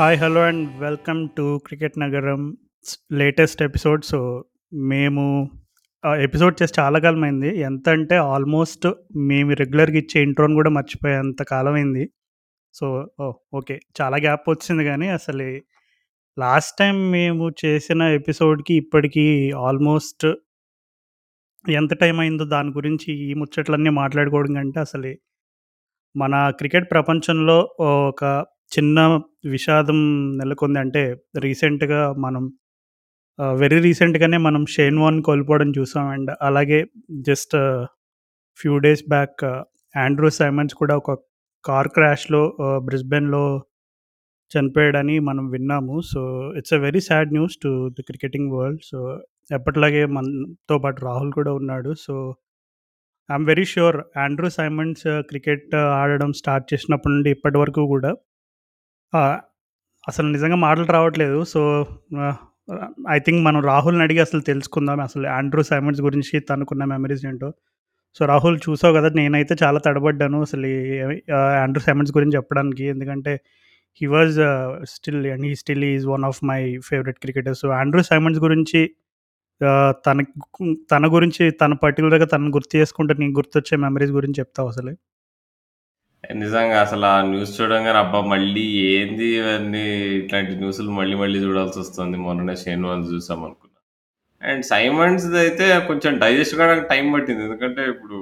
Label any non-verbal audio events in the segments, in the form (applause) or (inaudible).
Hi hello and welcome to cricket Nagaram latest episode so మేము episode చేసి చాలా కాలం అయింది ఎంత అంటే ఆల్మోస్ట్ మేము రెగ్యులర్గా ఇచ్చే ఇంట్రోని కూడా మర్చిపోయేంత కాలం అయింది సో ఓ ఓకే చాలా గ్యాప్ వచ్చింది కానీ అసలు లాస్ట్ టైం మేము చేసిన ఎపిసోడ్కి ఇప్పటికీ ఆల్మోస్ట్ ఎంత టైం అయిందో దాని గురించి ఈ ముచ్చట్లన్నీ మాట్లాడుకోవడం కంటే అసలు మన క్రికెట్ ప్రపంచంలో ఒక చిన్న విషాదం నెలకొంది అంటే రీసెంట్గా మనం వెరీ రీసెంట్గానే మనం షేన్ వాన్ కోల్పోవడం చూసాం. అండ్ అలాగే just few days back Andrew Symonds కూడా ఒక కార్ క్రాష్లో బ్రిస్బెన్లో చనిపోయాడని మనం విన్నాము. So it's a very sad news to the cricketing world. So ఎప్పటిలాగే మనతో పాటు రాహుల్ కూడా ఉన్నాడు. So I'm very sure Andrew Symonds cricket ఆడడం స్టార్ట్ చేసినప్పటి నుండి ఇప్పటి వరకు కూడా ఆ, అసలు నిజంగా మాటలు రావట్లేదు. సో ఐ థింక్ మనం రాహుల్ని అడిగి అసలు తెలుసుకుందాం. అసలు ఆండ్రూ సైమన్స్ గురించి తనకున్న మెమరీస్ ఏంటో. సో రాహుల్ చూసావు కదా నేనైతే చాలా తడబడ్డాను అసలు ఈ, ఆండ్రూ సైమన్స్ గురించి చెప్పడానికి. ఎందుకంటే he was still and he still is one of my favourite cricketer so Andrew Symonds గురించి తన తన గురించి తన పర్టికులర్గా తనను గుర్తు చేసుకుంటే నీకు గుర్తొచ్చే మెమరీస్ గురించి చెప్తావు అసలు? నిజంగా అసలు ఆ న్యూస్ చూడంగానే అబ్బా మళ్ళీ ఏంది ఇవన్నీ? ఇట్లాంటి న్యూస్లు మళ్ళీ మళ్ళీ చూడాల్సి వస్తుంది. మొన్ననే షేన్ చూసాం అనుకున్నా. అండ్ సైమన్స్ అయితే కొంచెం డైజెస్ట్ కావడానికి టైం పట్టింది. ఎందుకంటే ఇప్పుడు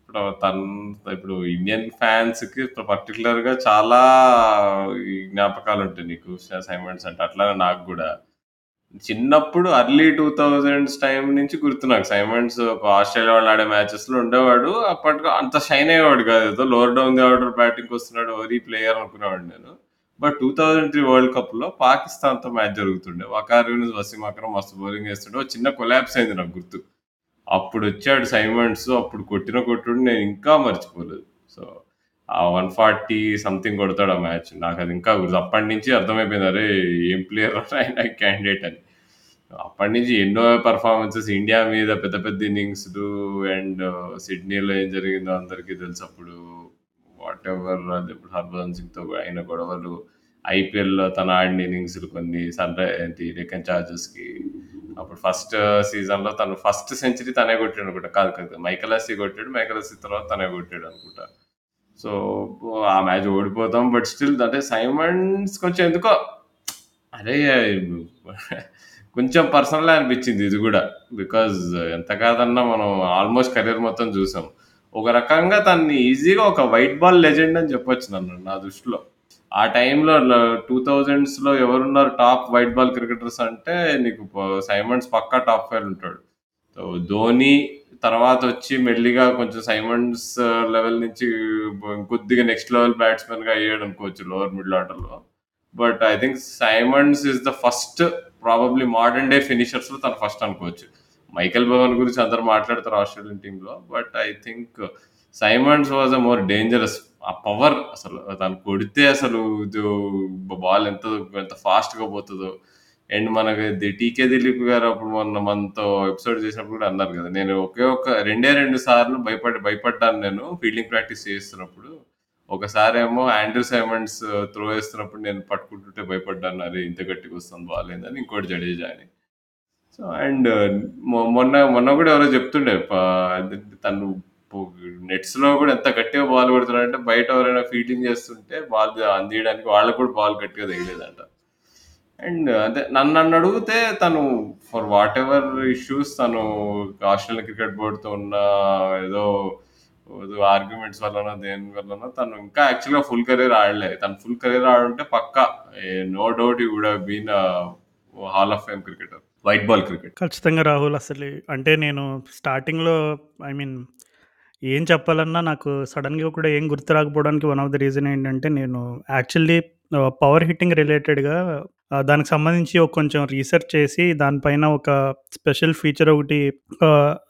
ఇప్పుడు తను ఇప్పుడు ఇండియన్ ఫ్యాన్స్కి పర్టిక్యులర్గా చాలా ఈ జ్ఞాపకాలు ఉంటాయి నీకు సైమన్స్ అంటే. అట్లానే నాకు కూడా. చిన్నప్పుడు అర్లీ టూ థౌజండ్స్ టైం నుంచి గుర్తు నాకు. సైమన్స్ ఒక ఆస్ట్రేలియా వాళ్ళు ఆడే మ్యాచెస్లో ఉండేవాడు. అప్పటికి అంత షైన్ అయ్యేవాడు కాదు. ఏదో lower down the order batting వస్తున్నాడు వరీ ప్లేయర్ అనుకునేవాడు నేను. But two thousand three world కప్లో పాకిస్తాన్తో మ్యాచ్ జరుగుతుండే. వకార్ యూనిస్ వసీం అక్రమ్ మస్తు బౌలింగ్ వేస్తుండే. చిన్న కొలాబ్స్ అయింది నాకు గుర్తు. అప్పుడు వచ్చాడు సైమన్స్ అప్పుడు కొట్టిన కొట్టుడు నేను ఇంకా మర్చిపోలేదు. సో ఆ వన్ ఫార్టీ సంథింగ్ కొడతాడు ఆ మ్యాచ్ నాకు అది ఇంకా గుర్తు. అప్పటి నుంచి అర్థమైపోయింది. అరే ఏం ప్లేయర్ ఆయన? క్యాండిడేట్ అని. అప్పటి నుంచి ఎన్నో పర్ఫార్మెన్సెస్ ఇండియా మీద పెద్ద పెద్ద ఇన్నింగ్స్ అండ్ సిడ్నీలో ఏం జరిగిందో అందరికీ తెలుసు అప్పుడు వాట్ ఎవర్ ఇప్పుడు హర్భజన్ సింగ్తో అయిన గొడవలు ఐపీఎల్లో తన ఆడిన ఇన్నింగ్స్ కొన్ని సన్ రై ఏంటి డెక్కన్ చార్జెస్కి అప్పుడు ఫస్ట్ సీజన్లో uh, తను ఫస్ట్ సెంచరీ తనే కొట్టాడు అనుకుంటా. కాదు కాదు మైకల్ కొట్టాడు. మైకల్ తర్వాత తనే కొట్టాడు అనుకుంటా. సో ఆ మ్యాచ్ ఓడిపోతాం బట్ స్టిల్ అంటే సైమన్స్ కొంచెం ఎందుకో అరే కొంచెం పర్సనల్ అనిపించింది ఇది కూడా. బికాజ్ uh, ఎంత కాదన్నా మనం ఆల్మోస్ట్ కెరీర్ మొత్తం చూసాం. ఒక రకంగా తన్ని ఈజీగా ఒక వైట్ బాల్ లెజెండ్ అని చెప్పొచ్చు నన్ను నా దృష్టిలో. ఆ టైంలో టూ థౌజండ్స్లో ఎవరున్నారు టాప్ వైట్ బాల్ క్రికెటర్స్ అంటే నీకు సైమండ్స్ పక్కా టాప్ ఫైవ్ ఉంటాడు. ధోని తర్వాత వచ్చి మెల్లిగా కొంచెం సైమండ్స్ లెవెల్ uh, నుంచి కొద్దిగా నెక్స్ట్ లెవెల్ బ్యాట్స్మెన్గా అయ్యాడు అనుకోవచ్చు లోవర్ మిడిల్ ఆర్డర్లో but I think Symonds is the first probably modern day ఫినిషర్స్లో తను ఫస్ట్ అనుకోవచ్చు. మైకెల్ భవన్ గురించి అందరు మాట్లాడతారు ఆస్ట్రేలియన్ టీమ్లో but I think Symonds was a more dangerous. ఆ పవర్ అసలు తను కొడితే అసలు బాల్ ఎంత ఎంత ఫాస్ట్గా పోతుందో. అండ్ మనకి ది- టీకే దిలీప్ గారు అప్పుడు మొన్న మనతో ఎపిసోడ్ చేసినప్పుడు కూడా అన్నారు కదా నేను ఒకే ఒక రెండే రెండు సార్లు భయపడి భయపడ్డాను నేను ఫీల్డింగ్ ప్రాక్టీస్ చేస్తున్నప్పుడు. ఒకసారి ఏమో ఆండ్రూ సైమండ్స్ త్రో వేస్తున్నప్పుడు నేను పట్టుకుంటుంటే భయపడ్డాను అరే ఇంత గట్టిగా వస్తుంది బాగాలేదని ఇంకోటి జడేజా అని సో అండ్ మొన్న మొన్న కూడా ఎవరో చెప్తుండే తను నెట్స్లో కూడా ఎంత గట్టిగా బాల్ కొడుతున్నాడంటే బయట ఎవరైనా ఫీల్డింగ్ చేస్తుంటే బాల్ అందియడానికి వాళ్ళకు కూడా బాల్ గట్టిగా తగిలేదంట. అండ్ అదే నన్ను నన్ను అడిగితే తను ఫర్ వాట్ ఎవర్ ఇష్యూస్ తను ఆస్ట్రేలియన్ క్రికెట్ బోర్డుతో ఉన్న ఏదో ఆర్గ్యుమెంట్స్ వలన దేని వలన తను ఇంకా యాక్చువల్గా ఫుల్ కెరీర్ ఆడలే. తను ఫుల్ కెరీర్ ఆడుంటే పక్కా no doubt he would been hall of fame cricketer white ball cricket ఖచ్చితంగా రాహుల్ అసలు అంటే నేను స్టార్టింగ్లో ఐ మీన్ ఏం చెప్పాలన్నా నాకు సడన్గా కూడా ఏం గుర్తు రాకపోవడానికి వన్ ఆఫ్ ద రీజన్ ఏంటంటే నేను యాక్చువల్లీ పవర్ హిట్టింగ్ రిలేటెడ్గా దానికి సంబంధించి ఒక కొంచెం రీసెర్చ్ చేసి దానిపైన ఒక స్పెషల్ ఫీచర్ ఒకటి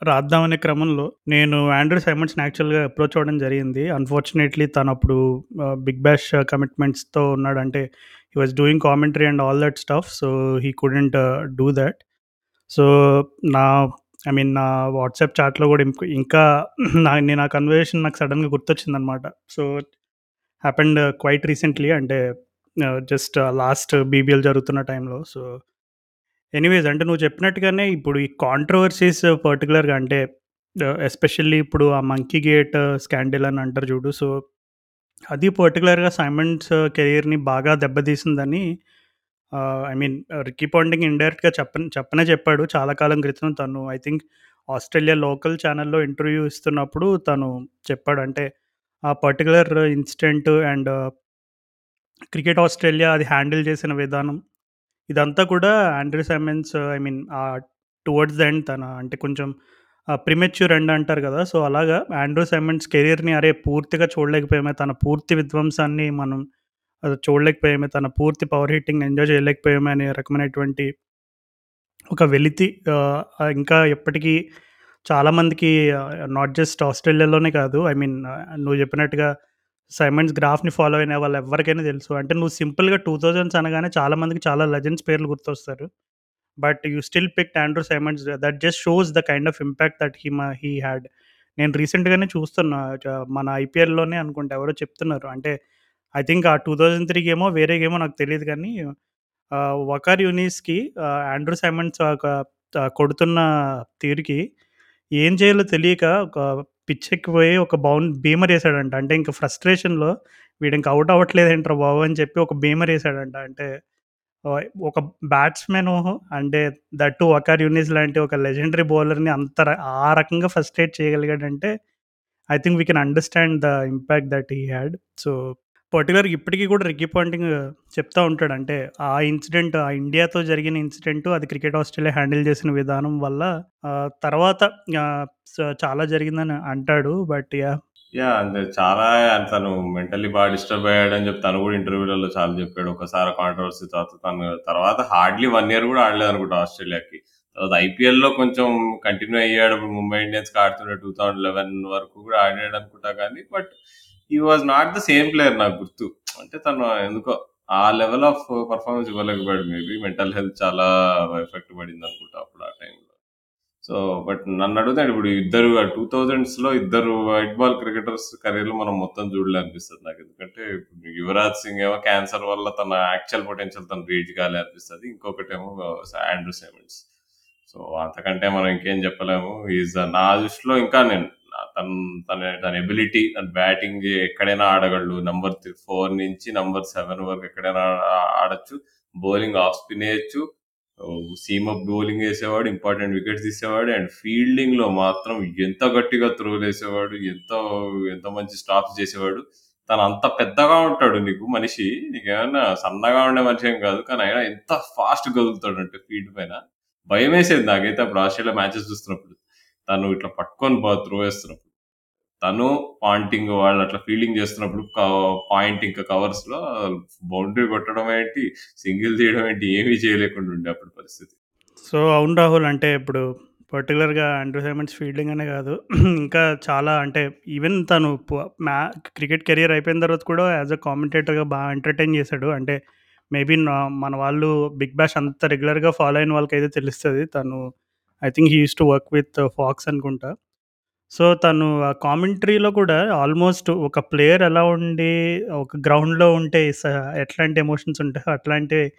రాద్దామనే క్రమంలో నేను ఆండ్రూ సైమండ్స్‌ని యాక్చువల్గా అప్రోచ్ అవ్వడం జరిగింది. అన్ఫార్చునేట్లీ తను అప్పుడు బిగ్ బ్యాష్ కమిట్మెంట్స్తో ఉన్నాడు అంటే he was doing commentary and all that stuff so he couldn't do that so నా ఐ మీన్ నా వాట్సాప్ చాట్లో కూడా ఇంకా నా నేను ఆ కన్వర్జేషన్ నాకు సడన్గా గుర్తొచ్చిందనమాట సో హ్యాపెండ్ క్వైట్ రీసెంట్లీ అంటే జస్ట్ లాస్ట్ బీబీఎల్ జరుగుతున్న టైంలో. సో, ఎనీవేస్ అంటే నువ్వు చెప్పినట్టుగానే ఇప్పుడు ఈ కాంట్రోవర్సీస్ పర్టికులర్గా అంటే ఎస్పెషల్లీ ఇప్పుడు ఆ మంకీ గేట్ స్కాండిల్ అని అంటారు చూడు. సో, అది పర్టికులర్గా సైమండ్స్ కెరియర్‌ని బాగా దెబ్బతీసిందని ఐ మీన్ రిక్కీ పాండింగ్ ఇండైరెక్ట్‌గా చెప్ప చెప్పనే చెప్పాడు చాలా కాలం క్రితం. తను ఐ థింక్ ఆస్ట్రేలియా లోకల్ ఛానల్లో ఇంటర్వ్యూ ఇస్తున్నప్పుడు తను చెప్పాడు. అంటే ఆ particular incident and cricket Australia అది హ్యాండిల్ చేసిన విధానం ఇదంతా కూడా Andrew Symonds I mean ah, towards the end తన అంటే కొంచెం ఆహ్, ప్రిమెచ్యూర్ ఎండ్ అంటారు కదా! సో, అలాగా ఆండ్రూ సైమన్స్ కెరియర్‌ని అరే! పూర్తిగా చూడలేకపోయామే, తన పూర్తి విధ్వంసాన్ని మనం అది చూడలేకపోయామే, తన పూర్తి పవర్ హిట్టింగ్‌ని ఎంజాయ్ చేయలేకపోయామే అనే రకమైనటువంటి ఒక వెలితి ఆహ్, ఆహ్, ఇంకా ఎప్పటికీ చాలామందికి ఆహ్, నాట్ జస్ట్ ఆస్ట్రేలియాలోనే కాదు. ఐ మీన్ నువ్వు చెప్పినట్టుగా సైమండ్స్ గ్రాఫ్‌ని ఫాలో అయిన వాళ్ళు ఎవరికైనా తెలుసు. అంటే నువ్వు సింపుల్‌గా 2000స్ అనగానే చాలామందికి చాలా లెజెండ్స్ పేర్లు గుర్తొస్తారు. But you still pick Andrew Symonds that just shows the kind of impact that he మ హీ హ్యాడ్. నేను రీసెంట్‌గానే చూస్తున్నా మన ఐపీఎల్‌లోనే అనుకుంటా ఎవరో చెప్తున్నారు. అంటే ఐ థింక్ ఆ 2003 గేమో వేరే గేమో నాకు తెలియదు కానీ ఒకర్ వకార్ యూనిస్‌కి ఆండ్రూ సైమండ్స్ ఒక కొడుతున్న తీరుకి ఏం చేయాలో తెలియక ఒక పిచ్చెక్కిపోయి ఒక బౌన్ బీమరేసాడంట. అంటే ఇంక ఫ్రస్ట్రేషన్‌లో వీడు ఇంకా అవుట్ అవ్వట్లేదు ఏంట్రా బాబు! అని చెప్పి ఒక బీమర్ వేసాడంట అంటే ఒక బ్యాట్స్మెన్ అంటే దట్టు వకార్ యూనిస్ లాంటి ఒక లెజెండరీ బౌలర్‌ని అంత ఆ రకంగా frustrate చేయగలిగాడంటే I think we can understand the impact that he had. So, particular ఇప్పటికీ కూడా రిక్కీ పాయింటింగ్ చెప్తా ఉంటాడు. అంటే ఆ ఇన్సిడెంట్ ఆ ఇండియాతో జరిగిన ఇన్సిడెంట్ అది క్రికెట్ ఆస్ట్రేలియా హ్యాండిల్ చేసిన విధానం వల్ల తర్వాత చాలా జరిగిందని అంటాడు. బట్ యా యా అంటే చాలా తను మెంటలీ బాగా డిస్టర్బ్ అయ్యాడని చెప్పి తను కూడా ఇంటర్వ్యూలలో చాలా చెప్పాడు. ఒకసారి కాంట్రవర్సీ తర్వాత తను తర్వాత హార్డ్‌లీ వన్ ఇయర్ కూడా ఆడలేదు అనుకుంటా ఆస్ట్రేలియాకి. తర్వాత ఐపీఎల్‌లో కొంచెం కంటిన్యూ అయ్యాడు. ముంబై ఇండియన్స్‌కి ఆడుతుండే 2011 వరకు కూడా ఆడాడనుకుంటా కానీ but he was not the same player నాకు గుర్తు. అంటే తను ఎందుకో ఆ లెవెల్ ఆఫ్ పర్ఫార్మెన్స్ ఇవ్వలేకపోయాడు. మేబీ మెంటల్ హెల్త్ చాలా ఎఫెక్ట్ పడింది అనుకుంటా అప్పుడు ఆ టైంలో. సో, బట్ నన్ను అడుగుతాడు ఇప్పుడు ఇద్దరు 2000స్‌లో ఇద్దరు వైట్ బాల్ క్రికెటర్స్ కెరియర్‌లు మనం మొత్తం చూడలే అనిపిస్తుంది నాకు. ఎందుకంటే ఇప్పుడు యువరాజ్ సింగ్ ఏమో క్యాన్సర్ వల్ల తన యాక్చువల్ పొటెన్షియల్ తను రీచ్ కాలే అనిపిస్తది. ఇంకొకటేమో ఆండ్రూ సెమెంట్స్ సో, అంతకంటే మనం ఇంకేం చెప్పలేము. ఈజ్ ఈస్ నా దృష్టిలో ఇంకా నేను తన తన తన ఎబిలిటీ తన బ్యాటింగ్ ఎక్కడైనా ఆడగలడు. నంబర్ త్రీ ఫోర్ నుంచి నంబర్ సెవెన్ వరకు ఎక్కడైనా ఆడచ్చు ఆడొచ్చు. బౌలింగ్ ఆఫ్ స్పిన్ వేయచ్చు సీమ్ అప్ బౌలింగ్ వేసేవాడు ఇంపార్టెంట్ వికెట్స్ తీసేవాడు. అండ్ ఫీల్డింగ్లో మాత్రం ఎంత గట్టిగా త్రోలేసేవాడు. ఎంతో ఎంత మంచి స్టాప్స్ చేసేవాడు. తను అంత పెద్దగా ఉంటాడు నీకు మనిషి. నీకేమన్నా సన్నగా ఉండే మనిషి ఏం కాదు. కానీ ఆయన ఎంత ఫాస్ట్ కదులుతాడంటే ఫీల్డ్ పైన. భయం వేసేది నాకైతే అప్పుడు ఆస్ట్రేలియా మ్యాచెస్ చూస్తున్నప్పుడు. తను ఇట్లా పట్టుకొని బా త్రో వేస్తున్నప్పుడు తను పాయింటింగ్ వాళ్ళు అట్లా ఫీల్డింగ్ చేస్తున్నప్పుడు పాయింట్ ఇంకా కవర్స్‌లో బౌండరీ కొట్టడం ఏంటి, సింగిల్ తీయడం ఏంటి ఏమీ చేయలేకుండా ఉండే అప్పుడు పరిస్థితి. సో, అవును రాహుల్. అంటే ఇప్పుడు పర్టికులర్గా ఆండ్రూ సైమండ్స్ ఫీల్డింగ్ అనే కాదు. (clears throat) ఇంకా చాలా అంటే ఈవెన్ తను మ్యా క్రికెట్ కెరియర్ అయిపోయిన తర్వాత కూడా యాజ్ అ కామెంటేటర్‌గా బాగా ఎంటర్‌టైన్ చేశాడు. అంటే మేబీ నా మన వాళ్ళు బిగ్ బ్యాష్ అంత రెగ్యులర్‌గా ఫాలో అయిన వాళ్ళకైతే తెలుస్తుంది తను I think he to work with Fox అనుకుంటా. సో, తను ఆ కామెంటరీలో కూడా ఆల్మోస్ట్ ఒక ప్లేయర్ ఎలా ఉండి ఒక గ్రౌండ్‌లో ఉంటే ఎట్లాంటి ఎమోషన్స్ ఉంటాయో అట్లాంటి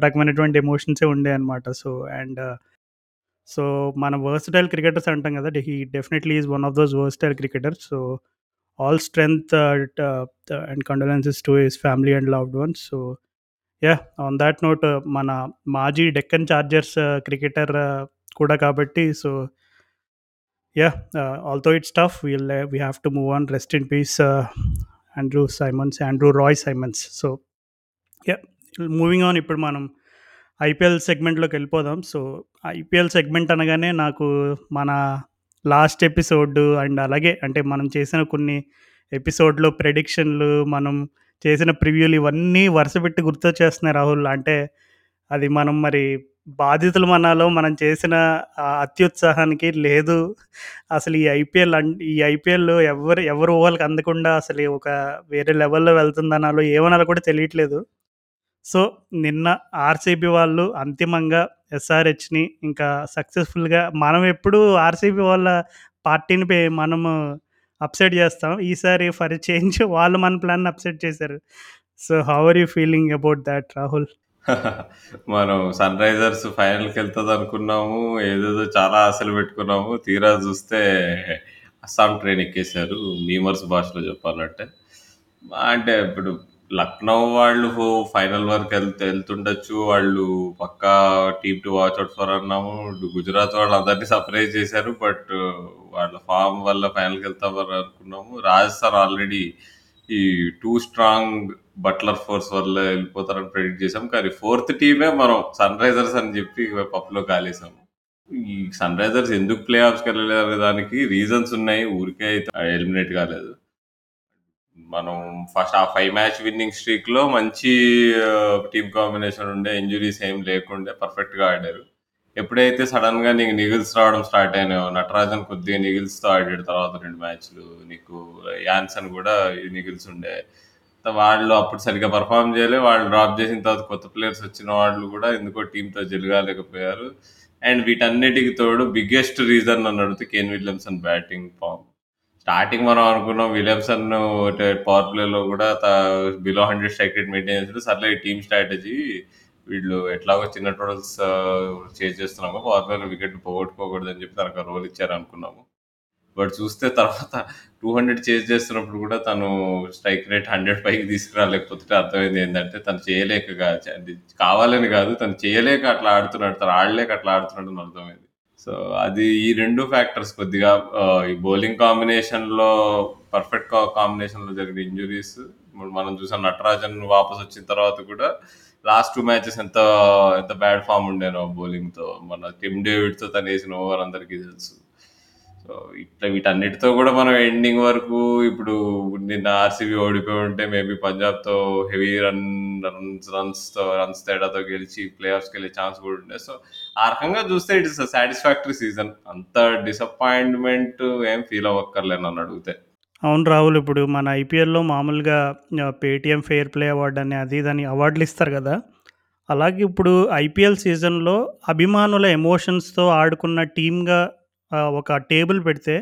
రకమైనటువంటి ఎమోషన్సే అనమాట సో, అండ్ సో, మన వర్స్టైల్ క్రికెటర్స్ అంటాం కదా! He definitely is one of those versatile cricketers. So, all strength and condolences to his family and loved ones. So, yeah on that note మన మాజీ డెక్కన్ చార్జర్స్ క్రికెటర్ కూడా కాబట్టి so yeah ఆల్తో it's tough well we have to move on. Rest in peace Andrew Symonds, Andrew Roy Symonds. So, yeah moving on ఇప్పుడు మనం IPL సెగ్మెంట్లోకి వెళ్ళిపోదాం so, IPL segment అనగానే నాకు మన లాస్ట్ ఎపిసోడ్ అండ్ అలాగే అంటే మనం చేసిన కొన్ని ఎపిసోడ్‌లో ప్రెడిక్షన్‌లు, మనం చేసిన ప్రివ్యూలు ఇవన్నీ వరుసపెట్టి గుర్తొచ్చేస్తున్నాయి రాహుల్. అంటే అది మనం మరి బాధితులు మనాలో మనం చేసిన అత్యుత్సాహానికి లేదు. అసలు ఈ ఐపీఎల్ అన్ ఈ ఐపీఎల్ ఎవరు ఎవరు ఊహలకు అందకుండా అసలు ఒక వేరే లెవెల్‌లో వెళ్తుందనాలో ఏమనాలో కూడా తెలియట్లేదు. సో, నిన్న ఆర్‌సీబీ వాళ్ళు అంతిమంగా ఎస్ఆర్‌హెచ్‌ని ఇంకా సక్సెస్‌ఫుల్‌గా మనం ఎప్పుడు ఆర్‌సీబీ వాళ్ళ పార్టీని మనము అప్‌సెట్ చేస్తాం. ఈసారి ఫర్ చేంజ్ వాళ్ళు మన ప్లాన్ అప్‌సెట్ చేశారు. So how are you feeling about that Rahul మనం సన్ రైజర్స్ ఫైనల్కి వెళ్తుంది అనుకున్నాము ఏదేదో చాలా ఆశలు పెట్టుకున్నాము. తీరా చూస్తే అస్సాం ట్రైన్ ఎక్కేశారు. మీమర్స్ భాషలో చెప్పాలంటే. అంటే ఇప్పుడు లక్నో వాళ్ళు ఫైనల్ వరకు వెళ్తే వెళ్తుండొచ్చు. వాళ్ళు పక్కా team to watch out for అన్నాము. గుజరాత్ వాళ్ళు అందరినీ సర్ప్రైజ్ చేశారు. బట్ వాళ్ళ ఫామ్ వల్ల ఫైనల్కి వెళ్తామని అనుకున్నాము. రాజస్థాన్ ఆల్రెడీ ఈ టూ స్ట్రాంగ్ బట్లర్ ఫోర్స్ వల్ల వెళ్ళిపోతారని ప్రెడిక్ట్ చేసాం కానీ ఫోర్త్ టీమే మనం సన్ రైజర్స్ అని చెప్పి పప్పులో కాలేసాము. ఈ సన్ రైజర్స్ ఎందుకు ప్లే ఆఫ్స్కి వెళ్ళలేదు అనే దానికి రీజన్స్ ఉన్నాయి. ఊరికే అయితే ఎలిమినేట్ కాలేదు. మనం ఫస్ట్ ఆ ఫైవ్ మ్యాచ్ విన్నింగ్ స్ట్రీక్లో మంచి టీమ్ కాంబినేషన్ ఉండే ఇంజురీస్ ఏం లేకుండే పర్ఫెక్ట్గా ఆడారు. ఎప్పుడైతే సడన్గా నీకు నిగిల్స్ రావడం స్టార్ట్ అయినాయో నటరాజన్ కొద్దిగా నిగిల్స్తో ఆడాడు తర్వాత రెండు మ్యాచ్లు నీకు యాన్సన్ కూడా నిగిల్స్ ఉండే. వాళ్ళు అప్పుడు సరిగ్గా పర్ఫామ్ చేయలే వాళ్ళు డ్రాప్ చేసిన తర్వాత కొత్త ప్లేయర్స్ వచ్చిన వాళ్ళు కూడా ఎందుకో టీంతో జరగాలేకపోయారు అండ్ వీటన్నిటికి తోడు బిగ్గెస్ట్ రీజన్ నన్ను అడిగితే Kane Williamson batting form. Starting మనం అనుకున్నాం విలియమ్సన్ పవర్ ప్లేలో కూడా below hundred strike rate maintain చేసాడు సర్లే టీమ్ స్ట్రాటజీ వీళ్ళు ఎట్లాగో చిన్న టోటల్స్ చేజ్ చేస్తున్నాము. వార్నర్ వికెట్ పోగొట్టుకోకూడదు అని చెప్పి తనకు రోల్ ఇచ్చారు అనుకున్నాము బట్ చూస్తే తర్వాత టూ హండ్రెడ్ చేజ్ చేస్తున్నప్పుడు కూడా తను స్ట్రైక్ రేట్ హండ్రెడ్ పైకి తీసుకురాలేకపోతే అర్థమైంది ఏంటంటే తను చేయలేక కావాలని కాదు తను చేయలేక అట్లా ఆడుతున్నాడు తను ఆడలేక అట్లా ఆడుతున్నాడు అని అర్థమైంది. సో అది ఈ రెండు ఫ్యాక్టర్స్ కొద్దిగా ఈ బౌలింగ్ కాంబినేషన్లో పర్ఫెక్ట్ కాంబినేషన్లో జరిగిన ఇంజురీస్ మనం చూసాం నటరాజన్ వాపస్ వచ్చిన తర్వాత కూడా లాస్ట్ టూ మ్యాచెస్ ఎంత ఎంత బ్యాడ్ ఫామ్ ఉండేనో బౌలింగ్తో మన టిమ్ డేవిడ్తో తను వేసిన ఓవర్ అందరికీ తెలుసు. సో ఇట్లా వీటన్నిటితో కూడా మనం ఎండింగ్ వరకు ఇప్పుడు నిన్న ఆర్సీబీ ఓడిపోయి ఉంటే మేబీ పంజాబ్తో హెవీ రన్ రన్స్ రన్స్తో రన్స్ తేడాతో గెలిచి ప్లే ఆఫ్స్కి వెళ్ళే ఛాన్స్ కూడా ఉండే. సో ఆ రకంగా చూస్తే ఇట్స్ సాటిస్ఫాక్టరీ సీజన్. అంత డిసప్పాయింట్మెంట్ ఏం ఫీల్ అవ్వక్కర్లేదు నన్ను అడిగితే. అవును రాహుల్ ఇప్పుడు మన ఐపీఎల్లో మామూలుగా పేటీఎం ఫెయిర్ ప్లే అవార్డు అని అది దాని అవార్డులు ఇస్తారు కదా అలాగే ఇప్పుడు ఐపీఎల్ సీజన్లో అభిమానుల ఎమోషన్స్తో ఆడుకున్న టీమ్గా ఒక టేబుల్ పెడితే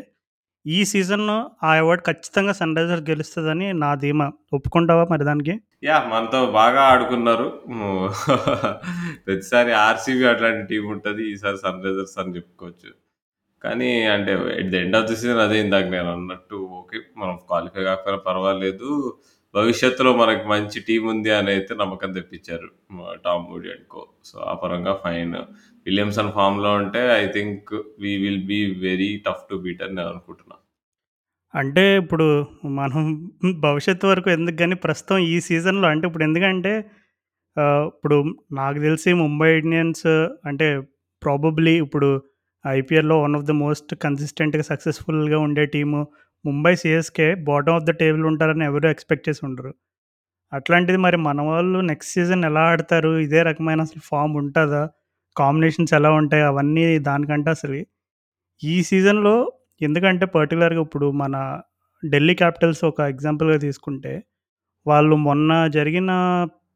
ఈ సీజన్‌లో ఆ అవార్డ్ ఖచ్చితంగా సన్ రైజర్స్ గెలుస్తుందని నా ధీమా. ఒప్పుకుంటావా మరి దానికి? యా మనతో బాగా ఆడుకున్నారు. (laughs) ప్రతిసారి ఆర్‌సీబీ అట్లాంటి టీమ్ ఉంటుంది ఈసారి సన్ రైజర్స్ అని చెప్పుకోవచ్చు. కానీ అంటే at the end of the season అదే ఇందాక నేను అన్నట్టు ఓకే. మనం క్వాలిఫై కాకపోయినా పర్వాలేదు. భవిష్యత్తులో మనకి మంచి టీం ఉంది అని అయితే నమ్మకం తెప్పించారు. Tom Moody and co. So, ఆ పరంగా ఫైన్. విలియమ్సన్ ఫామ్‌లో ఉంటే I think we will be very tough to beat అని నేను అనుకుంటున్నా. అంటే ఇప్పుడు మనం భవిష్యత్తు వరకు ఎందుకు కానీ ప్రస్తుతం ఈ సీజన్‌లో అంటే ఇప్పుడు ఎందుకంటే ఆహ్, ఇప్పుడు నాకు తెలిసి ముంబై ఇండియన్స్ అంటే ప్రాబబ్లీ ఇప్పుడు ఐపీఎల్‌లో వన్ ఆఫ్ ద మోస్ట్ కన్సిస్టెంట్‌గా సక్సెస్‌ఫుల్‌గా ఉండే team Mumbai CSK bottom of the table ఉంటారని ఎవరు ఎక్స్‌పెక్ట్ చేసి ఉండరు. అట్లాంటిది మరి మన వాళ్ళు నెక్స్ట్ సీజన్ ఎలా ఆడతారు? ఇదే రకమైన అసలు ఫామ్ ఉంటుందా కాంబినేషన్స్ ఎలా ఉంటాయి? అవన్నీ దానికంటే అసలు ఈ సీజన్‌లో ఎందుకంటే పర్టిక్యులర్‌గా ఇప్పుడు మన ఢిల్లీ క్యాపిటల్స్ ఒక ఎగ్జాంపుల్‌గా తీసుకుంటే, వాళ్ళు మొన్న జరిగిన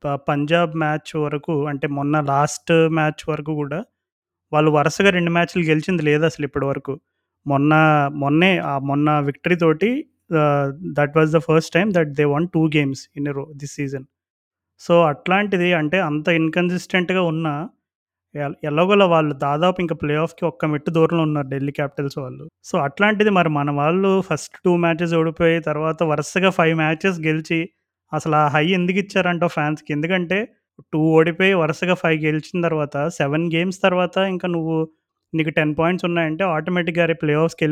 ప పంజాబ్ మ్యాచ్ వరకు అంటే మొన్న లాస్ట్ మ్యాచ్ వరకు కూడా వాళ్ళు వరుసగా రెండు మ్యాచ్‌లు గెలిచింది లేదు అసలు ఇప్పటి వరకు. మొన్న మొన్నే మొన్న విక్టరీ తోటి that was the first time that they won two games in row this season. So, అట్లాంటిది అంటే అంత ఇన్‌కన్సిస్టెంట్‌గా ఉన్న ఎల్ ఎలాగోలా వాళ్ళు దాదాపు ఇంకా ప్లే ఆఫ్‌కి ఒక్క మెట్టు దూరంలో ఉన్నారు ఢిల్లీ క్యాపిటల్స్ వాళ్ళు. సో, అట్లాంటిది మరి మన వాళ్ళు ఫస్ట్ టూ మ్యాచెస్ ఓడిపోయి తర్వాత వరుసగా ఫైవ్ మ్యాచెస్ గెలిచి అసలు ఆ హై ఎందుకిచ్చారంటావు ఫ్యాన్స్‌కి? ఎందుకంటే 2 ఓడిపోయి వరుసగా 5 గెలిచిన తర్వాత 7 గేమ్స్ తర్వాత ఇంక నువ్వు నీకు 10 పాయింట్స్ ఉన్నాయంటే ఆటోమేటిక్‌గా అరే! ప్లే ఆఫ్స్‌కి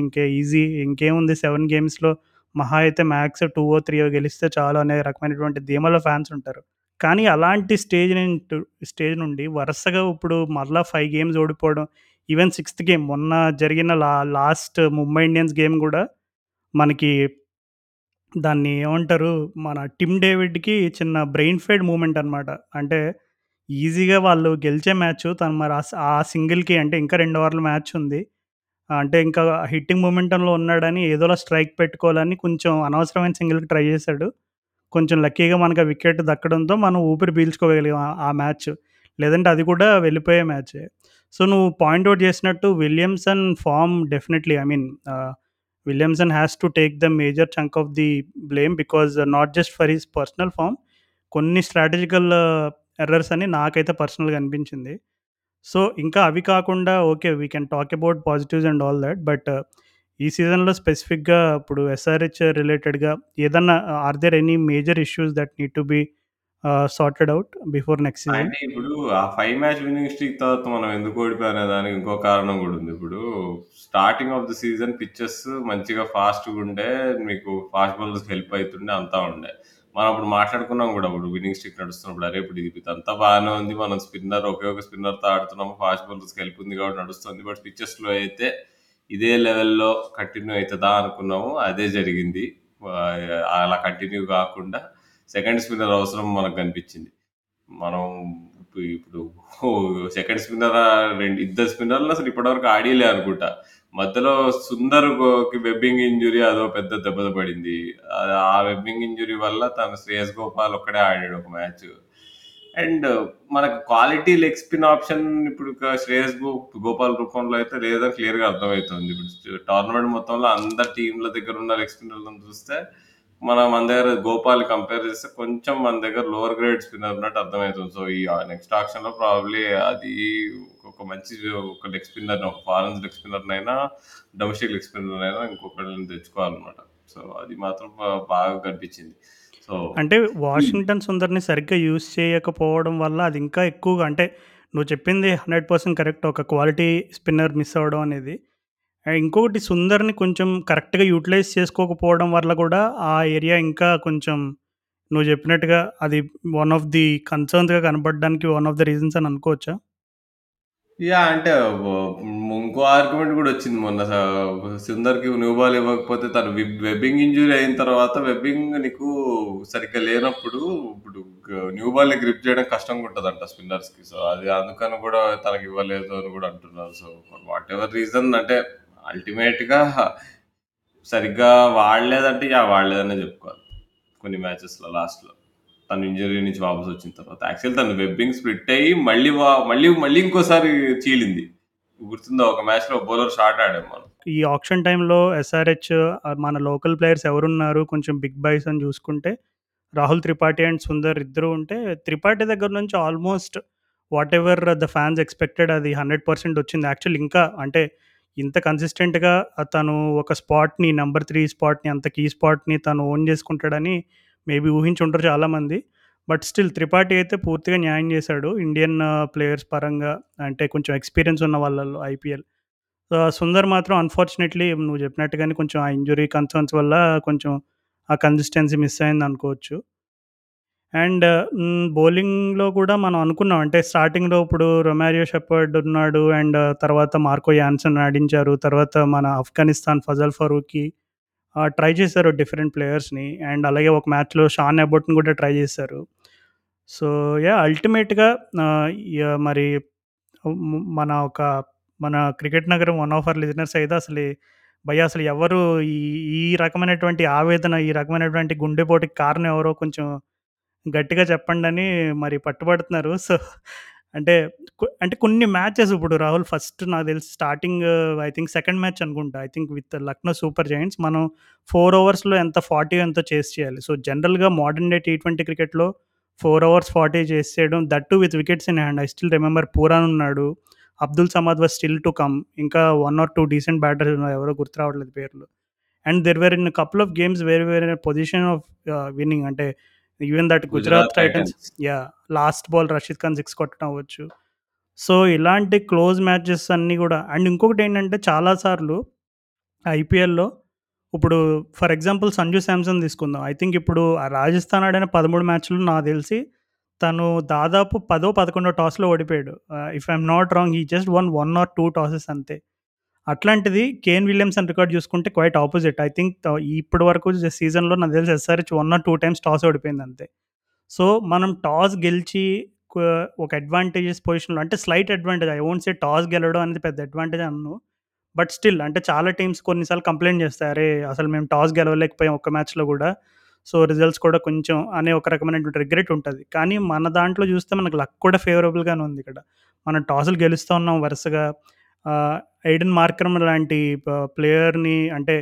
ఇంకే ఈజీ ఇంకేముంది 7 గేమ్స్‌లో మహా అయితే మ్యాక్స్ 2 3 గెలిస్తే చాలు అనే రకమైనటువంటి ధీమాలో ఫ్యాన్స్ ఉంటారు. కానీ అలాంటి స్టేజ్ నుంటు స్టేజ్ నుండి వరుసగా ఇప్పుడు మరలా 5 గేమ్స్ ఓడిపోవడం. ఈవెన్ సిక్స్త్ గేమ్ మొన్న జరిగిన లా లాస్ట్ ముంబై ఇండియన్స్ గేమ్ గూడా మనకి దాన్ని ఏమంటారు? మన టిమ్ డేవిడ్‌కి చిన్న బ్రెయిన్ ఫెడ్ మూమెంట్ అనమాట. అంటే ఈజీగా వాళ్ళు గెలిచే మ్యాచ్ తను మరి ఆ ఆ సింగిల్‌కి అంటే ఇంకా 2 ఓవర్ల మ్యాచ్ ఉంది. అంటే ఇంకా హిట్టింగ్ మొమెంటంలో ఉన్నాడని ఏదోలా స్ట్రైక్ పెట్టుకోవాలని కొంచెం అనవసరమైన సింగిల్‌కి ట్రై చేశాడు. కొంచెం లక్కీగా మనకు ఆ వికెట్ దక్కడంతో మనం ఊపిరి పీల్చుకోగలిగాం ఆ ఆ మ్యాచ్. లేదంటే అది కూడా వెళ్ళిపోయే మ్యాచే. సో, నువ్వు పాయింట్ ఔట్ చేసినట్టు Williamson form definitely I mean ah, Williamson has to take the major chunk of the blame because not just for his personal form కొన్ని స్ట్రాటజికల్ ఎర్రర్స్ అని నాకైతే పర్సనల్గా అనిపించింది. సో ఇంకా అవి కాకుండా okay we can talk about positives and all that but ఈ సీజన్లో స్పెసిఫిక్గా ఇప్పుడు ఎస్ఆర్హెచ్ రిలేటెడ్గా ఏదన్నా are there any major issues that need to be sorted out before next season అంటే ఇప్పుడు ఆ ఫైవ్ మ్యాచ్ విన్నింగ్ స్ట్రీక్ తర్వాత మనం ఎందుకు ఓడిపోయానే దానికి ఇంకో కారణం కూడా ఉంది. ఇప్పుడు starting of the season pitches మంచిగా ఫాస్ట్గా ఉండే మీకు ఫాస్ట్ బౌలర్స్ హెల్ప్ అవుతుండే అంతా ఉండే. మనం అప్పుడు మాట్లాడుకున్నాం కూడా ఇప్పుడు విన్నింగ్ స్ట్రీక్ నడుస్తున్నప్పుడు అరే ఇప్పుడు ఇది అంతా బాగానే ఉంది మనం స్పిన్నర్ ఒకే ఒక స్పిన్నర్తో ఆడుతున్నాము ఫాస్ట్ బౌలర్స్కి హెల్ప్ ఉంది కాబట్టి నడుస్తుంది బట్ పిచ్చెస్లో అయితే ఇదే లెవెల్లో కంటిన్యూ అవుతుందా అనుకున్నాము అదే జరిగింది. అలా కంటిన్యూ కాకుండా సెకండ్ స్పిన్నర్ అవసరం మనకు కనిపించింది. మనం ఇప్పుడు ఇప్పుడు సెకండ్ స్పిన్నర్ రెండు ఇద్దరు స్పిన్నర్లు అసలు ఇప్పటివరకు ఆడిలే అనుకుంటా. మధ్యలో సుందర్కి వెబ్బింగ్ ఇంజురీ అదో పెద్ద దెబ్బ పడింది. ఆ- వెబ్బింగ్ ఇంజురీ వల్ల తను శ్రేయస్ గోపాల్ ఒక్కడే ఆడాడు ఒక మ్యాచ్ అండ్ మనకు క్వాలిటీ లెగ్ స్పిన్ ఆప్షన్ ఇప్పుడు శ్రేయస్ గోపాల్ రూపంలో అయితే లేదా క్లియర్గా అర్థమవుతుంది. ఇప్పుడు టోర్నమెంట్ మొత్తంలో అందరు టీంల దగ్గర ఉన్న లెగ్ స్పిన్నర్లను చూస్తే మనం మన దగ్గర గోపాల్ కంపేర్ చేస్తే కొంచెం మన దగ్గర లోవర్ గ్రేడ్ స్పిన్నర్ ఉన్నట్టు అర్థమవుతుంది. సో ఈ నెక్స్ట్ ఆప్షన్లో ప్రాబ్లీ అది ఒక మంచి ఒక లెగ్ స్పిన్నర్ ఒక ఫారెన్ లెగ్ స్పిన్నర్ అయినా డొమెస్టిక్ లెగ్ స్పిన్నర్ అయినా ఇంకొకరిని తెచ్చుకోవాలన్నమాట. సో అది మాత్రం బాగా కనిపించింది. సో అంటే వాషింగ్టన్ సుందర్ని సరిగ్గా యూజ్ చేయకపోవడం వల్ల అది ఇంకా ఎక్కువగా అంటే నువ్వు చెప్పింది హండ్రెడ్ పర్సెంట్ కరెక్ట్. ఒక క్వాలిటీ స్పిన్నర్ మిస్ అవ్వడం అనేది అండ్ ఇంకొకటి సుందర్ని కొంచెం కరెక్ట్గా యూటిలైజ్ చేసుకోకపోవడం వల్ల కూడా ఆ ఏరియా ఇంకా కొంచెం నువ్వు చెప్పినట్టుగా అది వన్ ఆఫ్ ది కన్సర్న్స్గా కనపడడానికి వన్ ఆఫ్ ద రీజన్స్ అని అనుకోవచ్చా? యా అంటే ఇంకో ఆర్గ్యుమెంట్ కూడా వచ్చింది మొన్న. సుందర్కి న్యూ బాల్ ఇవ్వకపోతే తను వెబ్బింగ్ ఇంజురీ అయిన తర్వాత వెబ్బింగ్ నీకు సరిగ్గా లేనప్పుడు ఇప్పుడు న్యూ బాల్ని గ్రిప్ చేయడం కష్టంగా ఉంటుందంట స్పిన్నర్స్కి సో అది అందుకని కూడా తనకి ఇవ్వలేదు అని కూడా అంటున్నారు. సో వాట్ ఎవర్ రీజన్ అంటే అల్టిమేట్‌గా సరిగ్గా వాడలేదంటే యా వాడలేదనే చెప్పుకోవాలి. కొన్ని మ్యాచెస్లో లాస్ట్లో తన తను ఇంజరీ నుంచి వాపస్ వచ్చిన తర్వాత. యాక్చువల్ తను వెబ్బింగ్ స్ప్లిట్ అయ్యి మళ్ళీ వా- మళ్ళీ మళ్ళీ ఇంకోసారి చీలింది. గుర్తుందా? ఒక మ్యాచ్లో బౌలర్ షార్ట్ ఆడాం మనం. ఈ ఆప్షన్ టైంలో ఎస్ఆర్హెచ్ మన లోకల్ ప్లేయర్స్ ఎవరున్నారు? కొంచెం బిగ్ బాయ్స్ అని చూసుకుంటే రాహుల్ త్రిపాఠి అండ్ సుందర్ ఇద్దరు ఉంటే త్రిపాఠి దగ్గర నుంచి almost whatever the fans expected అది హండ్రెడ్ పర్సెంట్ వచ్చింది. యాక్చువల్ ఇంకా అంటే ఇంత కన్సిస్టెంట్గా తను ఒక స్పాట్ని నెంబర్ త్రీ స్పాట్ని అంత కీ స్పాట్ని తను ఓన్ చేసుకుంటాడని మేబీ ఊహించుంటారు చాలామంది. బట్ స్టిల్ త్రిపాఠి అయితే పూర్తిగా న్యాయం చేశాడు. ఇండియన్ ప్లేయర్స్ uh, పరంగా అంటే కొంచెం ఎక్స్పీరియన్స్ ఉన్న వాళ్ళల్లో ఐపీఎల్ సుందర్ మాత్రం అన్ఫార్చునేట్లీ నువ్వు చెప్పినట్టుగానే కొంచెం ఆ ఇంజురీ కన్సర్న్స్ వల్ల కొంచెం ఆ కన్సిస్టెన్సీ మిస్ అయింది అనుకోవచ్చు అండ్ బౌలింగ్లో కూడా మనం అనుకున్నాం. అంటే స్టార్టింగ్లో ఇప్పుడు రొమారియో షెపర్డ్ ఉన్నాడు అండ్ తర్వాత మార్కో యాన్సన్ ఆడించారు. తర్వాత మన ఆఫ్ఘనిస్తాన్ ఫజల్ ఫరూక్కి ట్రై చేశారు డిఫరెంట్ ప్లేయర్స్ని. అండ్ అలాగే ఒక మ్యాచ్లో షాన్ అబోట్‌ని కూడా ట్రై చేశారు. సో యా అల్టిమేట్గా మరి మన ఒక మన క్రికెట్ నగరం వన్ ఆఫ్ అవర్ లిజనర్స్ అయితే అసలు భయ్య అసలు ఎవరు ఈ ఈ రకమైనటువంటి ఆవేదన ఈ రకమైనటువంటి గుండెపోటుకి కారణం ఎవరో కొంచెం గట్టిగా చెప్పండి అని మరి పట్టుబడుతున్నారు. సో అంటే అంటే కొన్ని మ్యాచెస్ ఇప్పుడు రాహుల్ ఫస్ట్ నాకు తెలిసి starting I think second match అనుకుంటా. I think with Lucknow Super Giants మనం ఫోర్ ఓవర్స్లో ఎంత ఫార్టీ ఎంతో చేసి చేయాలి. సో జనరల్గా మోడర్న్ డే టీ ట్వంటీ క్రికెట్లో ఫోర్ అవర్స్ ఫార్టీ చేసి చేయడం that too with wickets in hand I still remember Pooran ఉన్నాడు. Abdul Samad was still to come. ఇంకా one or two decent batters ఉన్నారు ఎవరో గుర్తు రావట్లేదు పేర్లు. And there were in couple of games వేరే వేరే పొజిషన్ ఆఫ్ విన్నింగ్. అంటే even that Gujarat Titans yeah last ball Rashid Khan six కొట్టడం అవ్వచ్చు. సో ఇలాంటి క్లోజ్ మ్యాచెస్ అన్నీ కూడా అండ్ ఇంకొకటి ఏంటంటే చాలాసార్లు ఐపీఎల్లో ఇప్పుడు ఫర్ ఎగ్జాంపుల్ సంజు శాంసన్ తీసుకుందాం. ఐ థింక్ ఇప్పుడు ఆ రాజస్థాన్ ఆడిన పదమూడు మ్యాచ్లు నాకు తెలిసి తను దాదాపు పదో పదకొండో టాస్లో ఓడిపోయాడు. ఇఫ్ ఐఎమ్ నాట్ రాంగ్ ఈ just one one or two tosses అంతే. అట్లాంటిది కేన్ విలియమ్సన్ రికార్డ్ చూసుకుంటే క్వైట్ ఆపోజిట్. ఐ థింక్ ఇప్పటి వరకు సీజన్లో నాకు తెలిసి SRH one or two times toss ఓడిపోయింది అంతే. సో మనం టాస్ గెలిచి ఒక అడ్వాంటేజెస్ పొజిషన్లో అంటే slight advantage I won't say toss గెలవడం అనేది పెద్ద అడ్వాంటేజ్ అన్ను. బట్ స్టిల్ అంటే చాలా టీమ్స్ కొన్నిసార్లు కంప్లైంట్ చేస్తాయి అరే అసలు మేము టాస్ గెలవలేకపోయాం ఒక్క మ్యాచ్లో కూడా. సో రిజల్ట్స్ కూడా కొంచెం అనే ఒక రకమైనటువంటి రిగ్రెట్ ఉంటుంది. కానీ మన దాంట్లో చూస్తే మనకు లక్ కూడా ఫేవరబుల్గానే ఉంది ఇక్కడ. మనం టాసులు గెలుస్తూ ఉన్నాం వరుసగా. ఎయిడెన్ మార్కరమ్ లాంటి ప్లేయర్ని అంటే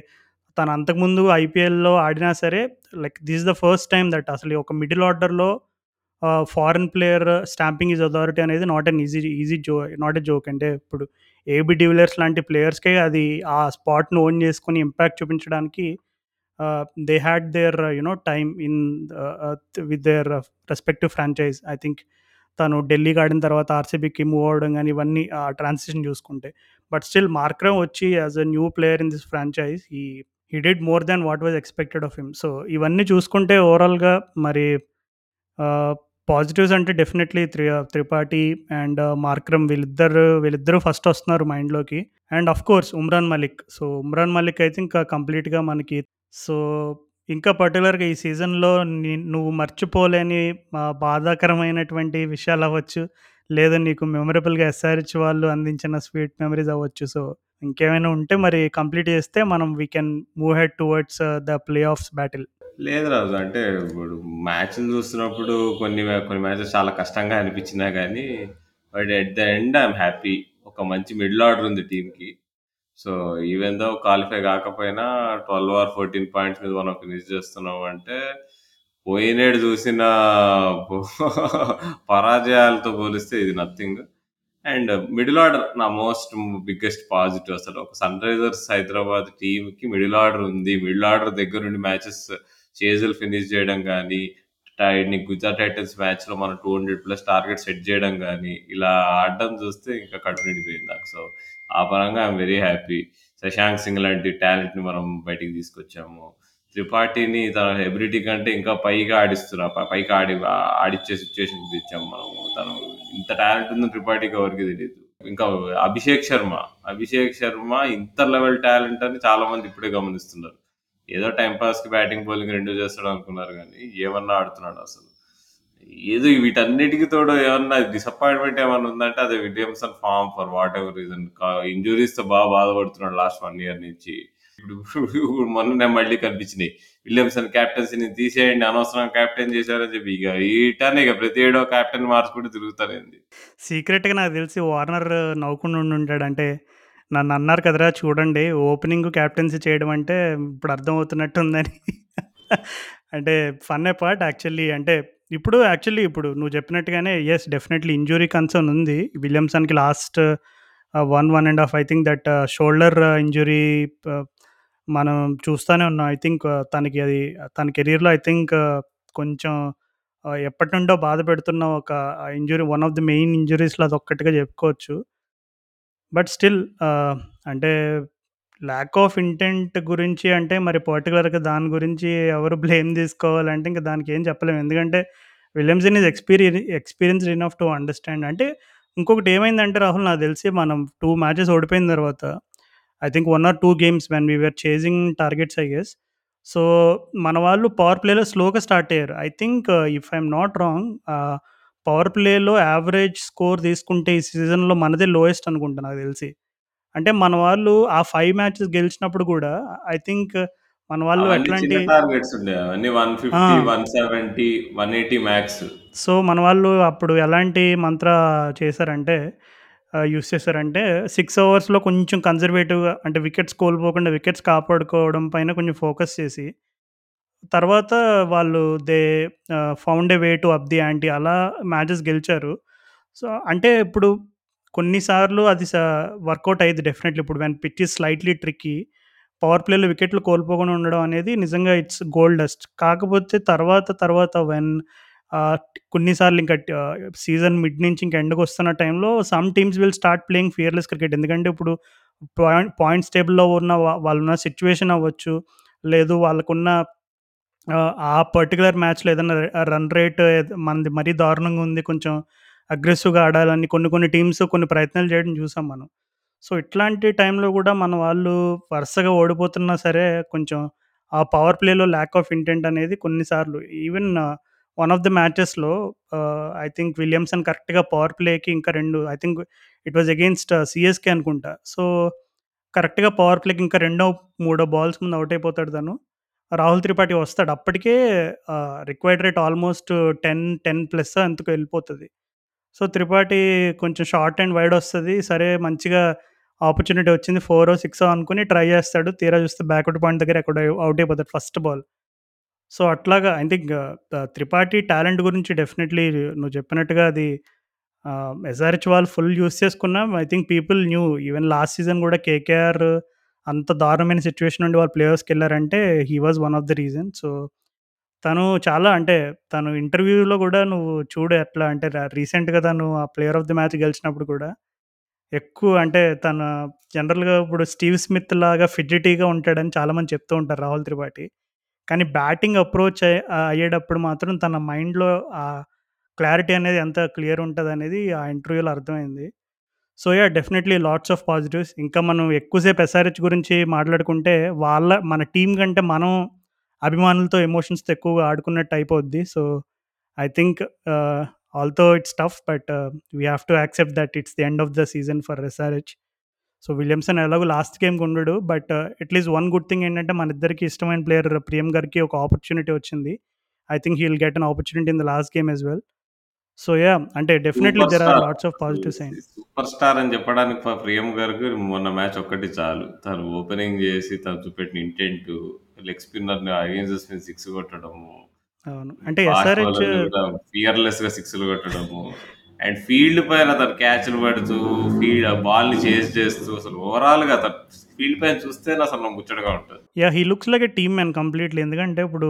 తను అంతకుముందు ఐపీఎల్‌లో ఆడినా సరే like this is the first time that అసలు ఒక మిడిల్ ఆర్డర్‌లో ఆహ్, foreign player stamping is authority అనేది not an easy easy so not a joke. అంటే ఇప్పుడు ఏబీ డివిలియర్స్ లాంటి ప్లేయర్స్‌కే అది ఆ స్పాట్‌ని ఓన్ చేసుకొని ఇంపాక్ట్ చూపించడానికి ఆహ్, they had their you know time in ah, with their respective franchise. I think తను ఢిల్లీకి ఆడిన తర్వాత ఆర్సీబీకి మూవ్ అవ్వడం కానీ ఇవన్నీ ఆ ట్రాన్సిషన్ చూసుకుంటే. బట్ స్టిల్ మార్క్రమ్ వచ్చి as a new player in this franchise ఈ he did more than what was expected of him. So ఇవన్నీ చూసుకుంటే ఓవరాల్‌గా మరి పాజిటివ్స్ అంటే డెఫినెట్‌లీ త్రి త్రిపాఠి అండ్ మార్క్రమ్ uh, వీళ్ళిద్దరు వీళ్ళిద్దరూ ఫస్ట్ వస్తున్నారు మైండ్‌లోకి. And of course Umran Malik. So Umran Malik అయితే ఇంకా కంప్లీట్‌గా మనకి సో ఇంకా పర్టిక్యులర్‌గా ఈ సీజన్‌లో ని నువ్వు మర్చిపోలేని ఆహ్, బాధాకరమైనటువంటి విషయాలవ్వచ్చు. లేదా నీకు మెమరబుల్‌గా ఎస్ఆర్‌హెచ్ వాళ్ళు అందించిన స్వీట్ మెమరీస్ అవ్వచ్చు. సో ఇంకేమైనా ఉంటే మరి కంప్లీట్ చేస్తే మనం we can move ahead towards the playoffs battle. లేదు రాజు. అంటే ఇప్పుడు మ్యాచ్‌లు చూస్తున్నప్పుడు కొన్ని కొన్ని మ్యాచెస్ చాలా కష్టంగా అనిపించినా గానీ, but at the end I'm happy. ఒక మంచి మిడిల్ ఆర్డర్ ఉంది టీమ్‌కి. సో ఈవెన్ దో క్వాలిఫై కాకపోయినా 12 ఆర్ 14 పాయింట్స్ మీద మనం ఫినిష్ చేస్తున్నాం అంటే, పోయినేడు చూసిన పరాజయాలతో పోలిస్తే ఇది నథింగ్. అండ్ మిడిల్ ఆర్డర్ నా మోస్ట్ బిగ్గెస్ట్ పాజిటివ్ అసలు. ఒక సన్‌రైజర్స్ హైదరాబాద్ టీంకి మిడిల్ ఆర్డర్ ఉంది. మిడిల్ ఆర్డర్ దగ్గర నుండి మ్యాచెస్ చేజులు ఫినిష్ చేయడం కానీ టైడ్‌ని గుజరాత్ టైటన్స్ మ్యాచ్‌లో మనం 200+ టార్గెట్ సెట్ చేయడం కానీ ఇలా ఆడడం చూస్తే ఇంకా కడుపు నిండిపోయింది నాకు. సో ఆ పరంగా I'm very happy. Shashank Singh లాంటి టాలెంట్‌ని మనం బయటికి తీసుకొచ్చాము. త్రిపాఠిని తన ఎబిలిటీ కంటే ఇంకా పైగా ఆడిస్తున్నా పైగా ఆడి ఆడిచ్చే సిచ్యువేషన్ తెచ్చాము మనము. తను ఇంత టాలెంట్ ఉందో త్రిపాఠికి ఎవరికి తెలియదు ఇంకా అభిషేక్ శర్మ. అభిషేక్ శర్మ ఇంత లెవెల్ టాలెంట్ అని చాలా మంది ఇప్పుడే గమనిస్తున్నారు. ఏదో టైమ్ పాస్‌కి బ్యాటింగ్, బౌలింగ్ రెండు చేస్తాడు అనుకున్నారు కానీ ఏమన్నా ఆడుతున్నాడు అసలు. ఏదో వీటన్నిటికి తోడు ఏమన్నా డిసప్పాయింట్‌మెంట్ ఏమన్నా ఉందంటే అది Williamson form for whatever reason ఇంజురీస్తో బాగా బాధపడుతున్నాడు లాస్ట్ వన్ ఇయర్ నుంచి. ఇప్పుడు మొన్ననే మళ్ళీ కనిపించినాయి. విలియమ్సన్ క్యాప్టెన్సీని తీసేయండి అనవసరం కెప్టెన్ చేశారని చెప్పి ఇక ఇటనే ఇక ప్రతి ఏడో క్యాప్టెన్ మార్చుకుంటూ తిరుగుతారేంది. సీక్రెట్‌గా నాకు తెలిసి వార్నర్ నవ్వుకుండా ఉండుంటాడు. అంటే నన్ను అన్నారు కదరా చూడండి ఓపెనింగ్ క్యాప్టెన్సీ చేయడం అంటే ఇప్పుడు అర్థమవుతున్నట్టుందని. అంటే ఫన్ పార్ట్ యాక్చువల్లీ అంటే ఇప్పుడు యాక్చువల్లీ ఇప్పుడు నువ్వు చెప్పినట్టుగానే ఎస్ డెఫినెట్‌లీ ఇంజురీ కన్సర్న్ ఉంది. విలియమ్సన్‌కి last one one and half I think that shoulder injury మనం చూస్తూనే ఉన్నాం. ఐ థింక్ తనకి అది తన కెరియర్‌లో ఐ థింక్ కొంచెం ఎప్పటి నుండో బాధ పెడుతున్న ఒక injury one of the main ఇంజరీస్లో అది ఒక్కటిగా చెప్పుకోవచ్చు. బట్ స్టిల్ అంటే ల్యాక్ ఆఫ్ ఇంటెంట్ గురించి అంటే మరి పర్టికులర్గా దాని గురించి ఎవరు బ్లేమ్ తీసుకోవాలంటే ఇంక దానికేం చెప్పలేము. ఎందుకంటే Williamson is experience experienced enough to understand. అంటే ఇంకొకటి ఏమైందంటే రాహుల్ నాకు తెలిసి మనం 2 మ్యాచెస్ ఓడిపోయిన తర్వాత I think 1 or 2 games when we were chasing targets I guess. So మన వాళ్ళు పవర్ ప్లేలో స్లోగా స్టార్ట్ అయ్యారు. I think if I'm not wrong ah, power ప్లేలో యావరేజ్ స్కోర్ తీసుకుంటే ఈ సీజన్‌లో మనదే లోయెస్ట్ అనుకుంటా నాకు తెలిసి. అంటే మన వాళ్ళు ఆ 5 మ్యాచెస్ గెలిచినప్పుడు కూడా ఐ థింక్ మన వాళ్ళు అవన్నీ ఎట్లాంటి చిన్న టార్గెట్స్ ఉండేవి. అవన్నీ ఆ! 150, 170, 180 మ్యాక్స్. సో మన వాళ్ళు అప్పుడు ఎలాంటి మంత్ర చేశారంటే ఆహ్, యూజ్ చేశారంటే 6 ఓవర్స్‌లో కొంచెం కన్జర్వేటివ్‌గా అంటే వికెట్స్ కోల్పోకుండా వికెట్స్ కాపాడుకోవడం పైన కొంచెం ఫోకస్ చేసి తర్వాత వాళ్ళు they ah, found a way to up the ante అలా మ్యాచెస్ గెలిచారు. సో అంటే ఇప్పుడు కొన్నిసార్లు అది స వర్కౌట్ అయ్యిద్ది డెఫినెట్‌లీ. ఇప్పుడు when pitch is slightly tricky power ప్లేలో వికెట్లు కోల్పోకుండా ఉండడం అనేది నిజంగా ఇట్స్ గోల్డ్ డస్ట్. కాకపోతే తర్వాత తర్వాత వెన్ ఆహ్, కొన్నిసార్లు ఇంకా సీజన్ మిడ్ నుంచి ఇంక ఎండ్‌కొస్తున్న టైంలో some teams will start playing fearless cricket. ఎందుకంటే ఇప్పుడు పాయింట్ పాయింట్స్ టేబుల్‌లో ఉన్న వా వాళ్ళున్న సిట్యుయేషన్ అవ్వచ్చు. లేదు వాళ్ళకున్న ఆహ్, ఆ పర్టిక్యులర్ మ్యాచ్‌లో ఏదైనా రన్ రేట్ మనది మరీ దారుణంగా ఉంది. కొంచెం అగ్రెసివ్‌గా ఆడాలని కొన్ని కొన్ని టీమ్స్ కొన్ని ప్రయత్నాలు చేయడం చూసాం మనం. సో ఇట్లాంటి టైంలో కూడా మన వాళ్ళు వరుసగా ఓడిపోతున్నా సరే కొంచెం ఆ పవర్ ప్లేలో ల్యాక్ ఆఫ్ ఇంటెంట్ అనేది కొన్నిసార్లు ఈవెన్ వన్ ఆఫ్ ద మ్యాచెస్‌లో ఐ థింక్ విలియమ్సన్ కరెక్ట్‌గా పవర్ ప్లేకి ఇంకా రెండు I think it was against CSK అనుకుంటా. సో కరెక్ట్‌గా పవర్ ప్లేకి ఇంకా రెండో, మూడో బాల్స్ ముందు అవుట్ అయిపోతాడు తను. రాహుల్ త్రిపాఠి వస్తాడు. అప్పటికే required rate almost ten ten plus అంతకు వెళ్ళిపోతుంది సో త్రిపాఠి కొంచెం షార్ట్ అండ్ వైడ్ వస్తది. సరే మంచిగా ఆపర్చునిటీ వచ్చింది. ఫోరో సిక్సో అనుకుని ట్రై చేస్తాడు. తీరా చూస్తే బ్యాక్వర్డ్ పాయింట్ దగ్గర ఎక్కడ అవుట్ అయిపోతాడు ఫస్ట్ బాల్. సో అట్లాగా ఐ థింక్ త్రిపాఠి టాలెంట్ గురించి డెఫినెట్లీ నువ్వు చెప్పినట్టుగా అది ఎస్ఆర్హెచ్ వాళ్ళు ఫుల్ యూస్ చేసుకున్నాం I think people knew. Even last season కూడా కేకేఆర్ అంత దారుణమైన సిచ్యువేషన్ నుండి వాళ్ళు ప్లేయర్స్కి వెళ్ళారంటే he was one of the reason. So తను చాలా అంటే తను ఇంటర్వ్యూలో కూడా నువ్వు చూడు ఎట్లా అంటే రీసెంట్గా తను ఆ ప్లేయర్ ఆఫ్ ది మ్యాచ్ గెలిచినప్పుడు కూడా ఎక్కువ అంటే తన జనరల్గా ఇప్పుడు స్టీవ్ స్మిత్ లాగా ఫిజిటీగా ఉంటాడని చాలామంది చెప్తూ ఉంటారు రాహుల్ త్రిపాఠి. కానీ బ్యాటింగ్ అప్రోచ్ అయ్యేటప్పుడు మాత్రం తన మైండ్లో ఆ క్లారిటీ అనేది ఎంత క్లియర్ ఉంటుంది అనేది ఆ ఇంటర్వ్యూలో అర్థమైంది. So yeah definitely lots of positives. ఇంకా మనం ఎక్కువసేపు ఎస్ఆర్హెచ్ గురించి మాట్లాడుకుంటే వాళ్ళ మన టీం కంటే మనం అభిమానులతో ఎమోషన్స్తో ఎక్కువగా ఆడుకున్నట్టు అయిపోద్ది. So I think although it's tough but we have to accept that it's the end of the season for SRH. So Williamson ఎలాగో లాస్ట్ గేమ్ ఉండడు but at least one good thing ఏంటంటే మన ఇద్దరికి ఇష్టమైన ప్లేయర్ ప్రియం గారికి ఒక opportunity వచ్చింది. I think he will get an opportunity in the last game as well. So yeah అంటే definitely there are lots of positive sign super star అని చెప్పడానికి ప్రియం గారికి మొన్న మ్యాచ్ ఒక్కటి చాలు. తను ఓపెనింగ్ చేసి తను చూపెట్టిన ఇంటెంట్ లెగ్ స్పిన్నర్ని అగేన్స్ట్ స్పిన్ సిక్స్ కొట్టడము. అవును. అంటే ఎస్ఆర్హెచ్ ఫియర్లెస్గా సిక్స్లు కొట్టడము. అండ్ ఫీల్డ్ పైన తను క్యాచ్లు పడుతూ ఫీల్డ్ బాల్ని చేసి చేస్తూ అసలు ఓవరాల్గా తను ఫీల్డ్ పైన చూస్తే అసలు ముచ్చటగా ఉంటుంది. Yeah he looks like a team man completely ఎందుకంటే ఇప్పుడు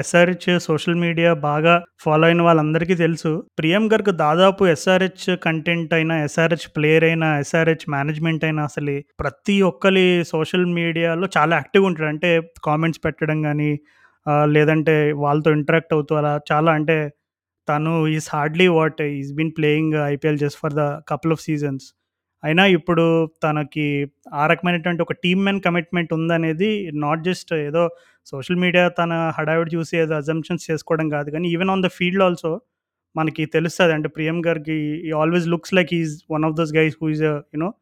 ఎస్ఆర్హెచ్ సోషల్ మీడియా బాగా ఫాలో అయిన వాళ్ళందరికీ తెలుసు. ప్రియం గర్గ్ దాదాపు ఎస్ఆర్హెచ్ కంటెంట్ అయినా ఎస్ఆర్హెచ్ ప్లేయర్ అయినా ఎస్ఆర్హెచ్ మేనేజ్మెంట్ అయినా అసలు ప్రతి ఒక్కరి సోషల్ మీడియాలో చాలా యాక్టివ్గా ఉంటాడు. అంటే కామెంట్స్ పెట్టడం కానీ లేదంటే వాళ్ళతో ఇంటరాక్ట్ అవుతూ అలా చాలా అంటే తను is hardly what is been playing IPL just for the couple of seasons అయినా ఇప్పుడు తనకి ఆ రకమైనటువంటి ఒక టీమ్ మ్యాన్ కమిట్మెంట్ ఉందనేది నాట్ జస్ట్ ఏదో సోషల్ మీడియా తన హడావిడి చూసి ఏదో అజంప్షన్స్ చేసుకోవడం కాదు. కానీ even on the field also మనకి తెలుస్తుంది. అంటే ప్రియం గారికి always looks like is one of those guys who is you know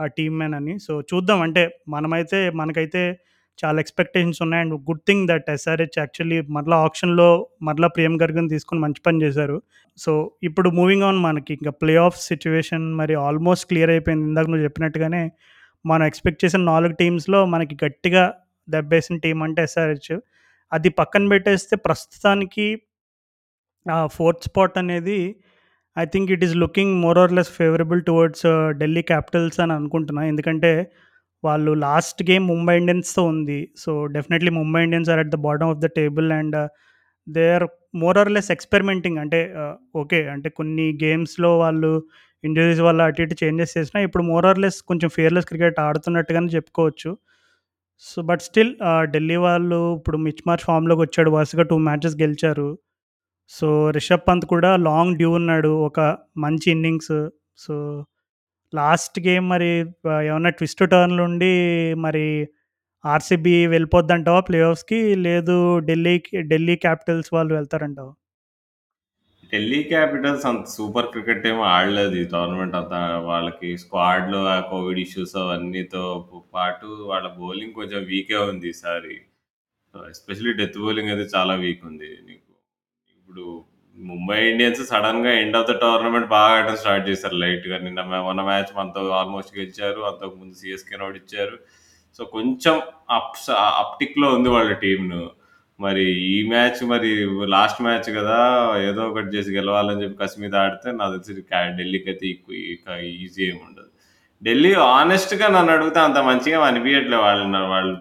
a team man అని. సో చూద్దాం. అంటే మనమైతే మనకైతే చాలా ఎక్స్పెక్టేషన్స్ ఉన్నాయి. And good thing that SRH actually మరలా ఆప్షన్లో మరలా ప్రేమ్ గర్గని తీసుకుని మంచి పని చేశారు. సో ఇప్పుడు మూవింగ్ ఆన్ మనకి ఇంకా ప్లే ఆఫ్ సిచ్యువేషన్ మరి ఆల్మోస్ట్ క్లియర్ అయిపోయింది. ఇందాక నువ్వు చెప్పినట్టుగానే మనం ఎక్స్పెక్ట్ చేసిన నాలుగు టీమ్స్లో మనకి గట్టిగా దెబ్బేసిన టీం అంటే ఎస్ఆర్హెచ్ అది పక్కన పెట్టేస్తే ప్రస్తుతానికి ఆ ఫోర్త్ స్పాట్ అనేది I think it is looking more or less favourable towards Delhi Capitals అని అనుకుంటున్నాను ఎందుకంటే వాళ్ళు లాస్ట్ గేమ్ ముంబై ఇండియన్స్తో ఉంది. So definitely Mumbai Indians are at the bottom of the table and they are more or less experimenting అంటే uh, okay అంటే కొన్ని గేమ్స్లో వాళ్ళు ఇంజరీస్ వల్ల అటు ఇటు చేంజెస్ చేసినా ఇప్పుడు మోర్ ఆర్ లెస్ కొంచెం ఫియర్లెస్ క్రికెట్ ఆడుతున్నట్టుగానే చెప్పుకోవచ్చు. సో బట్ స్టిల్ ఢిల్లీ వాళ్ళు ఇప్పుడు మిచ్ మార్చ్ ఫామ్లోకి వచ్చాడు. వరుసగా టూ మ్యాచెస్ గెలిచారు. సో రిషబ్ పంత్ కూడా లాంగ్ డ్యూ ఉన్నాడు. ఒక మంచి ఇన్నింగ్స్ సో లాస్ట్ గేమ్ మరి ఏమన్నా ట్విస్ట్ టర్న్లు ఉండి మరి ఆర్సీబీ వెళ్ళిపోద్దంటావా ప్లే ఆఫ్స్కి లేదు ఢిల్లీకి ఢిల్లీ క్యాపిటల్స్ వాళ్ళు వెళ్తారంటావా? ఢిల్లీ క్యాపిటల్స్ అంత సూపర్ క్రికెట్ ఏమో ఆడలేదు ఈ టోర్నమెంట్ అంతా. వాళ్ళకి స్క్వాడ్లో ఆ కోవిడ్ ఇష్యూస్ అవన్నీతో పాటు వాళ్ళ బౌలింగ్ కొంచెం వీకే ఉంది ఈసారి. ఎస్పెషలీ డెత్ బౌలింగ్ అయితే చాలా వీక్ ఉంది. నీకు ఇప్పుడు ముంబై ఇండియన్స్ సడన్గా ఎండ్ ఆఫ్ ద టోర్నమెంట్ బాగా ఆడటం స్టార్ట్ చేశారు లైట్గా నిన్న మొన్న మ్యాచ్ మనతో ఆల్మోస్ట్ గెలిచారు. అంతకు ముందు సిఎస్కే ఓడిచ్చారు సో కొంచెం అప్స్ అప్టిక్లో ఉంది వాళ్ళ టీంను మరి ఈ మ్యాచ్ మరి లాస్ట్ మ్యాచ్ కదా ఏదో ఒకటి చేసి గెలవాలని చెప్పి కసి మీద ఆడితే నాకు తెలిసి ఢిల్లీకి అయితే ఎక్కువ ఈజీ ఏమి ఉండదు. ఢిల్లీ ఆనెస్ట్గా నన్ను అడిగితే అంత మంచిగా అనిపించట్లేదు వాళ్ళు వాళ్ళు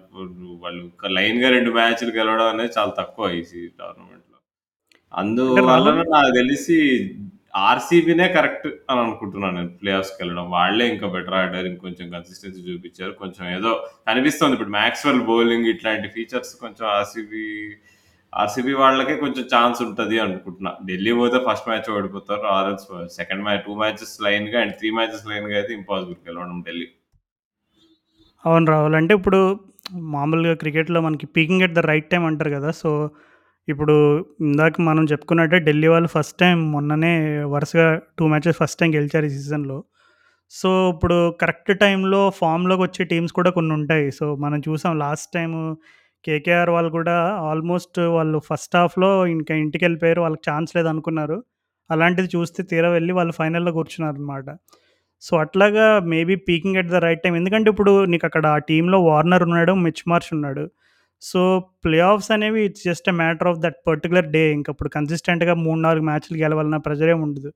వాళ్ళు లైన్గా రెండు మ్యాచ్లు గెలవడం అనేది చాలా తక్కువ ఈ టోర్నమెంట్. అందువల్ల నాకు తెలిసి ఆర్సీబీనే కరెక్ట్ అని అనుకుంటున్నాను నేను ప్లే ఆఫ్స్కి వెళ్ళడం. వాళ్ళే ఇంకా బెటర్ ఆడారు ఇంకొంచెం కన్సిస్టెన్సీ చూపించారు కొంచెం ఏదో కనిపిస్తుంది. ఇప్పుడు మ్యాక్స్వెల్ బౌలింగ్ ఇట్లాంటి ఫీచర్స్ కొంచెం ఆర్సీబీ ఆర్సీబీ వాళ్ళకే కొంచెం ఛాన్స్ ఉంటుంది అనుకుంటున్నా. ఢిల్లీ పోతే ఫస్ట్ మ్యాచ్ ఓడిపోతారు or else second match two matches లైన్గా అండ్ త్రీ మ్యాచెస్ లైన్గా అయితే ఇంపాసిబుల్ గెలవడం ఢిల్లీ. అవును రాహుల్. అంటే ఇప్పుడు మామూలుగా క్రికెట్లో మనకి peaking at the right time అంటారు కదా. సో ఇప్పుడు ఇందాక మనం చెప్పుకున్నట్టే ఢిల్లీ వాళ్ళు ఫస్ట్ టైం మొన్ననే వరుసగా టూ మ్యాచెస్ ఫస్ట్ టైం గెలిచారు ఈ సీజన్లో. సో ఇప్పుడు కరెక్ట్ టైంలో ఫామ్లోకి వచ్చే టీమ్స్ కూడా కొన్ని ఉంటాయి. సో మనం చూసాం లాస్ట్ టైం కేకేఆర్ వాళ్ళు కూడా ఆల్మోస్ట్ వాళ్ళు ఫస్ట్ హాఫ్లో ఇంకా ఇంటికి వెళ్ళిపోయారు వాళ్ళకి ఛాన్స్ లేదు అనుకున్నారు అలాంటిది చూస్తే తీరా వెళ్ళి వాళ్ళు ఫైనల్లో కూర్చున్నారు అనమాట సో, అట్లాగా maybe peaking at the right time. ఎందుకంటే ఇప్పుడు నీకు అక్కడ ఆ టీంలో వార్నర్ ఉన్నాడు, మిచ్ మార్చ్ ఉన్నాడు. సో, ప్లే ఆఫ్స్ అనేవి it's just a matter of that particular day. ఇంకప్పుడు కన్సిస్టెంట్‌గా 3, 4 మ్యాచ్‌లు గెలవాలన్న ప్రెజరే ఉండదు.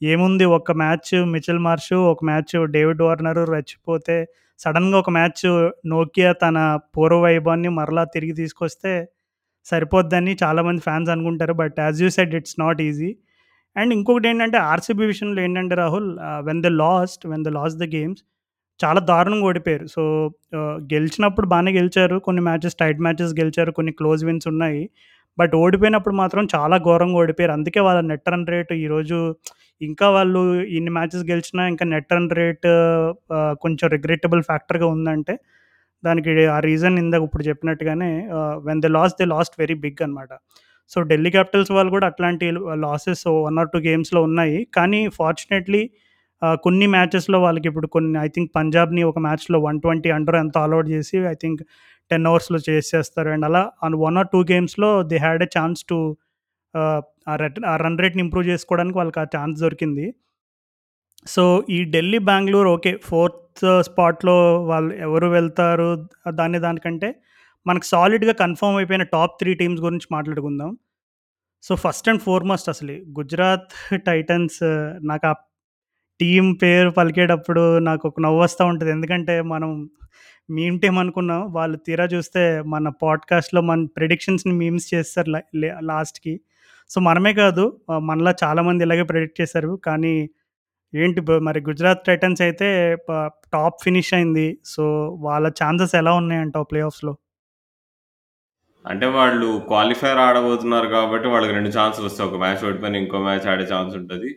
ఏముంది ఒక మ్యాచ్ మిచెల్ మార్ష్, ఒక మ్యాచ్ డేవిడ్ వార్నర్ రచ్చిపోతే సడన్గా ఒక మ్యాచ్ నోకియా తన పూర్వ వైభవాన్ని మరలా తిరిగి తీసుకొస్తే సరిపోద్దని చాలామంది ఫ్యాన్స్ అనుకుంటారు. But as you said it's not easy. And ఇంకొకటేంటంటే ఆర్‌సీబీ విషయంలో ఏంటంటే Rahul when the lost when the lost the games చాలా దారుణంగా ఓడిపోయారు. సో, ఆహ్, గెలిచినప్పుడు బానే గెలిచారు. కొన్ని మ్యాచెస్ టైట్ మ్యాచెస్ గెలిచారు. కొన్ని క్లోజ్ విన్స్ ఉన్నాయి. బట్ ఓడిపోయినప్పుడు మాత్రం చాలా ఘోరంగా ఓడిపోయారు. అందుకే వాళ్ళ నెట్ రన్ రేట్ ఈరోజు ఇంకా వాళ్ళు ఇన్ని మ్యాచెస్ గెలిచినా ఇంకా నెట్ రన్ రేట్ ఆహ్, కొంచెం రిగ్రెటబుల్ ఫ్యాక్టర్‌గా ఉందంటే దానికి ఆ రీజన్ ఇందాక ఇప్పుడు చెప్పినట్టుగానే ఆహ్, when they lost they lost very big అనమాట. సో, ఢిల్లీ క్యాపిటల్స్ వాళ్ళు కూడా అట్లాంటి లాసెస్ 1 ఆర్ 2 గేమ్స్‌లో ఉన్నాయి. కానీ ఫార్చునేట్‌లీ కొన్ని మ్యాచెస్‌లో వాళ్ళకి ఇప్పుడు కొన్ని ఐ థింక్ పంజాబ్‌ని ఒక మ్యాచ్‌లో 120 అండర్ ఎంత అలౌట్ చేసి ఐ థింక్ టెన్ అవర్స్లో చేసేస్తారు. అండ్ అలా అండ్ వన్ ఆర్ టూ గేమ్స్‌లో they had a chance to uh run రేట్‌ని improve చేసుకోవడానికి వాళ్ళకి ఆ ఛాన్స్ దొరికింది. సో, ఈ ఢిల్లీ, బెంగళూరు ఓకే. ఫోర్త్ స్పాట్‌లో వాళ్ళు ఎవరు వెళ్తారు దాని దానికంటే మనకు సాలిడ్‌గా కన్ఫర్మ్ అయిపోయిన టాప్ త్రీ టీమ్స్ గురించి మాట్లాడుకుందాం. సో, ఫస్ట్ అండ్ ఫార్‌మోస్ట్ అసలు గుజరాత్ టైటన్స్ నాకు ఆ టీమ్ పేరు పలికేటప్పుడు నాకు ఒక నవ్వొస్తా ఉంటుంది ఎందుకంటే మనం మీమ్ టీమ్ అనుకున్నాం. వాళ్ళు తీరా చూస్తే మన పాడ్‌కాస్ట్‌లో మన ప్రిడిక్షన్స్‌ని మీమ్స్ చేస్తారు లాస్ట్‌కి. సో, మనమే కాదు మనలా చాలామంది ఇలాగే ప్రెడిక్ట్ చేశారు. కానీ ఏంటి మరి గుజరాత్ టైటన్స్ అయితే టాప్ ఫినిష్ అయింది. సో, వాళ్ళ ఛాన్సెస్ ఎలా ఉన్నాయంటావు ప్లే ఆఫ్స్‌లో? అంటే వాళ్ళు క్వాలిఫైర్ ఆడబోతున్నారు కాబట్టి వాళ్ళకి రెండు ఛాన్సులు వస్తాయి ఒక మ్యాచ్ ఓడిపోయిన ఇంకో మ్యాచ్ ఆడే ఛాన్స్ ఉంటుంది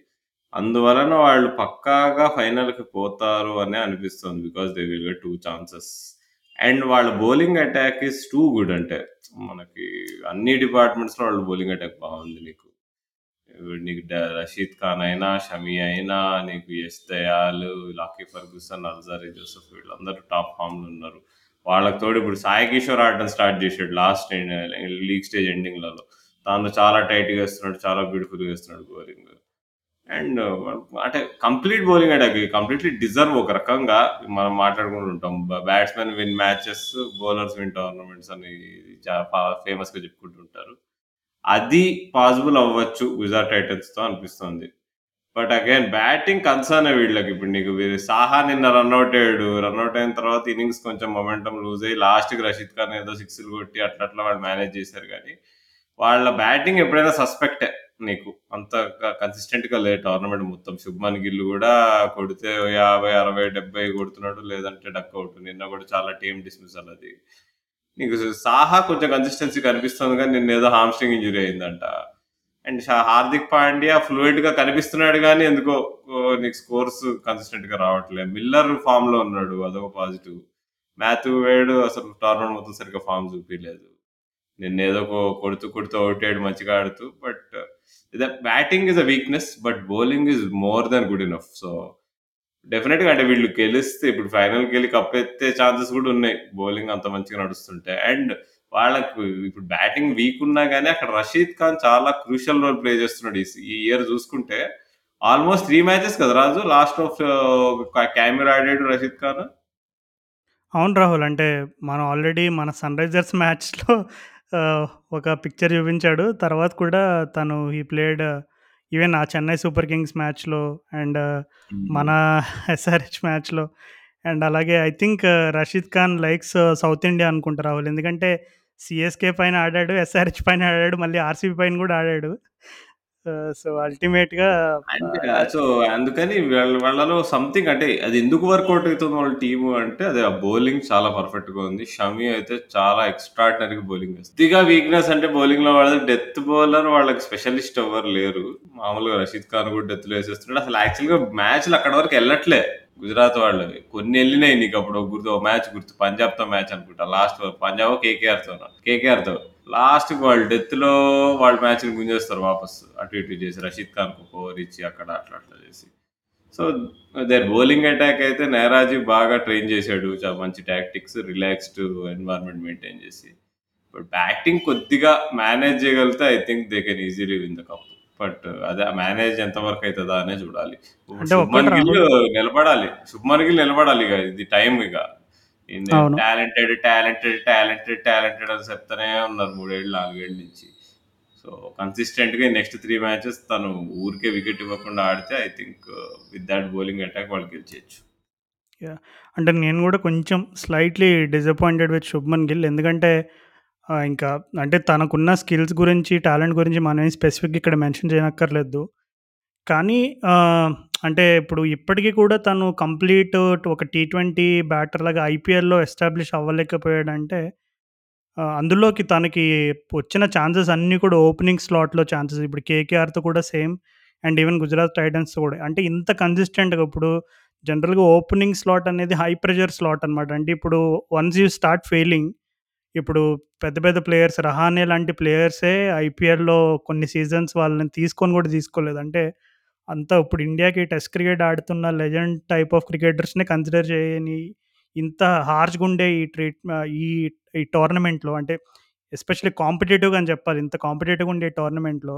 అందువలన వాళ్ళు పక్కాగా ఫైనల్‌కి పోతారు అనే అనిపిస్తుంది. Because they will get two chances. And వాళ్ళ bowling attack is too good అంటే మనకి అన్ని డిపార్ట్మెంట్స్‌లో వాళ్ళ బౌలింగ్ అటాక్ బాగుంది నీకు. నీకు రషీద్ ఖాన్ అయినా, షమీ అయినా, నీకు Yash Dayal, Lockie Ferguson, Alzarri Joseph వీళ్ళందరూ టాప్ ఫామ్‌లో ఉన్నారు. వాళ్ళకి తోడు ఇప్పుడు సాయి కిషోర్ ఆడటం స్టార్ట్ చేసాడు లాస్ట్ లీగ్ స్టేజ్ ఎండింగ్‌లలో. తను చాలా టైట్‌గా వేస్తున్నాడు చాలా బ్యూటిఫుల్‌గా వేస్తున్నాడు బౌలింగ్. అండ్ అంటే complete bowling attack completely deserve ఒక రకంగా మనం మాట్లాడుకుంటూ ఉంటాం. Batsmen win matches, bowlers win tournaments అని చాలా ఫ ఫేమస్‌గా చెప్పుకుంటుంటారు అది పాసిబుల్ అవ్వచ్చు గుజరాత్ టైటన్స్‌తో అనిపిస్తుంది. బట్ అగైన్ బ్యాటింగ్ కన్సర్నే వీళ్ళకి. ఇప్పుడు నీకు సాహా నిన్న రన్అట్ అయ్యాడు. రన్అట్ అయిన తర్వాత ఇన్నింగ్స్ కొంచెం మొమెంటమ్ లూజ్ అయ్యి లాస్ట్‌కి రషీద్ ఖాన్ ఏదో సిక్స్‌లు కొట్టి అట్లా అట్లా వాళ్ళు మేనేజ్ చేశారు కానీ వాళ్ళ బ్యాటింగ్ ఎప్పుడైనా సస్పెక్టే నీకు. అంత కన్సిస్టెంట్‌గా లేదు టోర్నమెంట్ మొత్తం. శుభ్మన్ గిల్ కూడా కొడితే 50, 60, 70 కొడుతున్నాడు. లేదంటే డక్ అవుట్ నిన్న కూడా చాలా టీమ్ డిస్మిస్ అది. నీకు సాహా కొంచెం కన్సిస్టెన్సీ కనిపిస్తుంది కానీ నిన్న ఏదో హామ్‌స్ట్రింగ్ ఇంజురీ అయిందంట. అండ్ హార్దిక్ పాండ్యా ఫ్లూయెంట్‌గా కనిపిస్తున్నాడు కానీ ఎందుకో నీకు స్కోర్స్ కన్సిస్టెంట్‌గా రావట్లేదు. మిల్లర్ ఫామ్‌లో ఉన్నాడు. అదొక పాజిటివ్. మ్యాథ్యూ వేడు అసలు టోర్నమెంట్ మొత్తం సరిగ్గా ఫామ్ చూపించలేదు నిన్న ఏదో కొడుతూ కొడుతూ అవుట్ అయ్యాడు మంచిగా ఆడుతూ. But the batting is a weakness. But bowling is more than good enough so, డెఫినిట్‌గా అంటే వీళ్ళు గెలిస్తే ఇప్పుడు ఫైనల్‌కెళ్ళి కప్పెత్తే ఛాన్సెస్ కూడా ఉన్నాయి. బౌలింగ్ అంత మంచిగా నడుస్తుంటే. అండ్ వాళ్ళకు ఇప్పుడు బ్యాటింగ్ వీక్ ఉన్నా కానీ అక్కడ రషీద్ ఖాన్ చాలా క్రూషియల్ రోల్ ప్లే చేస్తున్నాడు. ఈ ఇయర్ చూసుకుంటే ఆల్మోస్ట్ త్రీ మ్యాచెస్ కదా Raju last off camera camera ఆడాడు రషీద్ ఖాన్. అవును రాహుల్. అంటే మనం ఆల్రెడీ మన సన్ రైజర్స్ మ్యాచ్‌లో ఆహ్, ఒక పిక్చర్ చూపించాడు. తర్వాత కూడా తను he played even uh Chennai Super Kings మ్యాచ్‌లో అండ్ మన ఎస్ఆర్‌హెచ్ మ్యాచ్‌లో అండ్ అలాగే I think Rashid Khan likes South India అనుకుంటా రాహుల్. ఎందుకంటే సీఎస్‌కే పైన ఆడాడు, ఎస్ఆర్‌హెచ్ పైన ఆడాడు, మళ్ళీ ఆర్‌సీబీ పైన కూడా ఆడాడు. సో, అల్టిమేట్‌గా అంటే ఆహ్, సో, అందుకని వాళ్ళ వాళ్ళలో సంథింగ్ అంటే అది ఎందుకు వర్కౌట్ అవుతుంది వాళ్ళ టీము అంటే అది ఆ బౌలింగ్ చాలా పర్ఫెక్ట్‌గా ఉంది. షమి అయితే చాలా ఎక్స్ట్రార్డినరీగా బౌలింగ్. కొద్దిగా వీక్‌నెస్ అంటే బౌలింగ్‌లో వాళ్ళది డెత్ బౌలర్ వాళ్ళకి స్పెషలిస్ట్ ఎవ్వరు లేరు. మామూలుగా రషీద్ ఖాన్ కూడా డెత్‌లో ఏసేస్తున్నాడు. అసలు యాక్చువల్‌గా మ్యాచ్‌లు అక్కడి వరకు ఎళ్ళట్లే గుజరాత్ వాళ్ళవి. కొన్ని ఎళ్ళినాయి నీకు అప్పుడు గుర్తు ఒక మ్యాచ్ గుర్తు పంజాబ్‌తో మ్యాచ్ అనుకుంటా. లాస్ట్ పంజాబో కేకేఆర్‌తోనో. కేకేఆర్‌తో. లాస్ట్‌కి వాళ్ళు డెత్‌లో వాళ్ళు మ్యాచ్‌ని గుంజేస్తారు వాపస్. అటు ఇటు చేసి రషీద్ ఖాన్‌కి ఓవర్ ఇచ్చి అక్కడ అట్లా అట్లా చేసి. సో, దేర్ బౌలింగ్ అటాక్ అయితే నెహ్రాజీ బాగా ట్రైన్ చేశాడు. చాలా మంచి టాక్టిక్స్, రిలాక్స్డ్ ఎన్వైర్న్‌మెంట్ మెయింటైన్ చేసి. బట్ బ్యాటింగ్ కొద్దిగా మేనేజ్ చేయగలిగితే I think they can easily win the cup. But అదే మేనేజ్ ఎంతవరకు అవుతుందా అనే చూడాలి శుభ్మన్ గిల్ నిలబడాలి శుభ్మన్ గిల్ నిలబడాలి ఇక ఇది టైం ఇక టాలెంటెడ్ టాలెంటెడ్ టాలెంటెడ్ టాలెంటెడ్ అని చెప్తానే ఉన్నారు మూడేళ్ళు నాలుగేళ్ళ నుంచి. సో కన్సిస్టెంట్గా నెక్స్ట్ త్రీ మ్యాచెస్ తను ఊరికే వికెట్ ఇవ్వకుండా ఆడితే I think with that bowling attack వాళ్ళు గెలిచేయచ్చు అంటే నేను కూడా కొంచెం slightly disappointed with Shubman Gill. ఎందుకంటే ఇంకా అంటే తనకున్న స్కిల్స్ గురించి టాలెంట్ గురించి మనం ఏం స్పెసిఫిక్గా ఇక్కడ మెన్షన్ చేయనక్కర్లేదు. కానీ అంటే ఇప్పుడు ఇప్పటికీ కూడా తను కంప్లీట్ ఒక టీ ట్వంటీ బ్యాటర్ లాగా ఐపీఎల్లో ఎస్టాబ్లిష్ అవ్వలేకపోయాడంటే ఆ, అందులోకి తనకి వచ్చిన ఛాన్సెస్ అన్నీ కూడా ఓపెనింగ్ స్లాట్లో ఛాన్సెస్. ఇప్పుడు కేకేఆర్తో కూడా same and even Gujarat Titans కూడా. అంటే ఇంత కన్సిస్టెంట్గా ఇప్పుడు జనరల్గా ఓపెనింగ్ స్లాట్ అనేది హై ప్రెషర్ స్లాట్ అనమాట అంటే ఇప్పుడు వన్స్ యూ స్టార్ట్ ఫెయిలింగ్ ఇప్పుడు పెద్ద పెద్ద ప్లేయర్స్ రహానే లాంటి ప్లేయర్సే ఐపీఎల్లో కొన్ని సీజన్స్ వాళ్ళని తీసుకొని కూడా తీసుకోలేదు. అంటే అంతా ఇప్పుడు ఇండియాకి టెస్ట్ క్రికెట్ ఆడుతున్న లెజెండ్ టైప్ ఆఫ్ క్రికెటర్స్ని కన్సిడర్ చేయని ఇంత హార్ష్గా ఉండే ఈ ట్రీట్ ఈ ఈ టోర్నమెంట్లో అంటే ఎస్పెషల్లీ కాంపిటేటివ్గా అని చెప్పాలి ఇంత కాంపిటేటివ్గా ఉండే టోర్నమెంట్లో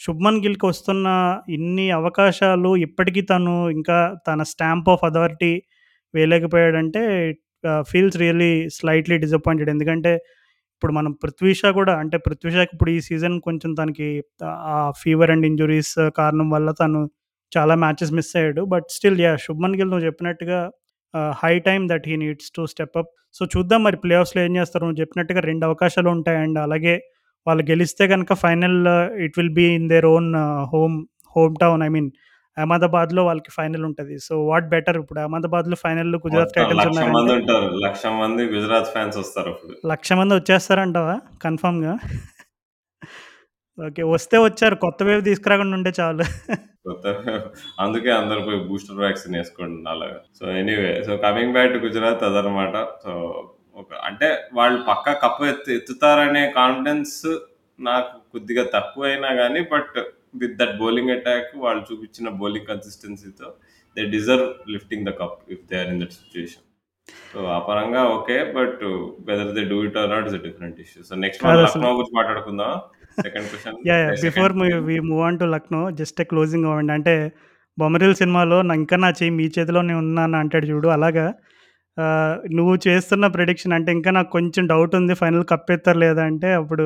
శుభ్మన్ గిల్కి వస్తున్న ఇన్ని అవకాశాలు ఇప్పటికీ తను ఇంకా తన స్టాంప్ ఆఫ్ అథారిటీ వేయలేకపోయాడంటే ఫీల్స్ రియల్లీ స్లైట్లీ డిసప్పాయింటెడ్. ఎందుకంటే ఇప్పుడు మనం పృథ్వీషా కూడా అంటే పృథ్వీషాకి ఇప్పుడు ఈ సీజన్ కొంచెం తనకి ఆ ఫీవర్ అండ్ ఇంజురీస్ కారణం వల్ల తను చాలా మ్యాచెస్ మిస్ అయ్యాడు. But still yeah Shubman Gill నువ్వు చెప్పినట్టుగా high time that he needs to step up. So చూద్దాం మరి ప్లే ఆఫ్స్లో ఏం చేస్తారు. నువ్వు చెప్పినట్టుగా రెండు అవకాశాలు ఉంటాయి. అండ్ అలాగే వాళ్ళు గెలిస్తే కనుక final it will be in their own home home town I mean అహ్మదాబాద్లో వాళ్ళకి ఫైనల్ ఉంటుంది. సో వాట్ బెటర్ ఇప్పుడు? అహ్మదాబాద్లో ఫైనల్ గుజరాత్ టైటన్స్ లక్ష మంది ఉన్నారంటే ఉంటారు. లక్ష మంది గుజరాత్ ఫ్యాన్స్ వస్తారు లక్ష మంది వచ్చేస్తారంటావా? కన్ఫామ్గా? ఓకే వస్తే వచ్చారు. కొత్త వేవ్ తీసుకురాకుండా ఉంటే చాలు. అందుకే అందరు పోయి బూస్టర్ వ్యాక్సిన్ వేసుకోండి అలాగా so anyway. So coming back to Gujarat అదనమాట. సో ఒక అంటే వాళ్ళు పక్కా కప్పు ఎత్తు ఎత్తుతారనే కాన్ఫిడెన్స్ నాకు కొద్దిగా తక్కువైనా కానీ but with that bowling attack వాళ్ళు చూపించిన bowling కన్సిస్టెన్సీతో they deserve lifting the cup if they are in that situation so ఆ పరంగా okay but whether they do it or not is different issue so next మనం లక్నో గురించి మాట్లాడుకుందాం second question before we move on to Lucknow just closing అవ్వండి అంటే బొమ్మరిల్ సినిమాలో నా ఇంకా నా చెయ్యి మీ చేతిలోనే ఉన్నాను అంటాడు చూడు. అలాగా నువ్వు చేస్తున్న ప్రిడిక్షన్ అంటే ఇంకా నాకు కొంచెం డౌట్ ఉంది ఫైనల్ కప్పెత్తారు లేదా అంటే అప్పుడు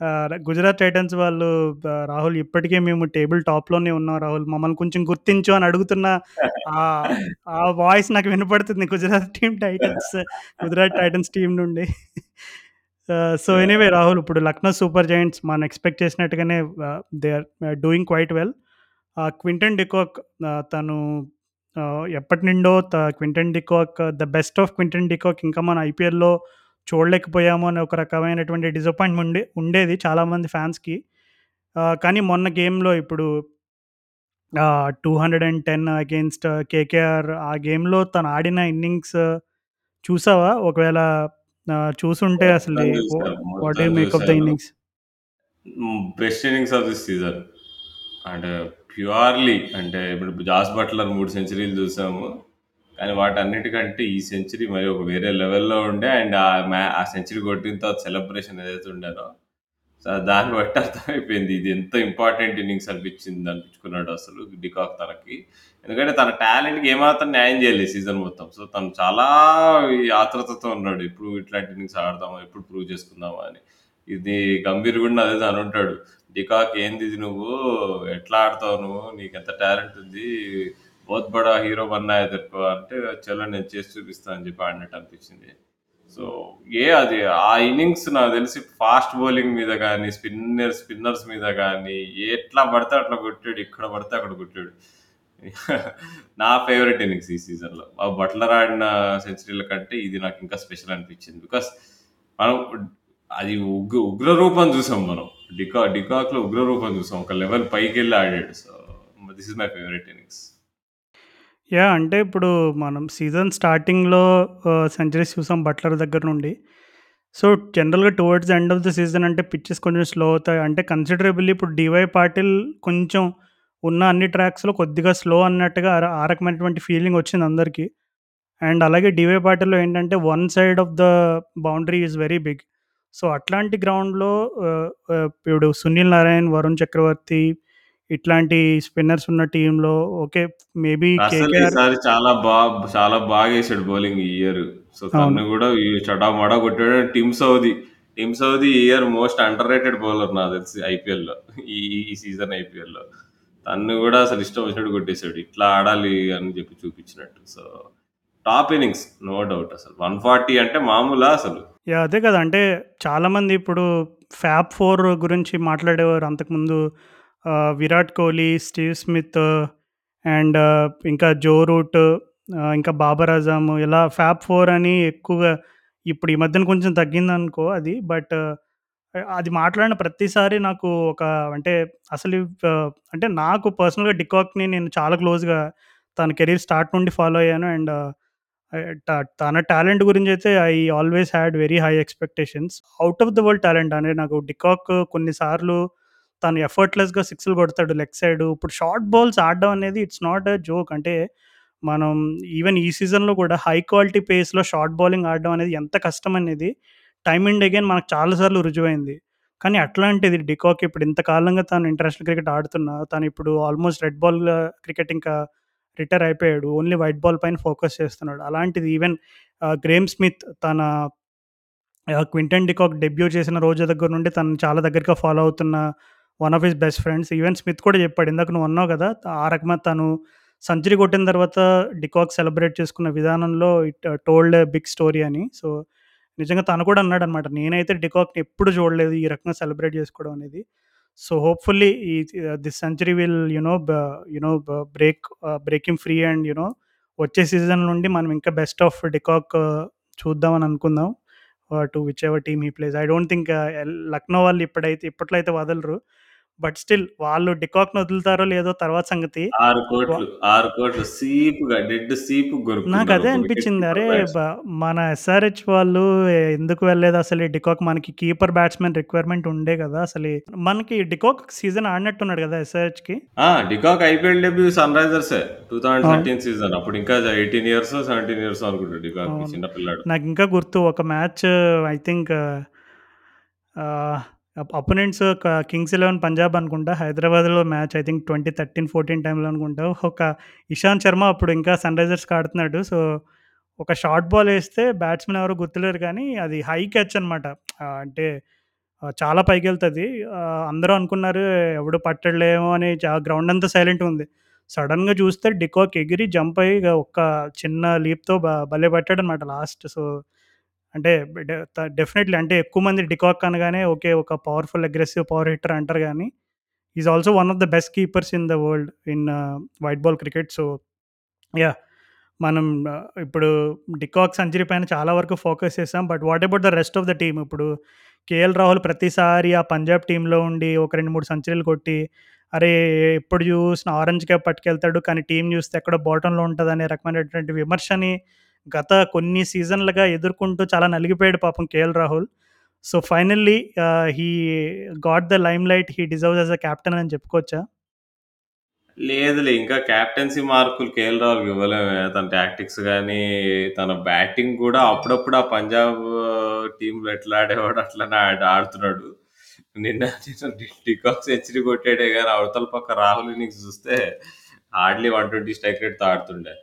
ఆ, గుజరాత్ టైటన్స్ వాళ్ళు ఆ, రాహుల్ ఇప్పటికే మేము టేబుల్ టాప్లోనే ఉన్నాం రాహుల్. మమ్మల్ని కొంచెం గుర్తించు అని అడుగుతున్న ఆ ఆ వాయిస్ నాకు వినపడుతుంది Gujarat team Titans Gujarat Titans team నుండి. సో ఎనీవే రాహుల్ ఇప్పుడు లక్నో సూపర్ జైంట్స్ మనం expect చేసినట్టుగానే they are doing quite well. Quinton de Kock తను ఆ, ఎప్పటి నుండో త Quinton de Kock the best of Quinton de Kock ఇంకా మన ఐపీఎల్లో చూడలేకపోయాము అనే ఒక రకమైనటువంటి డిసప్పాయింట్మెంట్ ఉండే ఉండేది చాలామంది ఫ్యాన్స్కి కానీ మొన్న గేమ్లో ఇప్పుడు two hundred and ten against KKR ఆ గేమ్లో తను ఆడిన ఇన్నింగ్స్ చూసావా? ఒకవేళ చూసుంటే అసలు what you make of the innings best innings of this season అంటే ప్యూర్లీ అంటే ఇప్పుడు జాస్ బట్లర్ మూడు సెంచరీలు చూసాము. కానీ వాటన్నిటికంటే ఈ సెంచరీ మరి ఒక వేరే లెవెల్లో ఉండే అండ్ ఆ మ్యా ఆ సెంచరీ కొట్టిన తర్వాత సెలబ్రేషన్ ఏదైతే ఉండేనో సో దాన్ని బట్టి అర్థమైపోయింది. ఇది ఎంత ఇంపార్టెంట్ ఇన్నింగ్స్ అనిపించింది అనిపించుకున్నాడు అసలు డికాక్ తనకి. ఎందుకంటే తన టాలెంట్కి ఏమాత్రం న్యాయం చేయలేదు సీజన్ మొత్తం. సో తను చాలా ఆతృతతో ఉన్నాడు. ఇప్పుడు ఇట్లాంటి ఇన్నింగ్స్ ఆడదామా ఎప్పుడు ప్రూవ్ చేసుకుందామా అని. ఇది గంభీర్ కూడా అదే అని ఉంటాడు. డికాక్ ఏంది ఇది నువ్వు? ఎట్లా ఆడతావు నువ్వు? నీకు ఎంత టాలెంట్ ఉంది? బోత్ బడా హీరో బన్నా ఎదుర్కో అంటే చలో నేను చేసి చూపిస్తాను అని చెప్పి ఆడినట్టు అనిపించింది. సో ఏ అది ఆ ఇన్నింగ్స్ నాకు తెలిసి ఫాస్ట్ బౌలింగ్ మీద కానీ స్పిన్నర్ స్పిన్నర్స్ మీద కానీ ఎట్లా పడితే అట్లా కొట్టాడు ఇక్కడ పడితే అక్కడ కొట్టాడు. (laughs) నా ఫేవరెట్ ఇన్నింగ్స్ ఈ సీజన్లో. ఆ బట్లర్ ఆడిన సెంచరీల కంటే ఇది నాకు ఇంకా స్పెషల్ అనిపించింది. బికాస్ మనం అది ఉగ్ర ఉగ్రరూపం చూసాం మనం. డికా డికాక్లో ఉగ్రరూపం చూసాం. ఒక లెవెల్ పైకి వెళ్ళి ఆడాడు. So this is my favourite innings. Yeah అంటే ఇప్పుడు మనం సీజన్ స్టార్టింగ్లో సెంచరీస్ చూసాం బట్లర్ దగ్గర నుండి. సో జనరల్గా towards end of the season అంటే పిచ్చెస్ కొంచెం స్లో అవుతాయి. అంటే కన్సిడరబుల్లీ ఇప్పుడు డివై పాటిల్ కొంచెం ఉన్న అన్ని ట్రాక్స్లో కొద్దిగా స్లో అన్నట్టుగా ఆ- ఆ రకమైనటువంటి ఫీలింగ్ వచ్చింది అందరికీ. అండ్ అలాగే డివై పాటిల్లో ఏంటంటే one side of the boundary is very big. So, అట్లాంటి గ్రౌండ్‌లో ఆహ్, ఆహ్, ఇప్పుడు సునీల్ నారాయణ్, వరుణ్ చక్రవర్తి ఇట్లాంటి స్పిన్నర్స్ ఉన్న టీమ్‌లో ఓకే. మేబీ అసలు కేకేఆర్ ఈసారి చాలా బా చాలా బాగేసాడు బౌలింగ్ ఈ ఇయర్. సో, అవును. తను గూడా ఈ చటామడా కొట్టాడు. టిమ్ సౌదీ, టిమ్ సౌదీ ఈ year most underrated bowler నాకు తెలిసి ఐపీఎల్‌లో. ఈ ఈ సీజన్ ఐపీఎల్‌లో. తన్ను గూడా అసలు ఇష్టం వచ్చినట్టు కొట్టేసాడు. ఇట్లా ఆడాలి అని చెప్పి చూపించినట్టు. So, top innings no doubt అసలు. 140 అంటే మామూలా అసలు? అదే కదా! అంటే చాలామంది ఇప్పుడు ఫ్యాబ్ ఫోర్ గురించి మాట్లాడేవారు అంతకుముందు. Virat Kohli, Steve Smith and ఇంకా జో రూట్ ఇంకా బాబర్ అజమ్ ఇలా ఫ్యాబ్ ఫోర్ అని ఎక్కువగా ఇప్పుడు ఈ మధ్యన కొంచెం తగ్గిందనుకో అది. బట్ అది మాట్లాడిన ప్రతిసారి నాకు ఒక అంటే అసలు అంటే నాకు పర్సనల్‌గా డికాక్‌ని నేను చాలా క్లోజ్‌గా తన కెరీర్ స్టార్ట్ నుండి ఫాలో అయ్యాను. అండ్ తన టాలెంట్ గురించి అయితే I always had very high expectations. Out of the world talent అంటే నాకు డికాక్ కొన్నిసార్లు తను ఎఫర్ట్‌లెస్‌గా సిక్స్‌లు కొడతాడు లెగ్ సైడ్. ఇప్పుడు షార్ట్ బాల్స్ ఆడడం అనేది ఇట్స్ నాట్ ఎ జోక్. అంటే మనం ఈవెన్ ఈ సీజన్‌లో కూడా హై క్వాలిటీ పేస్‌లో షార్ట్ బౌలింగ్ ఆడడం అనేది ఎంత కష్టం అనేది టైమ్ అండ్ అగైన్ మనకు చాలా సార్లు రుజువైంది. కానీ అట్లాంటిది డికాక్ ఇప్పుడు ఇంతకాలంగా తను ఇంటర్నేషనల్ క్రికెట్ ఆడుతున్నా, తను ఇప్పుడు ఆల్మోస్ట్ రెడ్ బాల్ క్రికెట్ ఇంకా రిటైర్ అయిపోయాడు. ఓన్లీ వైట్ బాల్ పైన ఫోకస్ చేస్తున్నాడు. అలాంటిది ఈవెన్ గ్రేమ్ స్మిత్ తన క్వింటన్ డికాక్ డెబ్యూ చేసిన రోజు దగ్గర నుండి తను చాలా దగ్గరగా ఫాలో అవుతున్న one of his best friends. Even Smith కూడా చెప్పాడు. ఇందాక నువ్వు అన్నావు కదా! ఆ రకమైన తను సెంచరీ కొట్టిన తర్వాత డికాక్ సెలబ్రేట్ చేసుకున్న విధానంలో ఇట్ టోల్డ్ బిగ్ స్టోరీ అని. సో, నిజంగా తను కూడా అన్నాడు అనమాట నేనైతే డికాక్‌ని ఎప్పుడు చూడలేదు ఈ రకంగా సెలబ్రేట్ చేసుకోవడం అనేది. సో, హోప్‌ఫుల్లీ ఈ this century will you know you know బ బ break breaking free and you know వచ్చే సీజన్ నుండి మనం ఇంకా బెస్ట్ ఆఫ్ డికాక్ uh, చూద్దామని అనుకుందాం. To whichever team he plays. I don't think L Lucknow వాళ్ళు ఇప్పుడైతే ఇప్పట్లో అయితే వదలరు. బట్ స్టిల్ వాళ్ళు డికాక్‌ని వదులుతారో లేదో తర్వాత సంగతి. 6,00,00,000 వ 6,00,00,000 సీపుగా డెడ్ సీపుగా కొనుక్కున్నారు నాకదే ఒక వికెట్ అనిపించింది. అరే! మన ఎస్ఆర్‌హెచ్ వాళ్ళు ఎందుకు వెళ్ళలేదు అసలు డికాక్ మనకి కీపర్ బ్యాట్స్‌మన్ రిక్వైర్మెంట్ ఉండే కదా! అసలు మనకి డికాక్ సీజన్ ఆడినట్టున్నాడు కదా! ఎస్ఆర్‌హెచ్‌కి. ఆ! డికాక్ ఐపీఎల్ డెబ్యూ సన్ రైజర్సే. అవును. 2013 సీజన్. అప్పుడు ఇంకా 18 ఇయర్సో, 17 ఇయర్సో అనుకుంటా డికాక్‌కి అవును. చిన్న పిల్లాడు. నాకింకా గుర్తు ఒక match I think opponents Kings Eleven Punjab అనుకుంటా. హైదరాబాద్‌లో match I think twenty thirteen fourteen టైంలో అనుకుంటా. ఒక ఇషాంత్ శర్మ అప్పుడు ఇంకా సన్ రైజర్స్‌కి ఆడుతున్నాడు. సో, ఒక షార్ట్ బాల్ వేస్తే బ్యాట్స్మెన్ ఎవరు గుర్తులేరు కానీ అది హై క్యాచ్ అనమాట. అంటే చాలా పైకి వెళ్తుంది అందరూ అనుకున్నారు ఎవడు పట్టడులేమో అని గ్రౌండ్ అంతా సైలెంట్ ఉంది. సడన్గా చూస్తే డికోక్ ఎగిరి జంప్ అయ్యి ఇగ ఒక్క చిన్న లీప్‌తో బ భలే పట్టాడనమాట లాస్ట్. సో, అంటే డెఫినెట్‌లీ అంటే ఎక్కువ మంది డికాక్ అనగానే ఓకే. ఒక పవర్‌ఫుల్ అగ్రెసివ్ పవర్ హిట్టర్ అంటారు కానీ is also one of the best keepers in the world in white ball cricket. So, yeah మనం uh, ఇప్పుడు డికాక్ సెంచరీ పైన చాలా వరకు ఫోకస్ చేసాం. But what about the rest of the team? ఇప్పుడు KL Rahul ప్రతిసారి ఆ పంజాబ్ టీంలో ఉండి ఒక 2, 3 సెంచరీలు కొట్టి, అరే! ఎప్పుడు చూసిన ఆరెంజ్ క్యాప్ పట్టుకెళ్తాడు. కానీ టీం చూస్తే ఎక్కడో ఉంటుంది అనే రకమైనటువంటి విమర్శని గత కొన్ని సీజన్‌లుగా ఎదుర్కొంటూ చాలా నలిగిపోయాడు పాపం KL Rahul. So, finally he got the limelight. He deserves as a captain అని చెప్పుకోవచ్చా? లేదులే. ఇంకా కెప్టెన్సీ మార్కులు కేఎల్ రాహుల్‌కి ఇవ్వలేమే. తన టాక్టిక్స్ కానీ తన బ్యాటింగ్ కూడా అప్పుడప్పుడు ఆ పంజాబ్ టీంలో ఎట్లా ఆడేవాడు అట్లనే ఆడుతున్నాడు. నిన్న నిన్న డికాక్ సెంచరీ కొట్టాడే కానీ అవతల పక్క రాహుల్ ఇన్నింగ్స్ చూస్తే హార్డ్‌లీ 120 స్ట్రైక్ రేట్‌తో ఆడుతుండే.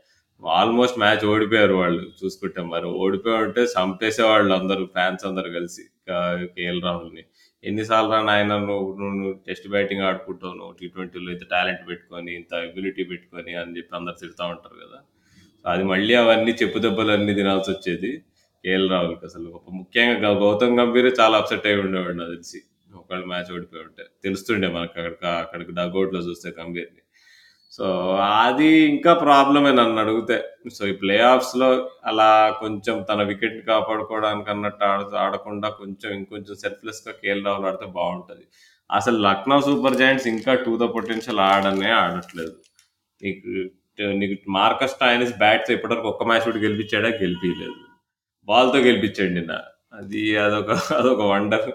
ఆల్మోస్ట్ మ్యాచ్ ఓడిపోయారు వాళ్ళు చూసుకుంటే మరి. ఓడిపోయి ఉంటే చంపేసేవాళ్ళు అందరూ ఫ్యాన్స్ అందరు కలిసి కేఎల్ రాహుల్‌ని. ఎన్నిసార్లు సార్లురా నాయనా నువ్వు నువ్వు టెస్ట్ బ్యాటింగ్ ఆడుకుంటావు. నువ్వు టీ20లో ఇంత టాలెంట్ పెట్టుకొని, ఇంత ఎబిలిటీ పెట్టుకొని అని చెప్పి అందరూ తిడతా ఉంటారు కదా! అది మళ్ళీ అవన్నీ చెప్పు దెబ్బలు అన్నీ తినాల్సి వచ్చేది కేఎల్ రాహుల్‌కి అసలు. ముఖ్యంగా గౌతమ్ గంభీర్ చాలా అప్సెట్ అయి ఉండేవాడు నాకు తెలిసి. ఒకవేళ మ్యాచ్ ఓడిపోయి ఉంటే. తెలుస్తుండే మనకు అక్కడ అక్కడికి డగౌట్‌లో చూస్తే గంభీర్‌ని. సో, అది ఇంకా ప్రాబ్లమే నన్నడిగితే. సో, ఈ ప్లే ఆఫ్స్‌లో అలా కొంచెం తన వికెట్‌ని కాపాడుకోవడానికి అన్నట్టు ఆడ ఆడకుండా కొంచెం ఇంకొంచెం సెల్ఫ్‌లెస్‌గా కేఎల్ రాహుల్ ఆడితే బాగుంటుంది అసలు లక్నో సూపర్ జాయింట్స్ ఇంకా టూ ద పొటెన్షియల్ ఆడనే ఆడట్లేదు. నీకు నీకు మార్కస్ టాయినిస్ బ్యాట్‌తో ఇప్పటివరకు ఒక్క మ్యాచ్ కూడా గెలిపించాడా? గెలిపించలేదు బాల్‌తో గెలిపించాడు నిన్న. అది అదొక అదొక వండర్.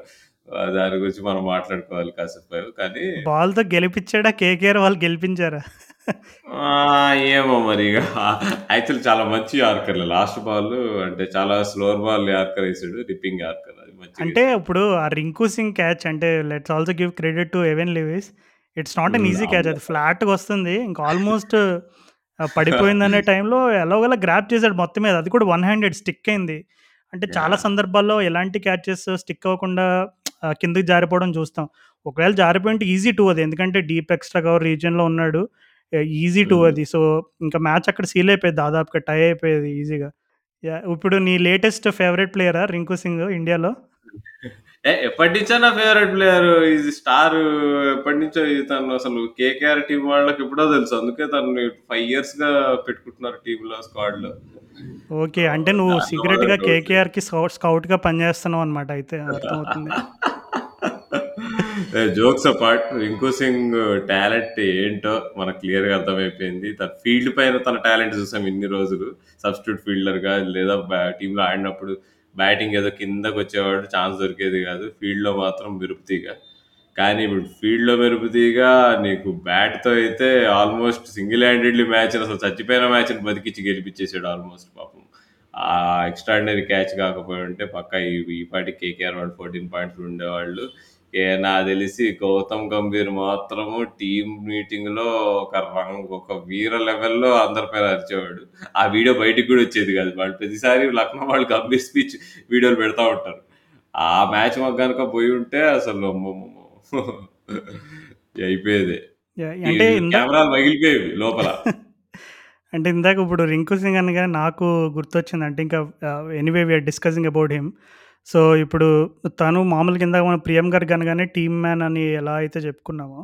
దాని గురించి మనం మాట్లాడుకోవాలి కాసేపు. కానీ బాల్‌తో గెలిపించాడా కేకేఆర్ వాళ్ళు గెలిపించారా? ఏమో మరి ఇగ యాక్చువల్లీ చాలా మంచి యార్కర్‌లు. లాస్ట్ బాల్ అంటే చాలా స్లోవర్ బాల్ యార్కర్ ఏసాడు. రిప్పింగ్ యార్కర్ అది అంటే మంచిగేసాడు. ఇప్పుడు ఆ 'రింకు సింగ్' క్యాచ్ అంటే let's also give credit to Evin Lewis. It's not hmm. Easy catch. అవును. అది ఫ్లాట్‌గా వస్తుంది. ఇంకా ఆల్మోస్ట్ ఆహ్, పడిపోయిందనే టైంలో (laughs) ఎలాగోలా గ్రాబ్ చేసాడు మొత్తం మీద. అది కూడా వన్ హ్యాండెడ్ స్టిక్ అయింది. అంటే చాలా యాహ్! సందర్భాల్లో ఎలాంటి క్యాచెస్ స్టిక్ అవ్వకుండా ఆహ్, కిందకి జారిపోవడం చూస్తాం. ఒకవేళ జారిపోయుంటే ఈజీ 2 అది. ఎందుకంటే డీప్ ఎక్స్‌ట్రా కవర్ రీజియన్‌లో ఉన్నాడు. ఈజీ 2 హ్మ్. అది. సో, ఇంకా మ్యాచ్ అక్కడ సీల్ అయిపోయేది దాదాపుగా టై అయిపోయేది ఈజీగా. ఇప్పుడు నీ లేటెస్ట్ ఫేవరెట్ ప్లేయరా 'రింకు సింగ్' ఇండియాలో? ఏ ఎప్పటినుంచో నా ఫేవరెట్ ప్లేయరు. ఈజ్ స్టారు ఎప్పటినుంచో తను అసలు కేకేఆర్ టీమ్ వాళ్ళకి ఎప్పుడో తెలుసు. అందుకే తనని 5 ఇయర్స్‌గా పెట్టుకుంటున్నారు టీమ్‌లో స్క్వాడ్‌లో. ఓకే. అంటే నువ్వు దాంట్లో మాత్రం సీక్రెట్‌గా డౌట్ లేదు. కేకేఆర్‌కి స్కౌ స్కౌట్‌గా పనిచేస్తున్నావనమాట అయితే అర్థమవుతుంది. (laughs) Jokes apart 'Rinku Singh' talent ఏంటో మనకు క్లియర్‌గా అర్థమైపోయింది. తన ఫీల్డ్ పైన తన టాలెంట్ చూసాం ఇన్ని రోజులు. సబ్‌స్టిట్యూట్ ఫీల్డర్‌గా లేదా బ్యా టీమ్‌లో ఆడినప్పుడు బ్యాటింగ్ ఏదో కిందకొచ్చేవాడు. ఛాన్స్ దొరికేది కాదు. ఫీల్డ్‌లో మాత్రం మెరుపుతీగ. కానీ ఇప్పుడు ఫీల్డ్‌లో మెరుపుతీగ నీకు బ్యాట్‌తో అయితే ఆల్మోస్ట్ సింగిల్ హ్యాండెడ్‌లీ మ్యాచ్‌ని అసలు చచ్చిపోయిన మ్యాచ్‌ని బతికిచ్చి గెలిపించేసాడు ఆల్మోస్ట్ పాపం. ఆ ఎక్స్‌ట్రార్డినరీ క్యాచ్ కాకపోయుంటే పక్కా ఈ ఈ పాటికి కేకేఆర్ వాళ్ళు 14 పాయింట్స్ ఉండేవాళ్ళు. ఏ నాకు తెలిసి గౌతమ్ గంభీర్ మాత్రము టీమ్ మీటింగ్‌లో ఒక రంగ్ ఒక వీర లెవెల్‌లో అందరి పైన అరిచేవాడు. ఆ వీడియో బయటికి కూడా వచ్చేది కాదు. వాళ్ళు ప్రతిసారి లక్నో వాళ్ళు గంభీర్ స్పీచ్ వీడియోలు పెడతా ఉంటారు. ఆ మ్యాచ్ మాకు గనుక పోయుంటే అసలు! (laughs) అయిపోయేది. అంటే కెమెరాలు పగిలిపోయేవి లోపల. (laughs) అంటే ఇందాక ఇప్పుడు 'రింకు సింగ్' అనగానే నాకు గుర్తొచ్చింది. అంటే ఇంకా anyway we are discussing about him. So, ఇప్పుడు తను మామూలుగా ఇందాక మనం 'ప్రియం గారికి అనగానే టీమ్ మ్యాన్ అని ఎలా అయితే చెప్పుకున్నామో,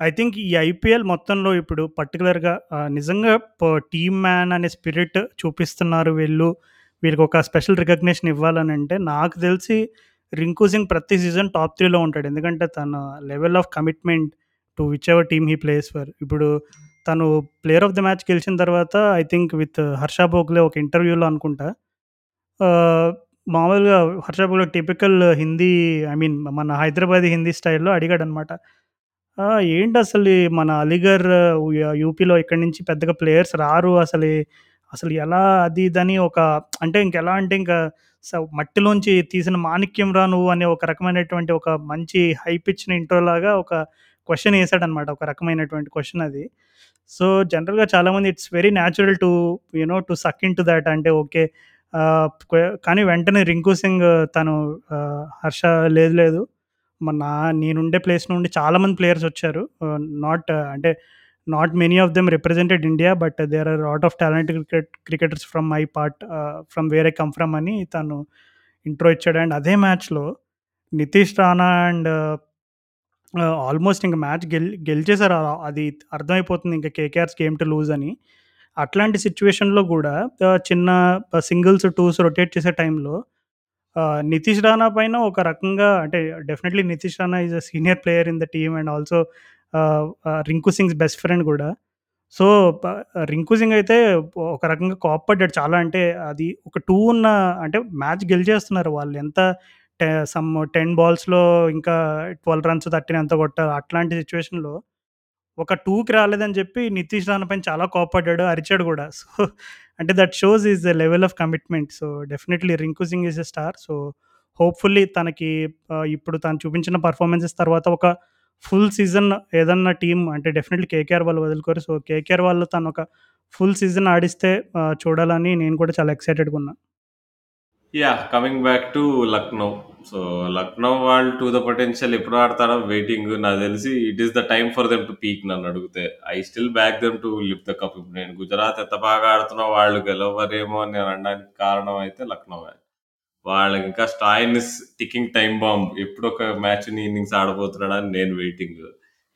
ఐ థింక్ ఈ ఐపీఎల్ మొత్తంలో ఇప్పుడు పర్టికులర్గా నిజంగా ప టీమ్ మ్యాన్ అనే స్పిరిట్ చూపిస్తున్నారు వీళ్ళు. వీళ్ళకొక స్పెషల్ రికగ్నిషన్ ఇవ్వాలనంటే నాకు తెలిసి 'రింకు సింగ్' ప్రతి సీజన్ టాప్ త్రీలో ఉంటాడు. ఎందుకంటే తన level of commitment to whichever team he plays for. ఇప్పుడు తను ప్లేయర్ ఆఫ్ ద మ్యాచ్ గెలిచిన తర్వాత I think with 'Harsha Bhogle' ఒక ఇంటర్వ్యూలో అనుకుంటా మామూలుగా 'Harsha typical Hindi I mean మన హైదరాబాదీ హిందీ స్టైల్‌లో అడిగాడనమాట. ఆ! ఏంటసలు ఈ మన అలీగర్ యూపీలో ఇక్కడి నుంచి పెద్దగా ప్లేయర్స్ రారు అసలు అసలు ఎలా అది ఇదని ఒక అంటే ఇంకెలా అంటే ఇంకా స మట్టిలోంచి తీసిన మాణిక్యం రా నువ్వు అనే ఒక రకమైనటువంటి ఒక మంచి హై పిచ్చిన ఇంట్రోలాగా ఒక క్వెషన్ వేసాడనమాట ఒక రకమైనటువంటి క్వెషన్ అది. సో, జనరల్‌గా చాలామంది it's very natural to you know to suck in to that అంటే ఓకే. కానీ వెంటనే 'రింకు సింగ్' తను 'హర్ష లేదు లేదు మన నా నేనుండే ప్లేస్ నుండి చాలామంది ప్లేయర్స్ వచ్చారు. నాట్ అంటే not many of them represented India. But there are lot of talent cricket cricketers from my part from వేరే కమ్ ఫ్రమ్ అని తను ఇంట్రో ఇచ్చాడు. అండ్ అదే మ్యాచ్‌లో నితీష్ రాణా అండ్ ఆల్మోస్ట్ ఇంక మ్యాచ్ గెల్ గెలిచేసారు. అది అర్థమైపోతుంది ఇంక కేకేఆర్స్ గేమ్ టు లూజ్ అని. అట్లాంటి సిచ్యువేషన్‌లో గూడా ఆహ్, చిన్న సింగిల్స్, టూస్ రొటేట్ చేసే టైంలో ఆహ్, నితీష్ రాణా పైన ఒక రకంగా అంటే definitely Nitish Rana is a senior player in the team and also ah, ah, Rinku Singh's best friend గూడా. సో, ప రింకు సింగ్ అయితే ఒక రకంగా కోప్పడ్డాడు చాలా అంటే అది ఒక 2 ఉన్న అంటే మ్యాచ్ గెలిచేస్తున్నారు వాళ్ళు. ఎంత టె సమ్ 10 బాల్స్‌లో ఇంకా 12 రన్స్, తట్టినంత కొట్టారు. అట్లాంటి సిచ్యువేషన్‌లో ఒక టూకి రాలేదని చెప్పి నితీష్ రాణా పైన చాలా కోపడ్డాడు అరిచాడు కూడా సో, అంటే that shows his level of commitment. So, definitely Rinku Singh is a star. So, hopefully తనకి ఇప్పుడు తను చూపించిన పర్ఫార్మెన్సెస్ తర్వాత ఒక ఫుల్ సీజన్ ఏదన్నా టీం అంటే డెఫినెట్‌లీ కేకేఆర్ వాళ్ళు వదులుకోరు. సో, కేకేఆర్ వాళ్ళు తను ఒక ఫుల్ సీజన్ ఆడిస్తే చూడాలని నేను కూడా చాలా ఎక్సైటెడ్‌గా ఉన్నా. Yeah! Coming back to Lucknow. So, Lucknow వాళ్ళు టు ద పొటెన్షియల్ ఎప్పుడు ఆడతారో వెయిటింగ్. నాకు తెలిసి it is the time for them to peak నన్నడిగితే. I still back them to lift the cup. ఇప్పుడు నేను గుజరాత్ ఎంత బాగా ఆడుతున్నా వాళ్ళు గెలవరేమో అని నేను అనడానికి కారణం అయితే లక్నోవే. వాళ్ళకింకా Stoinis is ticking time bomb. ఎప్పుడొక మ్యాచ్‌ని ఇన్నింగ్స్ ఆడబోతున్నాడని నేను వెయిటింగ్.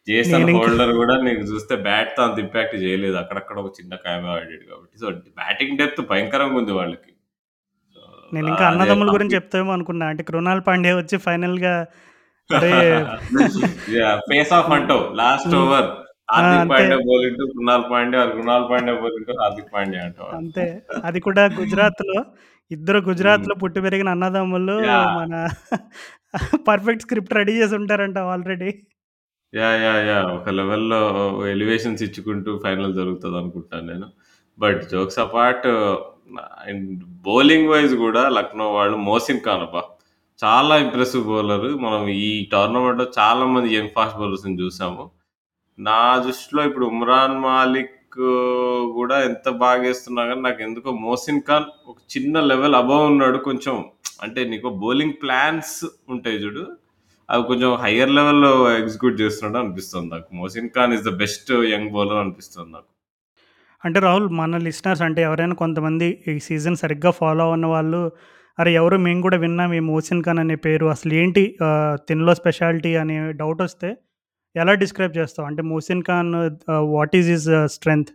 జేసన్ నేనింకా హోల్డర్ గూడా నీకు చూస్తే బ్యాట్‌తో అంత ఇంపాక్ట్ చేయలేదు. అక్కడక్కడ ఒక చిన్న క్యామియో ఆడాడు కాబట్టి. సో, బ్యాటింగ్ డెప్త్ భయంకరంగా ఉంది వాళ్ళకి. నేనింకా అదే అన్నదమ్ముల గురించి చెప్తావేమో అనుకున్నా. అంటే కృణాల్ పాండ్యా వచ్చి ఫైనల్‌గా అరే! యాహ్! Face off. అంటావు. లాస్ట్. ఓవర్ అంతే. అది కూడా గుజరాత్‌లో. ఇద్దరు హ్మ్. గుజరాత్‌లో పుట్టి పెరిగిన అన్నదమ్ములు! మన పర్ఫెక్ట్ స్క్రిప్ట్ రెడీ చేసుంటారంట ఆల్రెడీ. యాహ్! యాహ్! యాహ్! ఒక లెవెల్‌లో ఎలివేషన్స్ ఇచ్చుకుంటూ ఫైనల్ జరుగుతదనుకుంటాను నేను. But jokes apart and bowling wise కూడా లక్నో వాళ్ళు మోసిన్ ఖాన్ అబ్బా! చాలా ఇంప్రెసివ్ బౌలర్ మనం ఈ టోర్నమెంట్‌లో చాలా మంది యంగ్ ఫాస్ట్ బౌలర్స్‌ని చూసాము నా దృష్టిలో ఇప్పుడు ఉమ్రాన్ మాలిక్ కూడా ఎంత బాగా కానీ నాకు ఎందుకో మోసిన్ ఖాన్ ఒక చిన్న లెవెల్ అబోవ్ ఉన్నాడు. కొంచెం అంటే నీకు బౌలింగ్ ప్లాన్స్ ఉంటాయి చూడు అవి కొంచెం హయ్యర్ లెవెల్‌లో ఎగ్జిక్యూట్ చేస్తున్నాడు అనిపిస్తుంది నాకు. Mohsin Khan is the best young bowler అనిపిస్తుంది నాకు. అంటే రాహుల్ మన లిసనర్స్ అంటే ఎవరైనా కొంతమంది ఈ సీజన్ సరిగ్గా ఫాలో అన్న వాళ్ళు, అరే! ఎవరు మేము కూడా విన్నాం ఈ మోసిన్ ఖాన్ అనే పేరు అసలు ఏంటి తిన్లో స్పెషాలిటీ అనే వస్తే ఎలా డిస్క్రైబ్ చేస్తావు? అంటే Mohsin Khan what is his strength?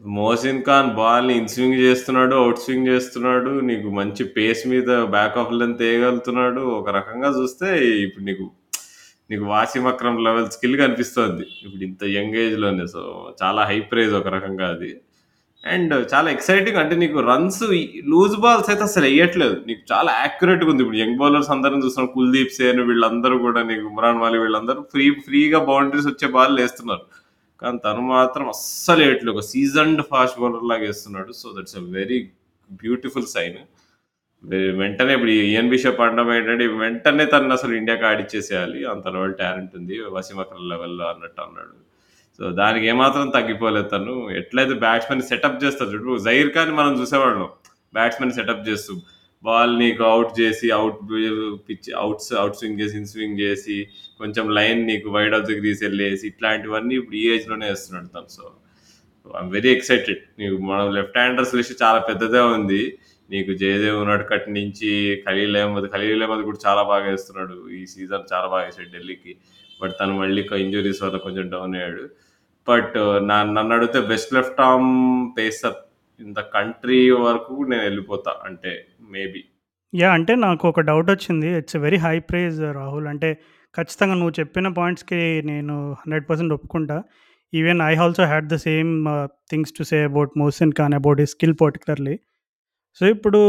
Mohsin Khan బాల్‌ని ఇన్ స్వింగ్ చేస్తున్నాడు, అవుట్ స్వింగ్ చేస్తున్నాడు. నీకు మంచి పేస్ మీద బ్యాక్ ఆఫ్ లెంత్ వేయగలుగుతున్నాడు ఒక రకంగా చూస్తే ఇప్పుడు నీకు నీకు వాసిం అక్రమ్ లెవెల్ స్కిల్ కనిపిస్తోంది. ఇప్పుడు ఇంత యంగ్ ఏజ్‌లోనే. సో, చాలా హై ప్రైజ్ ఒక రకంగా అది. అండ్ చాలా ఎక్సైటింగ్ అంటే నీకు రన్స్ ఈ లూజ్ బాల్స్ అయితే అసలు వేయట్లేదు నీకు చాలా యాక్యురేట్‌గా ఉంది. ఇప్పుడు యంగ్ బౌలర్స్ అందరం చూస్తున్నాం. కుల్దీప్ సేన్ వీళ్ళందరూ కూడా నీకు ఉమ్రాన్ వాలి వీళ్ళందరూ ఫ్రీ ఫ్రీగా బౌండరీస్ వచ్చే బాల్ వేస్తున్నారు కానీ తను మాత్రం అస్సలు వేయట్లేదు ఒక సీజన్డ్ ఫాస్ట్ బౌలర్ లాగా వేస్తున్నాడు so, that's a very beautiful sign. వెంటనే ఇప్పుడు ఈఎన్ బిషప్ అనడం ఏంటంటే వెంటనే తను అసలు ఇండియాకి ఆడిచ్చేసేయాలి. అంత లెవెల్ టాలెంట్ ఉంది. వసీం లెవెల్‌లో అన్నట్టు అన్నాడు. సో, దానికి ఏమాత్రం తగ్గిపోలేదు తను. ఎట్లయితే బ్యాట్స్మెన్ సెటప్ చేస్తాడు చూడు. జైర్ ఖాన్ మనం చూసేవాళ్ళం. బ్యాట్స్మెన్ సెటప్ చేస్తూ. బాల్ నీకు అవుట్ చేసి, out pitch outs out swing చేసి, ఇన్ స్వింగ్ చేసి, కొంచెం లైన్ నీకు వైడ్ ఆఫ్ దగ్గర గ్రీస్ ఇట్లాంటివన్నీ ఇప్పుడు ఈ ఏజ్‌లోనే వేస్తున్నాడు తను. So, I'm very excited. నీకు మనం లెఫ్ట్ హ్యాండర్స్ లిస్ట్ చాలా పెద్దదే ఉంది. నీకు జయదేవ్ నడుకట్ నుంచి ఖలీల్ అహ్మద్, ఖలీల్ అహ్మద్ కూడా చాలా బాగా వేస్తున్నాడు ఈ సీజన్ చాలా బాగా వేసాడు ఢిల్లీకి. బట్ తను మళ్ళీ ఇంజురీస్ వల్ల కొంచెం డౌన్ అయ్యాడు. బట్ నా నన్నడిగితే best left arm pacer in the country వరకు నేను వెళ్ళిపోతా అంటే మేబీ. యా అంటే నాకు ఒక డౌట్ వచ్చింది it's a very high praise Rahul. అంటే ఖచ్చితంగా నువ్వు చెప్పిన పాయింట్స్‌కి నేను 100% ఒప్పుకుంటా. Even I also had the same things to say about Mohsin Khan about ఈ స్కిల్ పర్టికులర్లీ సో, ఇప్పుడు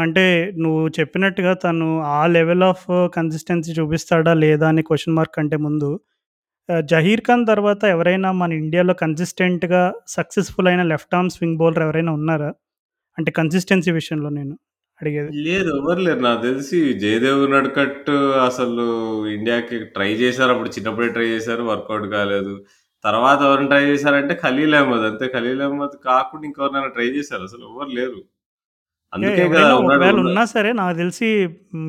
అంటే నువ్వు చెప్పినట్టుగా తను ఆ లెవెల్ ఆఫ్ కన్సిస్టెన్సీ చూపిస్తాడా లేదా అని క్వశ్చన్ మార్క్ కంటే ముందు జహీర్ ఖాన్ తర్వాత ఎవరైనా మన ఇండియాలో కన్సిస్టెంట్‌గా సక్సెస్‌ఫుల్ అయిన లెఫ్ట్ ఆర్మ్ స్వింగ్ బౌలర్ ఎవరైనా ఉన్నారా? అంటే కన్సిస్టెన్సీ విషయంలో నేను అడిగేది. లేదు. ఎవరు లేరు. నాకు తెలిసి జయదేవ్ నడ్కట్ అసలు ఇండియాకి ట్రై చేశారు. అప్పుడు చిన్నప్పుడే ట్రై చేశారు. వర్కౌట్ కాలేదు. తర్వాత ఎవరిని ట్రై చేశారంటే ఖలీల్ అహ్మద్. అంతే ఖలీల్ అహ్మద్ కాకుండా ఇంకెవరినైనా ట్రై చేశారు. అసలు ఎవరు లేరు. అందుకే ఒకవేళ ఉన్న సరే నాకు తెలిసి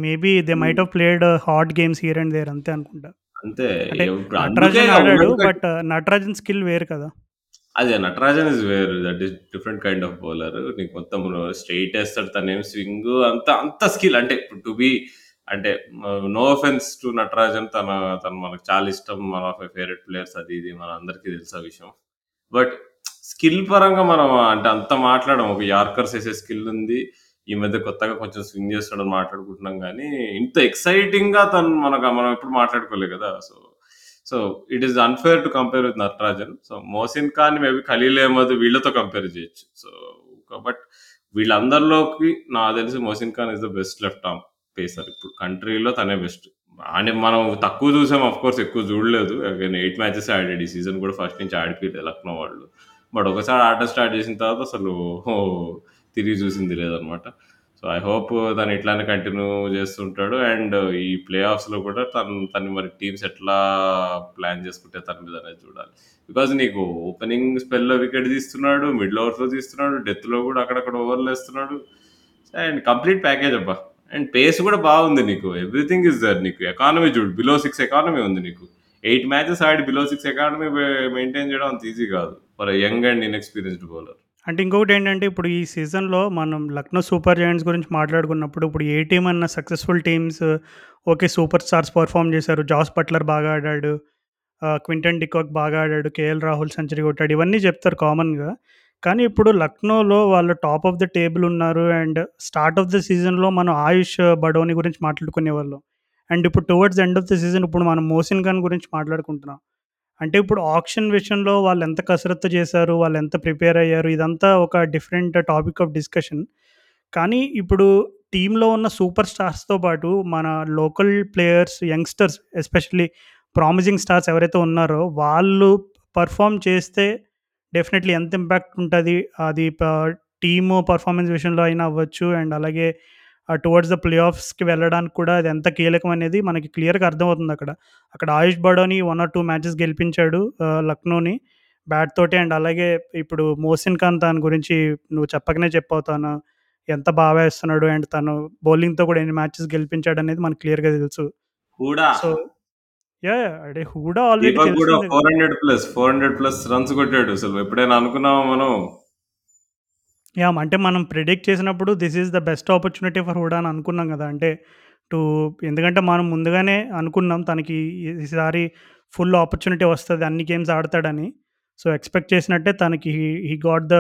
maybe they. Might have played hard games here and there అంతే అనుకుంటా. అంతే. నటరాజన్ ఆడాడు. బట్ నటరాజన్ స్కిల్ వేరు కదా! అదే నటరాజన్ ఇస్ వేరు. That is different kind of bowler. నీకు మొత్తం స్ట్రెయిట్ ఏస్తాడు. తనేం స్వింగ్ అంత అంత స్కిల్ అంటే టు బి అంటే నో ఆఫెన్స్ టు నటరాజన్. తన తను మనకు చాలా ఇష్టం. ఆఫ్ ఫేవరెట్ ప్లేయర్స్ అది ఇది మనందరికీ తెలుసు ఆ విషయం. బట్ స్కిల్ పరంగా మనం అంటే అంత మాట్లాడడం ఒక యార్కర్స్ వేసే స్కిల్ ఉంది. ఈ మధ్య కొత్తగా కొంచెం స్వింగ్ చేస్తాడని మాట్లాడుకుంటున్నాం కానీ ఇంత ఎక్సైటింగ్గా తను మనకు మనం ఎప్పుడు మాట్లాడుకోలేదు కదా! So, so it is unfair to compare with Natarajan. So, Mohsin Khan maybe Khaleel Ahmed వీళ్ళతో కంపేర్ చేయొచ్చు. సో, బట్ వీళ్ళందరిలోకి నాకు తెలిసి Mohsin Khan is the best left arm pacer ఇప్పుడు. కంట్రీలో తనే బెస్ట్. అంటే మనం తక్కువ చూసాం అఫ్ కోర్స్ ఎక్కువ చూడలేదు. అగైన్ 8 మ్యాచెసే ఆడాడు. ఈ సీజన్ కూడా ఫస్ట్ నుంచి ఆడిపోయింది లక్నో వాళ్ళు. బట్ ఒకసారి ఆడడం స్టార్ట్ చేసిన తర్వాత అసలు తిరిగి చూసింది లేదనమాట. సో, ఐ హోప్ తను ఇట్లానే కంటిన్యూ చేస్తుంటాడు. అండ్ ఈ ప్లే ఆఫ్స్‌లో కూడా తను తను మరి టీమ్స్ ఎట్లా ప్లాన్ చేసుకుంటే తన మీద అనేది చూడాలి. బికాజ్ నీకు ఓపెనింగ్ స్పెల్‌లో వికెట్ తీస్తున్నాడు. మిడిల్ ఓవర్స్‌లో తీస్తున్నాడు. డెత్‌లో కూడా అక్కడక్కడ ఓవర్లు వేస్తున్నాడు అండ్ కంప్లీట్ ప్యాకేజ్ అబ్బా! అండ్ పేస్ కూడా బాగుంది నీకు. ఎవ్రీథింగ్ ఇస్ దర్ నీకు. ఎకానమీ చూడు. బిలో సిక్స్ ఎకానమీ ఉంది నీకు. ఎయిట్ మ్యాచెస్ ఆడి బిలో సిక్స్ అకాడమీ మెయింటైన్ చేయడం అంత ఈజీ కాదు. For young and inexperienced bowler. అంటే ఇంకొకటేంటంటే ఇప్పుడు ఈ సీజన్‌లో మనం లక్నో సూపర్ జైంట్స్ గురించి మాట్లాడుకున్నప్పుడు ఇప్పుడు ఏ టీమ్ అన్న successful teams okay. Super stars perform చేశారు. జాస్ బట్లర్ బాగా ఆడాడు. క్వింటన్ డికాక్ బాగా ఆడాడు. కేఎల్ రాహుల్ సెంచరీ కొట్టాడు. ఇవన్నీ చెప్తారు కామన్‌గా. కానీ ఇప్పుడు లక్నోలో వాళ్ళు టాప్ ఆఫ్ ద టేబుల్ ఉన్నారు. అండ్ స్టార్ట్ ఆఫ్ ద సీజన్‌లో మనం ఆయుష్ బడోని గురించి మాట్లాడుకునేవాళ్ళం. అండ్ ఇప్పుడు towards end of the season ఇప్పుడు మనం మోసిన్ ఖాన్ గురించి మాట్లాడుకుంటున్నాం. అంటే ఇప్పుడు ఆక్షన్ విషయంలో వాళ్ళు ఎంత కసరత్తు చేశారు? వాళ్ళు ఎంత ప్రిపేర్ అయ్యారు? ఇదంతా ఒక డిఫరెంట్ టాపిక్ ఆఫ్ డిస్కషన్. కానీ ఇప్పుడు టీంలో ఉన్న సూపర్ స్టార్స్‌తో పాటు మన local players, youngsters especially promising stars ఎవరైతే ఉన్నారో వాళ్ళు పర్ఫామ్ చేస్తే డెఫినెట్లీ ఎంత ఇంపాక్ట్ ఉంటుంది అది టీము పర్ఫార్మెన్స్ విషయంలో అయినా అవ్వచ్చు అండ్ అలాగే టువర్డ్స్ ద ప్లే ఆఫ్స్కి వెళ్ళడానికి కూడా అది ఎంత కీలకం అనేది మనకి క్లియర్గా అర్థమవుతుంది అక్కడ. అక్కడ Ayush Badoni one or two matches గెలిపించాడు లక్నోని. బ్యాట్ తోటి అండ్ అలాగే ఇప్పుడు మోసిన్ ఖాన్ దాని గురించి నువ్వు చెప్పకనే చెప్పవుతాను ఎంత బాగా వేస్తున్నాడు అండ్ తను బౌలింగ్తో కూడా ఎన్ని మ్యాచెస్ గెలిపించాడు అనేది మనకు క్లియర్గా తెలుసు. సో యా అదే Hooda already four hundred plus four hundred plus runs కొట్టాడు. అసలు ఎప్పుడైనా అనుకున్నామా మనం? యా అంటే మనం ప్రిడిక్ట్ చేసినప్పుడు this is the best opportunity for Hooda అని అనుకున్నాం కదా అంటే టు ఎందుకంటే మనం ముందుగానే అనుకున్నాం తనకి ఈసారి ఫుల్ ఆపర్చునిటీ వస్తుంది అన్ని గేమ్స్ ఆడతాడని. సో ఎక్స్పెక్ట్ చేసినట్టే తనకి he got the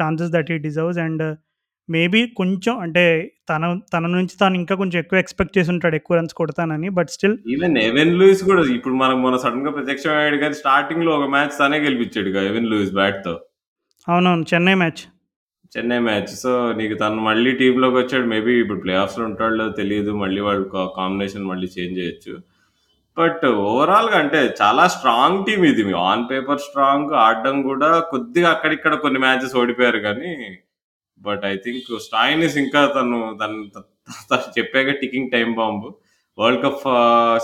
chances that he deserves and maybe కొంచెం అంటే తన తన నుంచి తాను ఇంకా కొంచెం ఎక్కువ ఎక్స్పెక్ట్ చేసి ఉంటాడు ఎక్కువ runs కొడతానని but still even Evin Lewis కూడా ఇప్పుడు మనకు మన సడన్గా ప్రత్యక్షమయ్యాడు కానీ స్టార్టింగ్లో ఒక మ్యాచ్ తనే గెలిపించాడు ఎవెన్ లూయిస్ బ్యాట్తో. అవునవును Chennai match Chennai match. So నీకు తను మళ్ళీ టీంలోకి వచ్చాడు. మేబీ ఇప్పుడు ప్లే ఆఫ్స్లో ఉంటాడో తెలియదు. మళ్ళీ వాళ్ళు కాంబినేషన్ మళ్ళీ చేంజ్ చేయొచ్చు. బట్ ఓవరాల్గా అంటే చాలా స్ట్రాంగ్ టీం ఇది. ఆన్ పేపర్ స్ట్రాంగ్ ఆడడం కూడా కొద్దిగా అక్కడిక్కడ కొన్ని మ్యాచెస్ ఓడిపోయారు కానీ. బట్ ఐ థింక్ స్టాయినిస్ ఇంకా తను తను తను చెప్పాక ticking time bomb. World cup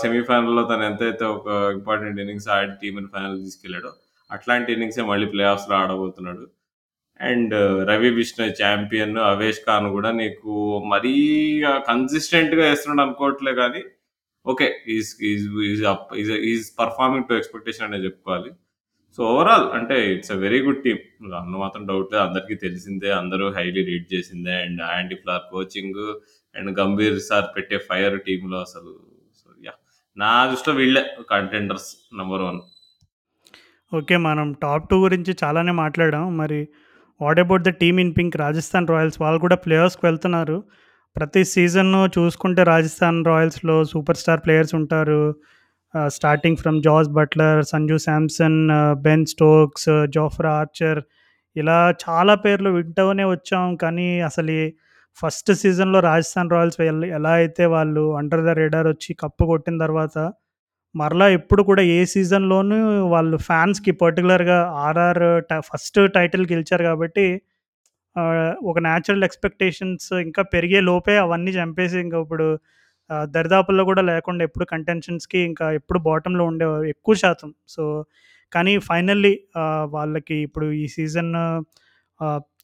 సెమీఫైనల్లో తను ఎంతైతే ఒక ఇంపార్టెంట్ ఇన్నింగ్స్ ఆడి టీంని ఫైనల్ తీసుకెళ్ళాడో అట్లాంటి ఇన్నింగ్సే మళ్ళీ ప్లే ఆఫ్స్లో ఆడబోతున్నాడు. అండ్ రవి బిష్ణోయ్ ఛాంపియన్ అవేష్ ఖాన్ కూడా నీకు మరీ కన్సిస్టెంట్గా వేస్తున్నాడు అనుకోవట్లే కానీ okay is is is up is is performing to expectation అనే చెప్పుకోవాలి. సో ఓవరాల్ అంటే it's a very good team అన్న మాత్రం డౌట్ లేదు అందరికీ తెలిసిందే అందరూ హైలీ రీడ్ చేసిందే and Andy Flower coaching and Gambhir sir పెట్టే ఫైర్ టీంలో అసలు సో యా నా దృష్టిలో వీళ్ళే కంటెండర్స్ నెంబర్ వన్ ఓకే మనం టాప్ టూ గురించి చాలానే మాట్లాడాం. మరి what about the team in pink? Rajasthan Royals. వాళ్ళు కూడా ప్లేయర్స్కి వెళ్తున్నారు. ప్రతి సీజన్ చూసుకుంటే రాజస్థాన్ రాయల్స్లో సూపర్ స్టార్ ప్లేయర్స్ ఉంటారు. Starting from George Buttler Sanju Samson Ben Stokes Jofra Archer. ఇలా చాలా పేర్లు వింటూనే వచ్చాం. కానీ అసలు ఫస్ట్ సీజన్లో రాజస్థాన్ రాయల్స్ ఎలా అయితే వాళ్ళు అండర్ ద రేడార్ వచ్చి కప్పు కొట్టిన తర్వాత మరలా ఎప్పుడు కూడా ఏ సీజన్లోనూ వాళ్ళు ఫ్యాన్స్కి పర్టికులర్గా ఆర్ఆర్ ఫస్ట్ టైటిల్ గెలిచారు కాబట్టి ఒక న్యాచురల్ ఎక్స్పెక్టేషన్స్ ఇంకా పెరిగే లోపే అవన్నీ చంపేసి ఇంకా ఇప్పుడు దరిదాపుల్లో కూడా లేకుండా ఎప్పుడు కంటెన్షన్స్కి ఇంకా ఎప్పుడు బాటంలో ఉండేవారు ఎక్కువ శాతం. సో కానీ ఫైనల్లీ వాళ్ళకి ఇప్పుడు ఈ సీజన్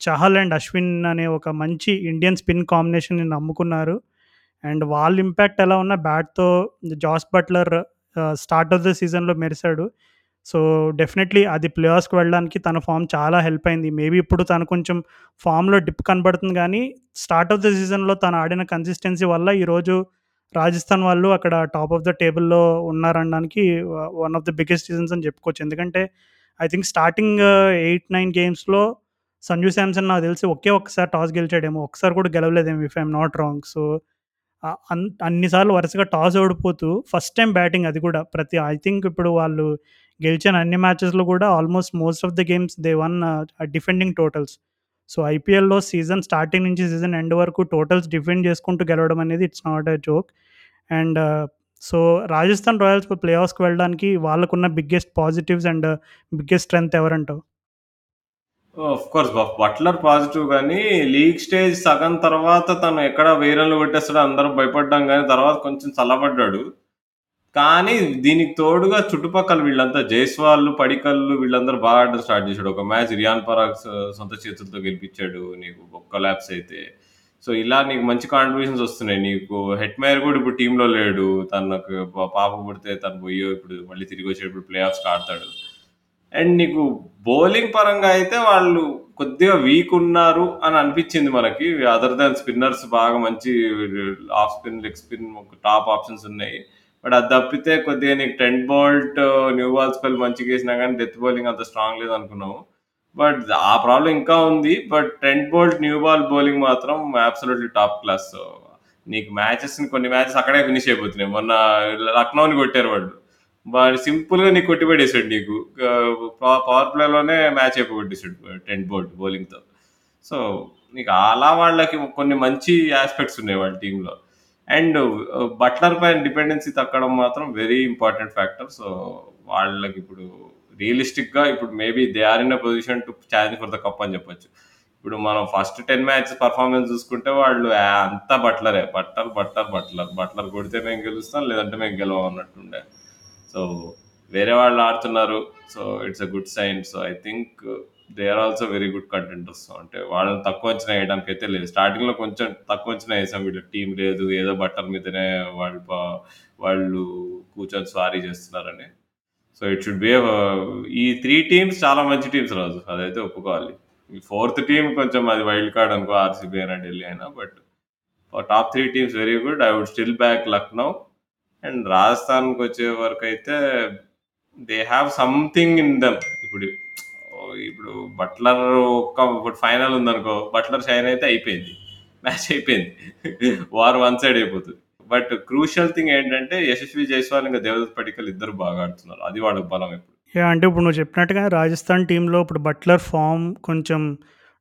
చహల్ అండ్ అశ్విన్ అనే ఒక మంచి ఇండియన్ స్పిన్ కాంబినేషన్ని నమ్ముకున్నారు. అండ్ వాళ్ళ ఇంపాక్ట్ ఎలా ఉన్నా బ్యాట్తో Jos Buttler start of the సీజన్లో మెరిశాడు. సో డెఫినెట్లీ అది ప్లేయర్స్కి వెళ్ళడానికి తన ఫామ్ చాలా హెల్ప్ అయింది. మేబీ ఇప్పుడు తను కొంచెం ఫామ్లో డిప్ కనబడుతుంది కానీ స్టార్ట్ ఆఫ్ ద సీజన్లో తను ఆడిన కన్సిస్టెన్సీ వల్ల ఈరోజు రాజస్థాన్ వాళ్ళు అక్కడ టాప్ ఆఫ్ ద టేబుల్లో ఉన్నారనడానికి one of the biggest seasons అని చెప్పుకోవచ్చు. ఎందుకంటే I think starting eight nine గేమ్స్లో సంజు శాంసన్ నాకు తెలిసి ఒకే ఒక్కసారి టాస్ గెలిచాడేమో. ఒకసారి కూడా గెలవలేదేమో if I'm not wrong so అన్నిసార్లు వరుసగా టాస్ ఓడిపోతూ ఫస్ట్ టైం బ్యాటింగ్ అది కూడా ప్రతి ఐ థింక్ ఇప్పుడు వాళ్ళు గెలిచిన అన్ని మ్యాచెస్లో కూడా almost most of the games they won defending totals. So ఐపీఎల్లో సీజన్ స్టార్టింగ్ నుంచి సీజన్ ఎండ్ వరకు టోటల్స్ డిఫెండ్ చేసుకుంటూ గెలవడం అనేది it's not a joke. And so Rajasthan Royals play ఆఫ్స్కి వెళ్ళడానికి వాళ్ళకున్న biggest positives and biggest strength ఎవరంటావు? Oh, of course Buttler positive కానీ లీగ్ స్టేజ్ సగం తర్వాత తను ఎక్కడ వేరన్లు కొట్టేస్తాడో అందరూ భయపడ్డాం కానీ తర్వాత కొంచెం చల్లబడ్డాడు. కానీ దీనికి తోడుగా చుట్టుపక్కల వీళ్ళంతా జైస్వాళ్ళు పడికల్లు వీళ్ళందరూ బాగా ఆడడం స్టార్ట్ చేశాడు. ఒక మ్యాచ్ రియాన్ పరాగ్ సొంత చేతులతో గెలిపించాడు నీకు ఒక్క ల్యాబ్స్ అయితే. సో ఇలా నీకు మంచి కాంట్రిబ్యూషన్స్ వస్తున్నాయి. నీకు హెడ్ మేయర్ కూడా ఇప్పుడు టీంలో లేడు. తనకు పాప పుడితే తను పోయో ఇప్పుడు మళ్ళీ తిరిగి వచ్చేటప్పుడు ప్లే ఆఫ్స్ ఆడతాడు. అండ్ నీకు బౌలింగ్ పరంగా అయితే వాళ్ళు కొద్దిగా వీక్ ఉన్నారు అని అనిపించింది మనకి. అదర్ దాన్ స్పిన్నర్స్ బాగా మంచి off spin leg spin top options ఉన్నాయి. బట్ అది తప్పితే కొద్దిగా నీకు Trent Boult new ball spell మంచిగా వేసినా కానీ డెత్ బౌలింగ్ అంత స్ట్రాంగ్ లేదు అనుకున్నాము. బట్ ఆ ప్రాబ్లం ఇంకా ఉంది. But Trent Boult new ball bowling మాత్రం అబ్సల్యూట్లీ టాప్ క్లాస్ నీకు మ్యాచెస్ కొన్ని మ్యాచెస్ అక్కడే ఫినిష్ అయిపోతున్నాయి. మొన్న లక్నోని కొట్టారు వాళ్ళు. వాడు సింపుల్గా నీకు కొట్టిపడేసాడు నీకు. పవర్ ప్లేలోనే మ్యాచ్ అయిపోగొట్టేసాడు టెంట్ బోర్డ్ బౌలింగ్తో సో నీకు అలా వాళ్ళకి కొన్ని మంచి ఆస్పెక్ట్స్ ఉన్నాయి వాళ్ళ టీంలో అండ్ బట్లర్ పైన డిపెండెన్సీ తగ్గడం మాత్రం వెరీ ఇంపార్టెంట్ ఫ్యాక్టర్ సో వాళ్ళకి ఇప్పుడు రియలిస్టిక్గా ఇప్పుడు maybe they are in a position to challenge for the cup అని చెప్పొచ్చు. ఇప్పుడు మనం ఫస్ట్ టెన్ మ్యాచ్ పర్ఫార్మెన్స్ చూసుకుంటే వాళ్ళు అంతా బట్లరే బట్లర్ బట్లర్ బట్లర్ బట్లర్ కొడితే మేము గెలుస్తాం లేదంటే మేము గెలవం అన్నట్టుండే సో వేరే వాళ్ళు ఆడుతున్నారు. So it's a good sign so I think they are also very good contenders అంటే వాళ్ళని తక్కువ అంచనా వేయడానికి అయితే లేదు. స్టార్టింగ్లో కొంచెం తక్కువ అంచనా వేసాం. వీళ్ళు టీం లేదు. ఏదో బట్టల మీదనే వాళ్ళు వాళ్ళు కూర్చొని స్వారీ చేస్తున్నారని. సో ఇట్ షుడ్ బి ఈ త్రీ టీమ్స్ చాలా మంచి టీమ్స్ రాజు. అదైతే ఒప్పుకోవాలి. ఈ ఫోర్త్ టీం కొంచెం అది వైల్డ్ కార్డ్ అనుకో ఆర్సీబీ అయినా ఢిల్లీ అయినా but top three teams very good I would still back Lucknow and రాజస్థాన్కి వచ్చే వరకు అయితే they have something in them. ఇప్పుడు ఇప్పుడు బట్లర్ ఒక్క ఇప్పుడు ఫైనల్ ఉందనుకో బట్లర్ షైన్ అయితే అయిపోయింది. మ్యాచ్ అయిపోయింది. వార్ వన్ సైడ్ అయిపోతుంది. బట్ క్రూషియల్ థింగ్ ఏంటంటే యశస్వి జైస్వాల్ ఇంకా దేవదత్ పటికల్ ఇద్దరు బాగా ఆడుతున్నారు. అది వాళ్ళకి బలం ఇప్పుడు అంటే ఇప్పుడు నువ్వు చెప్పినట్టుగా రాజస్థాన్ టీంలో ఇప్పుడు బట్లర్ ఫామ్ కొంచెం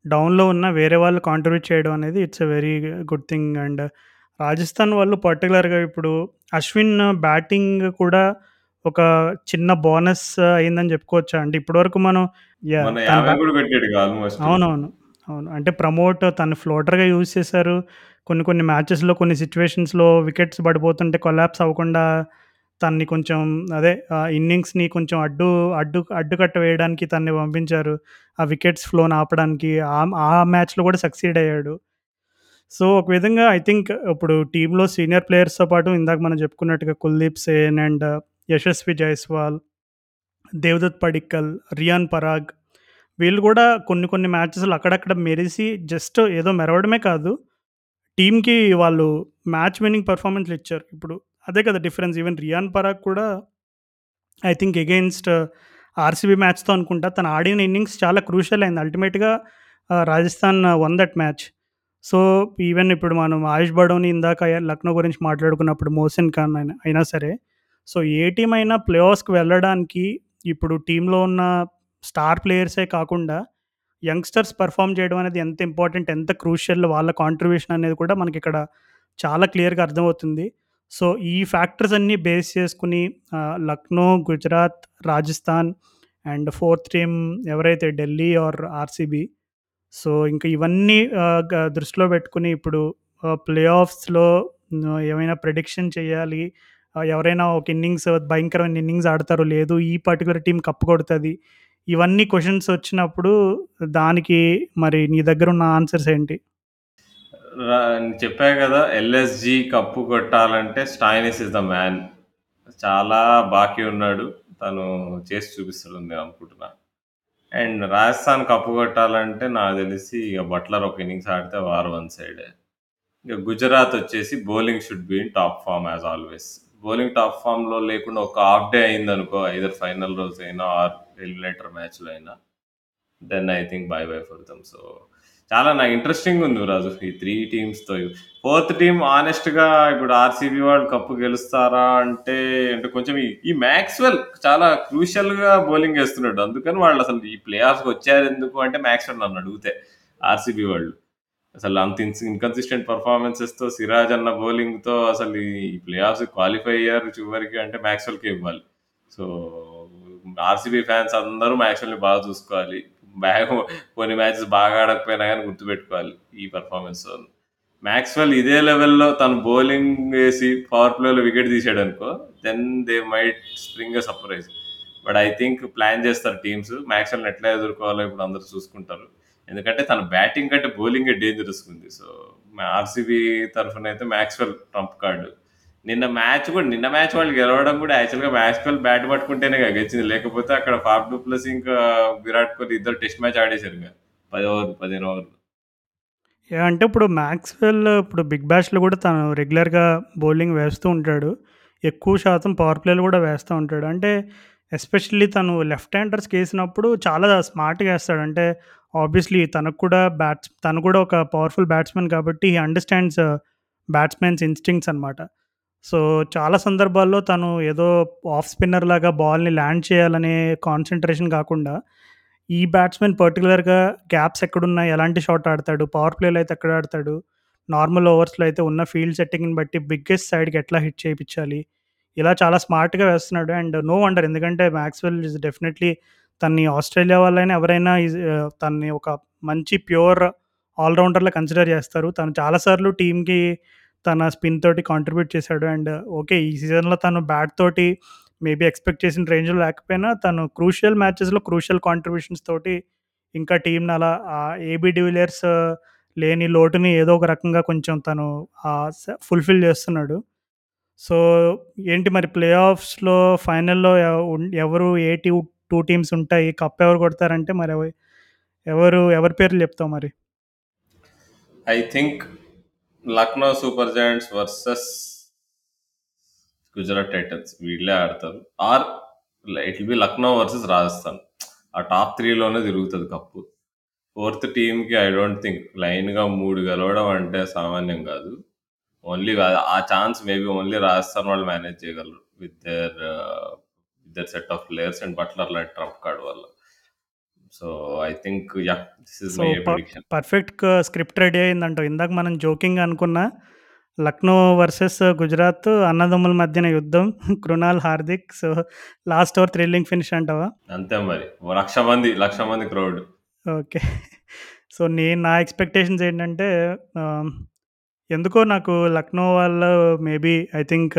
డౌన్లో ఉన్న వేరే వాళ్ళు కాంట్రిబ్యూట్ చేయడం అనేది it's a very good thing and Rajasthan వాళ్ళు పర్టికులర్గా ఇప్పుడు అశ్విన్ బ్యాటింగ్ కూడా ఒక చిన్న బోనస్ అయిందని చెప్పుకోవచ్చా? అంటే ఇప్పటివరకు మనం తన బ్యా- కూడా ఆల్మోస్ట్ అవునవును అవును. అంటే ప్రమోట్ తను ఫ్లోటర్గా యూజ్ చేశారు. కొన్ని కొన్ని మ్యాచెస్లో కొన్ని సిచ్యువేషన్స్లో వికెట్స్ పడిపోతుంటే కొలాప్స్ అవ్వకుండా తన్ని కొంచెం అదే ఇన్నింగ్స్ని కొంచెం అడ్డు అడ్డు అడ్డుకట్ట వేయడానికి తన్ని పంపించారు. ఆ వికెట్స్ ఫ్లోని ఆపడానికి ఆ ఆ మ్యాచ్లో కూడా సక్సీడ్ అయ్యాడు. సో ఒక విధంగా ఐ థింక్ ఇప్పుడు టీంలో సీనియర్ ప్లేయర్స్తో పాటు ఇందాక మనం చెప్పుకున్నట్టుగా కుల్దీప్ సేన్ అండ్ యశస్వి జైస్వాల్ దేవదత్ పడిక్కల్ రియాన్ పరాగ్ వీళ్ళు కూడా కొన్ని కొన్ని మ్యాచెస్లు అక్కడక్కడ మెరిసి జస్ట్ ఏదో మెరవడమే కాదు టీంకి వాళ్ళు మ్యాచ్ విన్నింగ్ పర్ఫార్మెన్స్లు ఇచ్చారు. ఇప్పుడు అదే కదా డిఫరెన్స్. ఈవెన్ రియాన్ పరాగ్ కూడా ఐ థింక్ ఎగెయిన్స్ట్ ఆర్సీబీ మ్యాచ్తో అనుకుంటా తను ఆడిన ఇన్నింగ్స్ చాలా క్రూషియల్ అయింది. అల్టిమేట్గా Rajasthan won that match so even ఇప్పుడు మనం ఆయుష్ బడోని ఇందాక లక్నో గురించి మాట్లాడుకున్నప్పుడు మోసిన్ ఖాన్ అయినా అయినా సరే సో ఏ టీం అయినా ప్లే ఆఫ్స్కి వెళ్ళడానికి ఇప్పుడు టీంలో ఉన్న స్టార్ ప్లేయర్సే కాకుండా యంగ్స్టర్స్ పర్ఫామ్ చేయడం అనేది ఎంత ఇంపార్టెంట్ ఎంత క్రూషియల్ వాళ్ళ కాంట్రిబ్యూషన్ అనేది కూడా మనకి ఇక్కడ చాలా క్లియర్గా అర్థమవుతుంది. సో ఈ ఫ్యాక్టర్స్ అన్నీ బేస్ చేసుకుని Lucknow Gujarat Rajasthan and fourth team ఎవరైతే ఢిల్లీ ఆర్ ఆర్సీబీ సో ఇంకా ఇవన్నీ గ- దృష్టిలో పెట్టుకుని ఇప్పుడు ప్లే ఆఫ్స్లో ఏమైనా ప్రిడిక్షన్ చేయాలి ఎవరైనా ఒక ఇన్నింగ్స్ భయంకరమైన ఇన్నింగ్స్ ఆడతారో లేదు ఈ పర్టికులర్ టీం కప్పు కొడుతుంది ఇవన్నీ క్వశ్చన్స్ వచ్చినప్పుడు దానికి మరి నీ దగ్గర ఉన్న ఆన్సర్స్ ఏంటి? రా- చెప్పా కదా ఎల్ఎస్జి కప్పు కొట్టాలంటే స్టాయినిస్ ఇస్ ద మ్యాన్. చాలా బాకీ ఉన్నాడు తను చేసి చూపిస్తాడు నేను అనుకుంటున్నా. అండ్ రాజస్థాన్ కప్పు కొట్టాలంటే నాకు తెలిసి ఇక బట్లర్ ఒక ఇన్నింగ్స్ ఆడితే వార్ వన్ సైడ్. ఇక గుజరాత్ వచ్చేసి bowling should be in top form as always bowling top ఫామ్లో లేకుండా ఒక హాఫ్ డే అయింది అనుకో ఐదర్ ఫైనల్ రోజు అయినా ఆర్ ఎలిమినేటర్ మ్యాచ్లో అయినా then I think bye bye for them so చాలా నాకు ఇంట్రెస్టింగ్ ఉంది రాజు ఈ త్రీ టీమ్స్తో ఫోర్త్ టీమ్ ఆనెస్ట్గా ఇప్పుడు ఆర్సీబీ వాళ్ళు కప్పు గెలుస్తారా అంటే అంటే కొంచెం ఈ- ఈ మ్యాక్స్వెల్ చాలా క్రూషియల్గా బౌలింగ్ వేస్తున్నాడు అందుకని వాళ్ళు అసలు ఈ ప్లే ఆఫ్ వచ్చారు ఎందుకు అంటే మ్యాక్స్వెల్ నన్ను అడిగితే ఆర్సీబీ వాళ్ళు అసలు అంత ఇన్కన్సిస్టెంట్ పర్ఫార్మెన్సెస్తో సిరాజ్ అన్న బౌలింగ్తో అసలు ఈ ప్లే ఆఫ్స్ క్వాలిఫై అయ్యారు చివరికి అంటే మ్యాక్స్వెల్కి ఇవ్వాలి. సో ఆర్సీబీ ఫ్యాన్స్ అందరూ మ్యాక్స్వెల్ని బాగా చూసుకోవాలి. బ్యాగ్ కొన్ని మ్యాచెస్ బాగా ఆడకపోయినా కానీ గుర్తుపెట్టుకోవాలి ఈ పర్ఫార్మెన్స్ మ్యాక్స్వెల్ ఇదే లెవెల్లో తను బౌలింగ్ వేసి పవర్ ప్లేలో వికెట్ తీసాడు అనుకో then they might spring surprise but I think plan చేస్తారు టీమ్స్ మ్యాక్స్వెల్ ఎట్లా ఎదుర్కోవాలో ఇప్పుడు అందరూ చూసుకుంటారు. ఎందుకంటే తన బ్యాటింగ్ కంటే బౌలింగ్ డేంజరస్ ఉంది. సో ఆర్సీబీ తరఫున అయితే మ్యాక్స్వెల్ ట్రంప్ కార్డు నిన్న మ్యాచ్ కూడా నిన్న మ్యాచ్ వాళ్ళు గెలవడం కూడా యాక్చువల్గా మ్యాక్స్వెల్ బ్యాట్ పట్టుకుంటేనే కదా గెలిచింది. లేకపోతే అక్కడ ఫాఫ్ డూప్లస్ ఇంకా విరాట్ కోహ్లీ ఇద్దరు టెస్ట్ మ్యాచ్ ఆడేశారు ఇంకా. పది ఓవర్లు పదిహేను ఓవర్లు. అంటే ఇప్పుడు మ్యాక్స్వెల్ ఇప్పుడు బిగ్ బ్యాష్లో కూడా తను రెగ్యులర్గా బౌలింగ్ వేస్తూ ఉంటాడు. ఎక్కువ శాతం పవర్ ప్లేలు కూడా వేస్తూ ఉంటాడు. అంటే ఎస్పెషల్లీ తను లెఫ్ట్ హ్యాండర్స్కి వేసినప్పుడు చాలా స్మార్ట్గా వేస్తాడు. అంటే ఆబ్వియస్లీ తనకు కూడా బ్యాట్స్ తను కూడా ఒక పవర్ఫుల్ బ్యాట్స్మెన్ కాబట్టి హీ అండర్స్టాండ్స్ బ్యాట్స్మెన్స్ ఇన్స్టింగ్స్ అనమాట సో చాలా సందర్భాల్లో తను ఏదో ఆఫ్ స్పిన్నర్ లాగా బాల్ని ల్యాండ్ చేయాలనే కాన్సన్ట్రేషన్ కాకుండా ఈ బ్యాట్స్మెన్ పర్టికులర్గా గ్యాప్స్ ఎక్కడున్నాయి ఎలాంటి షాట్ ఆడతాడు పవర్ ప్లేలో అయితే ఎక్కడ ఆడతాడు నార్మల్ ఓవర్స్‌లో అయితే ఉన్న ఫీల్డ్ సెట్టింగ్‌ని బట్టి బిగ్గెస్ట్ సైడ్‌కి ఎట్లా హిట్ చేయించాలి ఇలా చాలా స్మార్ట్‌గా వేస్తున్నాడు. అండ్ నో వండర్ ఎందుకంటే మ్యాక్స్వెల్ ఇస్ డెఫినెట్‌లీ తన్ని ఆస్ట్రేలియా వాళ్ళైనా ఎవరైనా ఈజ్ ఒక మంచి ప్యూర్ ఆల్రౌండర్లా కన్సిడర్ చేస్తారు. తను చాలాసార్లు టీంకి టీమ్‌కి తన స్పిన్ తోటి కాంట్రిబ్యూట్ చేశాడు. And okay. ఈ సీజన్‌లో తను బ్యాట్ తోటి మేబీ ఎక్స్‌పెక్ట్ చేసిన రేంజ్‌లో లేకపోయినా తను క్రూషియల్ మ్యాచెస్‌లో క్రూషియల్ కాంట్రిబ్యూషన్స్ తోటి ఇంకా టీంని అలా ఏబీ డివిలియర్స్ లేని లోటుని ఏదో ఒక రకంగా కొంచెం తను ఫుల్‌ఫిల్ చేస్తున్నాడు. సో, ఏంటి మరి ప్లే ఆఫ్స్‌లో ఫైనల్‌లో ఎవరు ఏ టీ టూ టీమ్స్ ఉంటాయి. కప్ ఎవరు కొడతారంటే మరి ఎవరు ఎవరి పేర్లు చెప్తావు మరి? I think Lucknow Super Giants versus Gujarat Titans వీళ్ళే ఆడతారు. Or it be Lucknow versus Rajasthan. ఆ టాప్ 3లోనే తిరుగుతది కప్పు. ఫోర్త్ టీంకి ఐ డోంట్ థింక్ లైన్‌గా మూడు గెలవడం అంటే సామాన్యం కాదు. ఓన్లీ ఆ ఛాన్స్ మేబీ ఓన్లీ రాజస్థాన్ వాళ్ళు మేనేజ్ చేయగలరు. With their with their set of players and Buttler లాంటి ట్రంప్ కార్డ్ వల్ల. So, I think yeah! This is so, my ప ప్రెడిక్షన్. పర్ఫెక్ట్ స్క్రిప్ట్ రెడీ అయిందంటావు. ఇందాక మనం జోకింగ్‌గా అనుకున్న లక్నో వర్సెస్ గుజరాత్ అన్నదమ్ముల మధ్యన యుద్ధం. (laughs) Krunal, Hardik. So, last over thrilling finish అంటావా? అంతే మరి. ఓ 1,00,000 మంది 1,00,000 మంది క్రౌడ్. ఓకే. సో, నేను నా ఎక్స్‌పెక్టేషన్స్ ఏంటంటే ఆహ్, ఎందుకో నాకు లక్నో వాళ్ళు మేబీ ఐ థింక్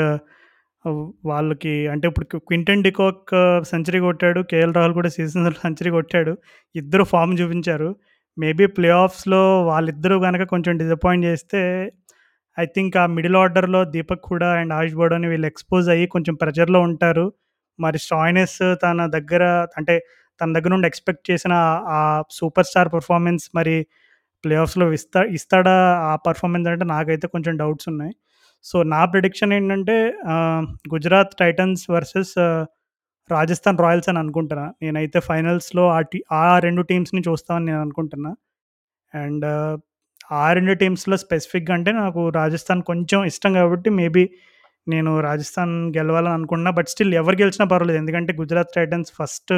వాళ్ళకి అంటే ఇప్పుడు క్వి క్వింటన్ డికాక్ సెంచరీ కొట్టాడు. కేఎల్ రాహుల్ కూడా సీజన్‌లో సెంచరీ కొట్టాడు. ఇద్దరు ఫార్మ్ చూపించారు. మేబీ ప్లే ఆఫ్స్‌లో వాళ్ళిద్దరూ గనక కొంచెం డిసప్పాయింట్ చేస్తే ఐ థింక్ ఆ మిడిల్ ఆర్డర్‌లో దీపక్ హుడా అండ్ ఆయుష్ బోడోని వీళ్ళు ఎక్స్‌పోజ్ అయ్యి కొంచెం ప్రెషర్‌లో ఉంటారు. మరి స్టాయినిస్ తన దగ్గర అంటే తన దగ్గర నుండి ఎక్స్‌పెక్ట్ చేసిన ఆ సూపర్ స్టార్ పెర్ఫార్మన్స్ మరి ప్లే ఆఫ్స్‌లో ఇస్తా ఇస్తాడా ఆ పెర్ఫార్మన్స్ అంటే నాకైతే కొంచెం డౌట్స్ ఉన్నాయి. సో, నా ప్రిడిక్షన్ ఏంటంటే Gujarat Titans versus Rajasthan Royals అని అనుకుంటున్నా. నేనైతే ఫైనల్స్‌లో ఆ టీ ఆ రెండు టీమ్స్‌ని చూస్తామని నేను అనుకుంటున్నా. అండ్ ఆ రెండు టీమ్స్‌లో స్పెసిఫిక్‌గా అంటే నాకు రాజస్థాన్ కొంచెం ఇష్టం కాబట్టి మేబీ నేను రాజస్థాన్ గెలవాలని అనుకుంటున్నా. బట్ స్టిల్ ఎవరు గెలిచినా పర్వాలేదు. ఎందుకంటే గుజరాత్ టైటన్స్ ఫస్ట్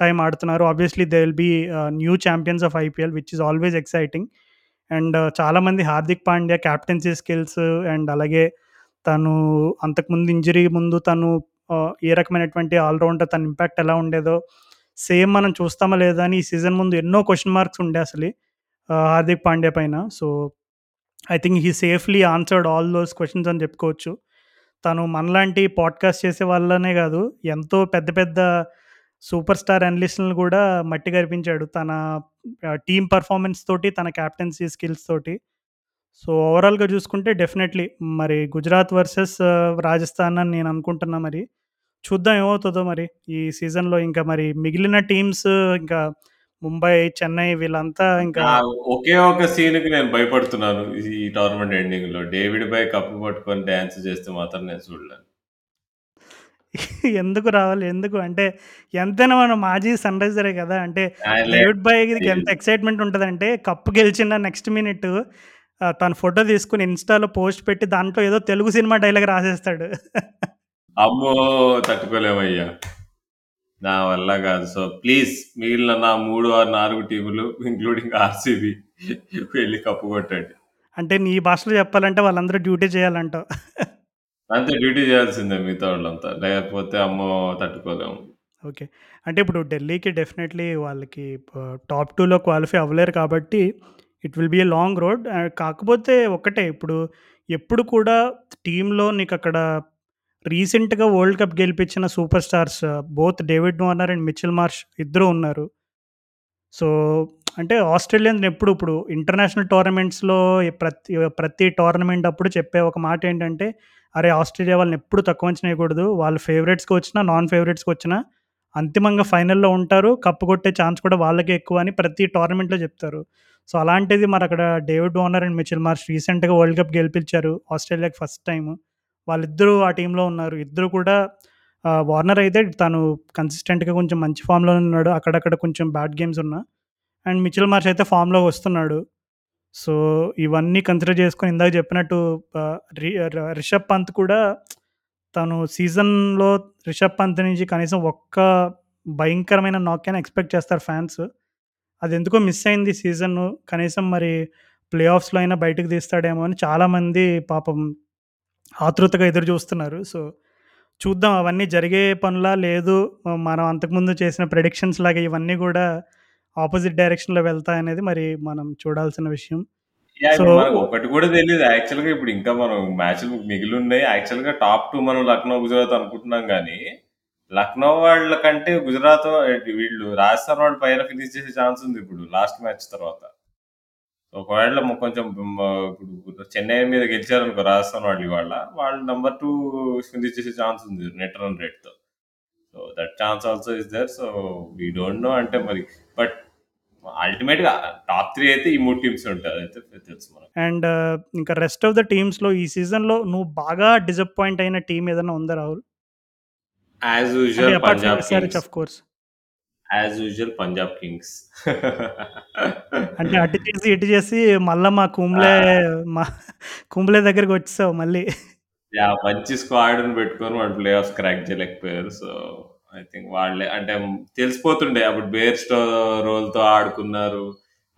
టైం ఆడుతున్నారు. Obviously they will be new champions of IPL which is always exciting. And చాలామంది Hardik Pandya captaincy skills and అలాగే తను అంతకుముందు ఇంజరీ ముందు తను ఏ రకమైనటువంటి ఆల్రౌండర్ తన ఇంపాక్ట్ ఎలా ఉండేదో సేమ్ మనం చూస్తామా లేదా అని ఈ సీజన్ ముందు ఎన్నో క్వశ్చన్ మార్క్స్ ఉండే అసలు హార్దిక్ పాండ్యా పైన. So, I think he safely answered all those questions అని చెప్పుకోవచ్చు. తను మనలాంటి పాడ్‌కాస్ట్ చేసే వాళ్ళనే కాదు ఎంతో పెద్ద పెద్ద సూపర్ స్టార్ అనలిస్ట్‌లని కూడా మట్టి కరిపించాడు. తన టీం పర్ఫార్మెన్స్ తోటి, తన క్యాప్టెన్సీ స్కిల్స్ తోటి. సో, ఓవరాల్‌గా చూసుకుంటే డెఫినెట్‌లీ మరి గుజరాత్ వర్సెస్ రాజస్థాన్ అని నేను అనుకుంటున్నా మరి. చూద్దాం ఏమవుతుందో మరి ఈ సీజన్‌లో ఇంకా మరి మిగిలిన టీమ్స్ ఇంకా ముంబై, చెన్నై వీళ్ళంతా ఇంకా ఒకే ఒక సీన్‌కి నేను భయపడుతున్నాను. ఈ టోర్నమెంట్ ఎండింగ్‌లో. డేవిడ్ బై కప్పు పట్టుకొని డాన్స్ చేస్తే మాత్రం నేను చూడలేను. ఎందుకు రావాలి? ఎందుకు అంటే ఎంతైనా మనం మాజీ సన్‌రైజరే కదా! అంటే. డేవిడ్ బాయ్‌కి ఎంత ఎక్సైట్‌మెంట్ ఉంటదంటే కప్ గెలిచిన నెక్స్ట్ మినిట్ తన ఫోటో తీసుకొని ఇన్‌స్టాలో పోస్ట్ పెట్టి దాంట్లో ఏదో తెలుగు సినిమా డైలాగ్ రాసేస్తాడు. అమ్మో! తట్టుకోలేమయ్యా. నా వల్ల కాదు. సో, ప్లీజ్ మిగిలిన నా 3 ఆర్ 4 టీములు ఇంక్లూడింగ్ ఆర్‌సీబీ వెళ్ళి కప్పు కొట్టండి. అంటే నీ భాషలో చెప్పాలంటే వాళ్ళందరూ డ్యూటీ చేయాలంటావు. అంతే డ్యూటీ చేయాల్సిందే మిగతా వాళ్ళంతా. లేకపోతే అమ్మో! తట్టుకోలేము. ఓకే. అంటే ఇప్పుడు ఢిల్లీకి డెఫినెట్‌లీ వాళ్ళకి ప టాప్ 2లో క్వాలిఫై అవ్వలేరు కాబట్టి it will be a long road. Ah, కాకపోతే ఒక్కటే ఇప్పుడు ఎప్పుడు కూడా టీమ్‌లో నీకక్కడ రీసెంట్‌గా వరల్డ్ కప్ గెలిపించిన super stars both David Warner and Mitchell Marsh ఇద్దరు ఉన్నారు. సో, అంటే ఆస్ట్రేలియన్స్ ఎప్పుడు ఇప్పుడు ఇంటర్నేషనల్ టోర్నమెంట్స్‌లో ప్రతి ప్రతి టోర్నమెంట్ అప్పుడు చెప్పే ఒక మాట ఏంటంటే, "అరే! ఆస్ట్రేలియా వాళ్ళని ఎప్పుడు తక్కువ అంచనా వేయకూడదు. వాళ్ళు ఫేవరెట్స్కి వచ్చినా, నాన్ ఫేవరెట్స్కి వచ్చినా అంతిమంగా ఫైనల్‌లో ఉంటారు. కప్పు కొట్టే ఛాన్స్ కూడా వాళ్ళకే ఎక్కువ" అని ప్రతి టోర్నమెంట్‌లో చెప్తారు. సో, అలాంటిది మరి అక్కడ David Warner and Mitchell Marsh రీసెంట్‌గా వరల్డ్ కప్ గెలిపించారు. ఆస్ట్రేలియాకి ఫస్ట్ టైం వాళ్ళిద్దరూ ఆ టీంలో ఉన్నారు. ఇద్దరు కూడా వార్నర్ అయితే తను కన్సిస్టెంట్‌గా కొంచెం మంచి ఫామ్‌లోనే ఉన్నాడు. అక్కడక్కడ కొంచెం బ్యాడ్ గేమ్స్ ఉన్నా. అండ్ మిచిల్ మార్ష్ అయితే ఫామ్‌లో వస్తున్నాడు. సో, ఇవన్నీ కన్సిడర్ చేసుకొని ఇందాక చెప్పినట్టు రి రిషబ్ పంత్ కూడా తను సీజన్‌లో రిషబ్ పంత్ నుంచి కనీసం ఒక్క భయంకరమైన నాక్ అని ఎక్స్‌పెక్ట్ చేస్తారు ఫ్యాన్స్. అది ఎందుకో మిస్ అయింది సీజన్ సీజను. కనీసం మరి ప్లే ఆఫ్స్‌లో అయినా బయటకు తీస్తాడేమో అని చాలామంది పాపం ఆతృతగా ఎదురు చూస్తున్నారు. సో, చూద్దాం అవన్నీ జరిగే పనులా లేదు మనం అంతకుముందు చేసిన ప్రెడిక్షన్స్ లాగా ఇవన్నీ కూడా ఆపోజిట్ డైరెక్షన్‌లో వెళ్తాయనేది మరి మనం చూడాల్సిన విషయం. సో ఒకటి కూడా తెలీదు. యాక్చువల్‌గా ఇప్పుడు ఇంకా మనం మ్యాచ్‌లు మిగిలున్నాయి. యాక్చువల్‌గా టాప్ 2 మనం లక్నో, గుజరాత్ అనుకుంటున్నాం గానీ, లక్నో వాళ్ళ కంటే గుజరాత్ వీళ్ళు రాజస్థాన్ వాళ్ళు పైన ఫినిష్ చేసే ఛాన్స్ ఉంది ఇప్పుడు లాస్ట్ మ్యాచ్ తర్వాత. ఒకవేళ కొంచెం ఇప్పుడు చెన్నై మీద గెలిచారనుకో రాజస్థాన్ వాళ్ళు ఇవాళ, వాళ్ళు నంబర్ 2 ఫినిష్ చేసే ఛాన్స్ ఉంది net run రేట్‌తో. So, that chance also is there. So, we don't know అంటే మరి బట్ అల్టిమేట్‌గా టాప్ 3 అయితే ఈ 3 టీమ్సే ఉంటాయి. తెలుసు. అండ్ ఇంకా రెస్ట్ ఆఫ్ ద టీమ్స్‌లో ఈ సీజన్‌లో నువ్వు బాగా డిసప్పాయింట్ అయిన టీమ్ ఏదైనా ఉందా Rahul? As usual Punjab Kings. Of course. As usual Punjab Kings. అంటే అటు చేసి, ఇటు చేసి మళ్ళా మా కుంబ్లే! మా కుంబ్లే దగ్గరికొచ్చేసావు మళ్ళీ. యాహ్! మంచి స్క్వాడ్‌ని పెట్టుకొని వాళ్ళు ప్లే ఆఫ్స్ క్రాక్ చేయలేకపోయారు. సో, ఐ థింక్ వాళ్ళే అంటే తెలిసిపోతుండే అప్పుడు బేర్‌స్టో రోల్‌తో ఆడుకున్నారు.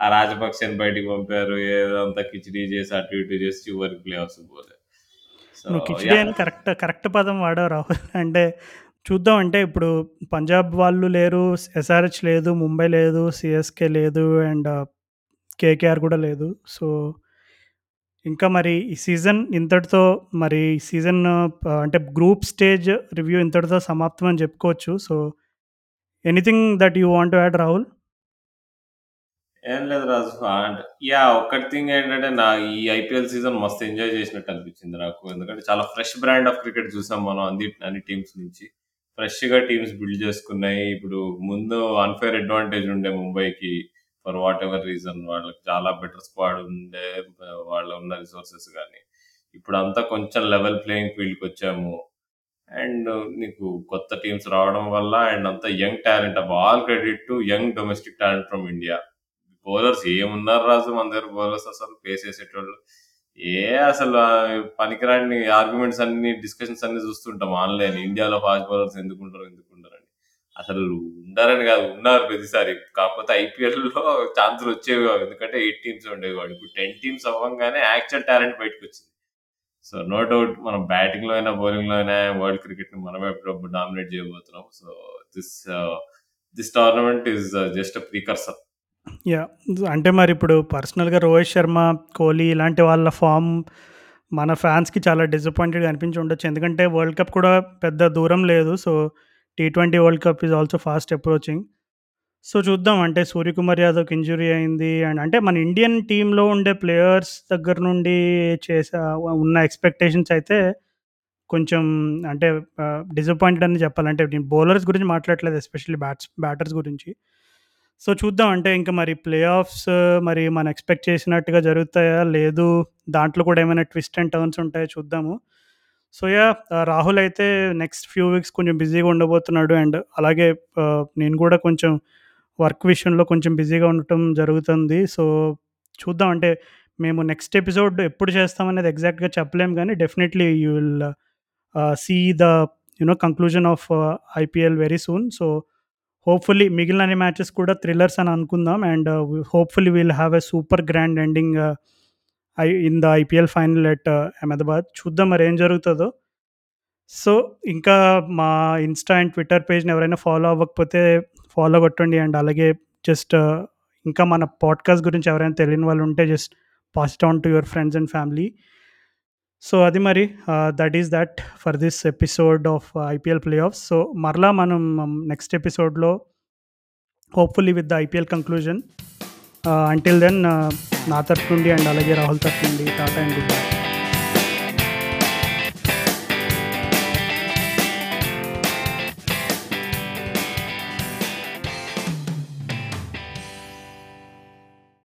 ఆ రాజపక్సేని బయటికి పంపారు. ఏదో అంతా కిచిడీ చేసి అటు ఇటు చేసి చివరికి ప్లే ఆఫ్స్‌కి పోలే. నువ్వు కిచిడీ! అని కరెక్ట్ కరెక్ట్ పదం వాడావు రాహుల్. అంటే చూద్దాం అంటే ఇప్పుడు పంజాబ్ వాళ్ళు లేరు, ఎస్ఆర్‌హెచ్ లేదు, ముంబై లేదు, సీఎస్‌కే లేదు అండ్ కేకేఆర్ కూడా లేదు. సో, ఇంకా మరి ఈ సీజన్ ఇంతటితో మరి ఈ సీజన్ అంటే గ్రూప్ స్టేజ్ రివ్యూ ఇంతటితో సమాప్తం అని చెప్పుకోవచ్చు. So, anything that you want to add Rahul? ఏం లేదు రాజు. అండ్ యా ఒక్కటి థింగ్ ఏంటంటే నా ఈ ఐపీఎల్ సీజన్ మస్తు ఎంజాయ్ చేసినట్టు అనిపించింది నాకు. ఎందుకంటే చాలా ఫ్రెష్ బ్రాండ్ ఆఫ్ క్రికెట్ చూసాం మనం అన్ని అన్ని టీమ్స్ నుంచి. ఫ్రెష్‌గా టీమ్స్ బిల్డ్ చేసుకున్నాయి. ఇప్పుడు ముందు అన్‌ఫెయిర్ అడ్వాంటేజ్ ఉండే ముంబైకి ఫర్ వాట్ ఎవర్ రీజన్ వాళ్ళకి చాలా బెటర్ స్క్వాడ్ ఉండే uh, వాళ్ళ ఉన్న రిసోర్సెస్ గాని. ఇప్పుడంతా కొంచెం లెవెల్ ప్లేయింగ్ ఫీల్డ్‌కొచ్చాము. అండ్ నీకు కొత్త టీమ్స్ రావడం వల్ల అండ్ అంతా young talent all credit to young domestic talent from India. Bowlers ఏమున్నారు Raju మన దగ్గర బౌలర్స్ అసలు ఫేస్ చేసేటోళ్ళు. ఏ అసలు పనికిరాని ఆర్గ్యుమెంట్స్ అన్ని, డిస్కషన్స్ అన్ని చూస్తుంటాం ఆన్‌లైన్. ఇండియాలో ఫాస్ట్ బౌలర్స్ ఎందుకుంటారు, ఎందుకు అసలు ఉండరని కాదు ఉన్నారు ప్రతిసారి. కాకపోతే ఐపీఎల్‌లో ఛాన్సులు వచ్చేవి కావు. ఎందుకంటే ఎయిట్ టీమ్స్ ఉండేవి కాబట్టి. ఇప్పుడు 10 టీమ్స్ అవ్వంగానే యాక్చువల్ టాలెంట్ బయటకొచ్చింది. సో, నో డౌట్ మనం బ్యాటింగ్‌లో అయినా, బౌలింగ్‌లో అయినా వరల్డ్ క్రికెట్‌ని మనమే ఎప్పుడప్పుడు డామినేట్ చేయబోతున్నాం. So, this this tournament is just precursor ya అంటే అంటే మరిప్పుడు పర్సనల్‌గా రోహిత్ శర్మ, కోహ్లీ ఇలాంటి వాళ్ళ ఫామ్ మన ఫ్యాన్స్‌కి చాలా డిసప్పాయింటెడ్‌గా అనిపించి ఉండొచ్చు. ఎందుకంటే వరల్డ్ కప్ కూడా పెద్ద దూరం లేదు. So, T20 world cup is also fast approaching. So, చూద్దాం అంటే సూర్యకుమార్ యాదవ్‌కి ఇంజురీ అయింది. అండ్ అంటే మన ఇండియన్ టీంలో ఉండే ప్లేయర్స్ దగ్గర నుండి చేసా ఉన్న ఎక్స్‌పెక్టేషన్స్ అయితే కొంచెం అంటే డిసప్పాయింటెడ్ అని చెప్పాలంటే నేను బౌలర్స్ గురించి మాట్లాడట్లేదు ఎస్పెషల్లీ బ్యాట్స్ బ్యాటర్స్ గురించి. సో, చూద్దాం అంటే ఇంకా మరి ప్లే ఆఫ్స్ మరి మనం ఎక్స్‌పెక్ట్ చేసినట్టుగా జరుగుతాయా? లేదు దాంట్లో కూడా ఏమైనా ట్విస్ట్ అండ్ టర్న్స్ ఉంటాయా చూద్దాము. సో, యా రాహుల్ అయితే నెక్స్ట్ ఫ్యూ వీక్స్ కొంచెం బిజీగా ఉండబోతున్నాడు. అండ్ అలాగే నేను కూడా కొంచెం వర్క్ విషయంలో కొంచెం బిజీగా ఉండటం జరుగుతుంది. సో, చూద్దాం అంటే మేము నెక్స్ట్ ఎపిసోడ్ ఎప్పుడు చేస్తామనేది ఎగ్జాక్ట్‌గా చెప్పలేము కానీ definitely you will see the you know conclusion of IPL very soon. So, hopefully మిగిలిన అన్ని మ్యాచెస్ కూడా థ్రిల్లర్స్ అని అనుకుందాం. And hopefully will have a super grand ending I in the IPL final at uh, Ahmedabad. చూద్దాం మరి ఏం జరుగుతుందో so, ఇంకా మా ఇన్‌స్టా అండ్ ట్విట్టర్ పేజ్‌ని ఎవరైనా ఫాలో అవ్వకపోతే ఫాలో కొట్టండి. అండ్ అలాగే జస్ట్ uh, ఇంకా మన పాడ్‌కాస్ట్ గురించి ఎవరైనా తెలియని వాళ్ళు ఉంటే just pass it on to your friends and family. So, అది మరి that is that for this episode of IPL play off so, మరలా మనం నెక్స్ట్ ఎపిసోడ్‌లో hopefully with the IPL conclusion. Until then నా తరఫు నుండి అండ్ అలాగే రాహుల్ తరఫు నుండి టాటా అండ్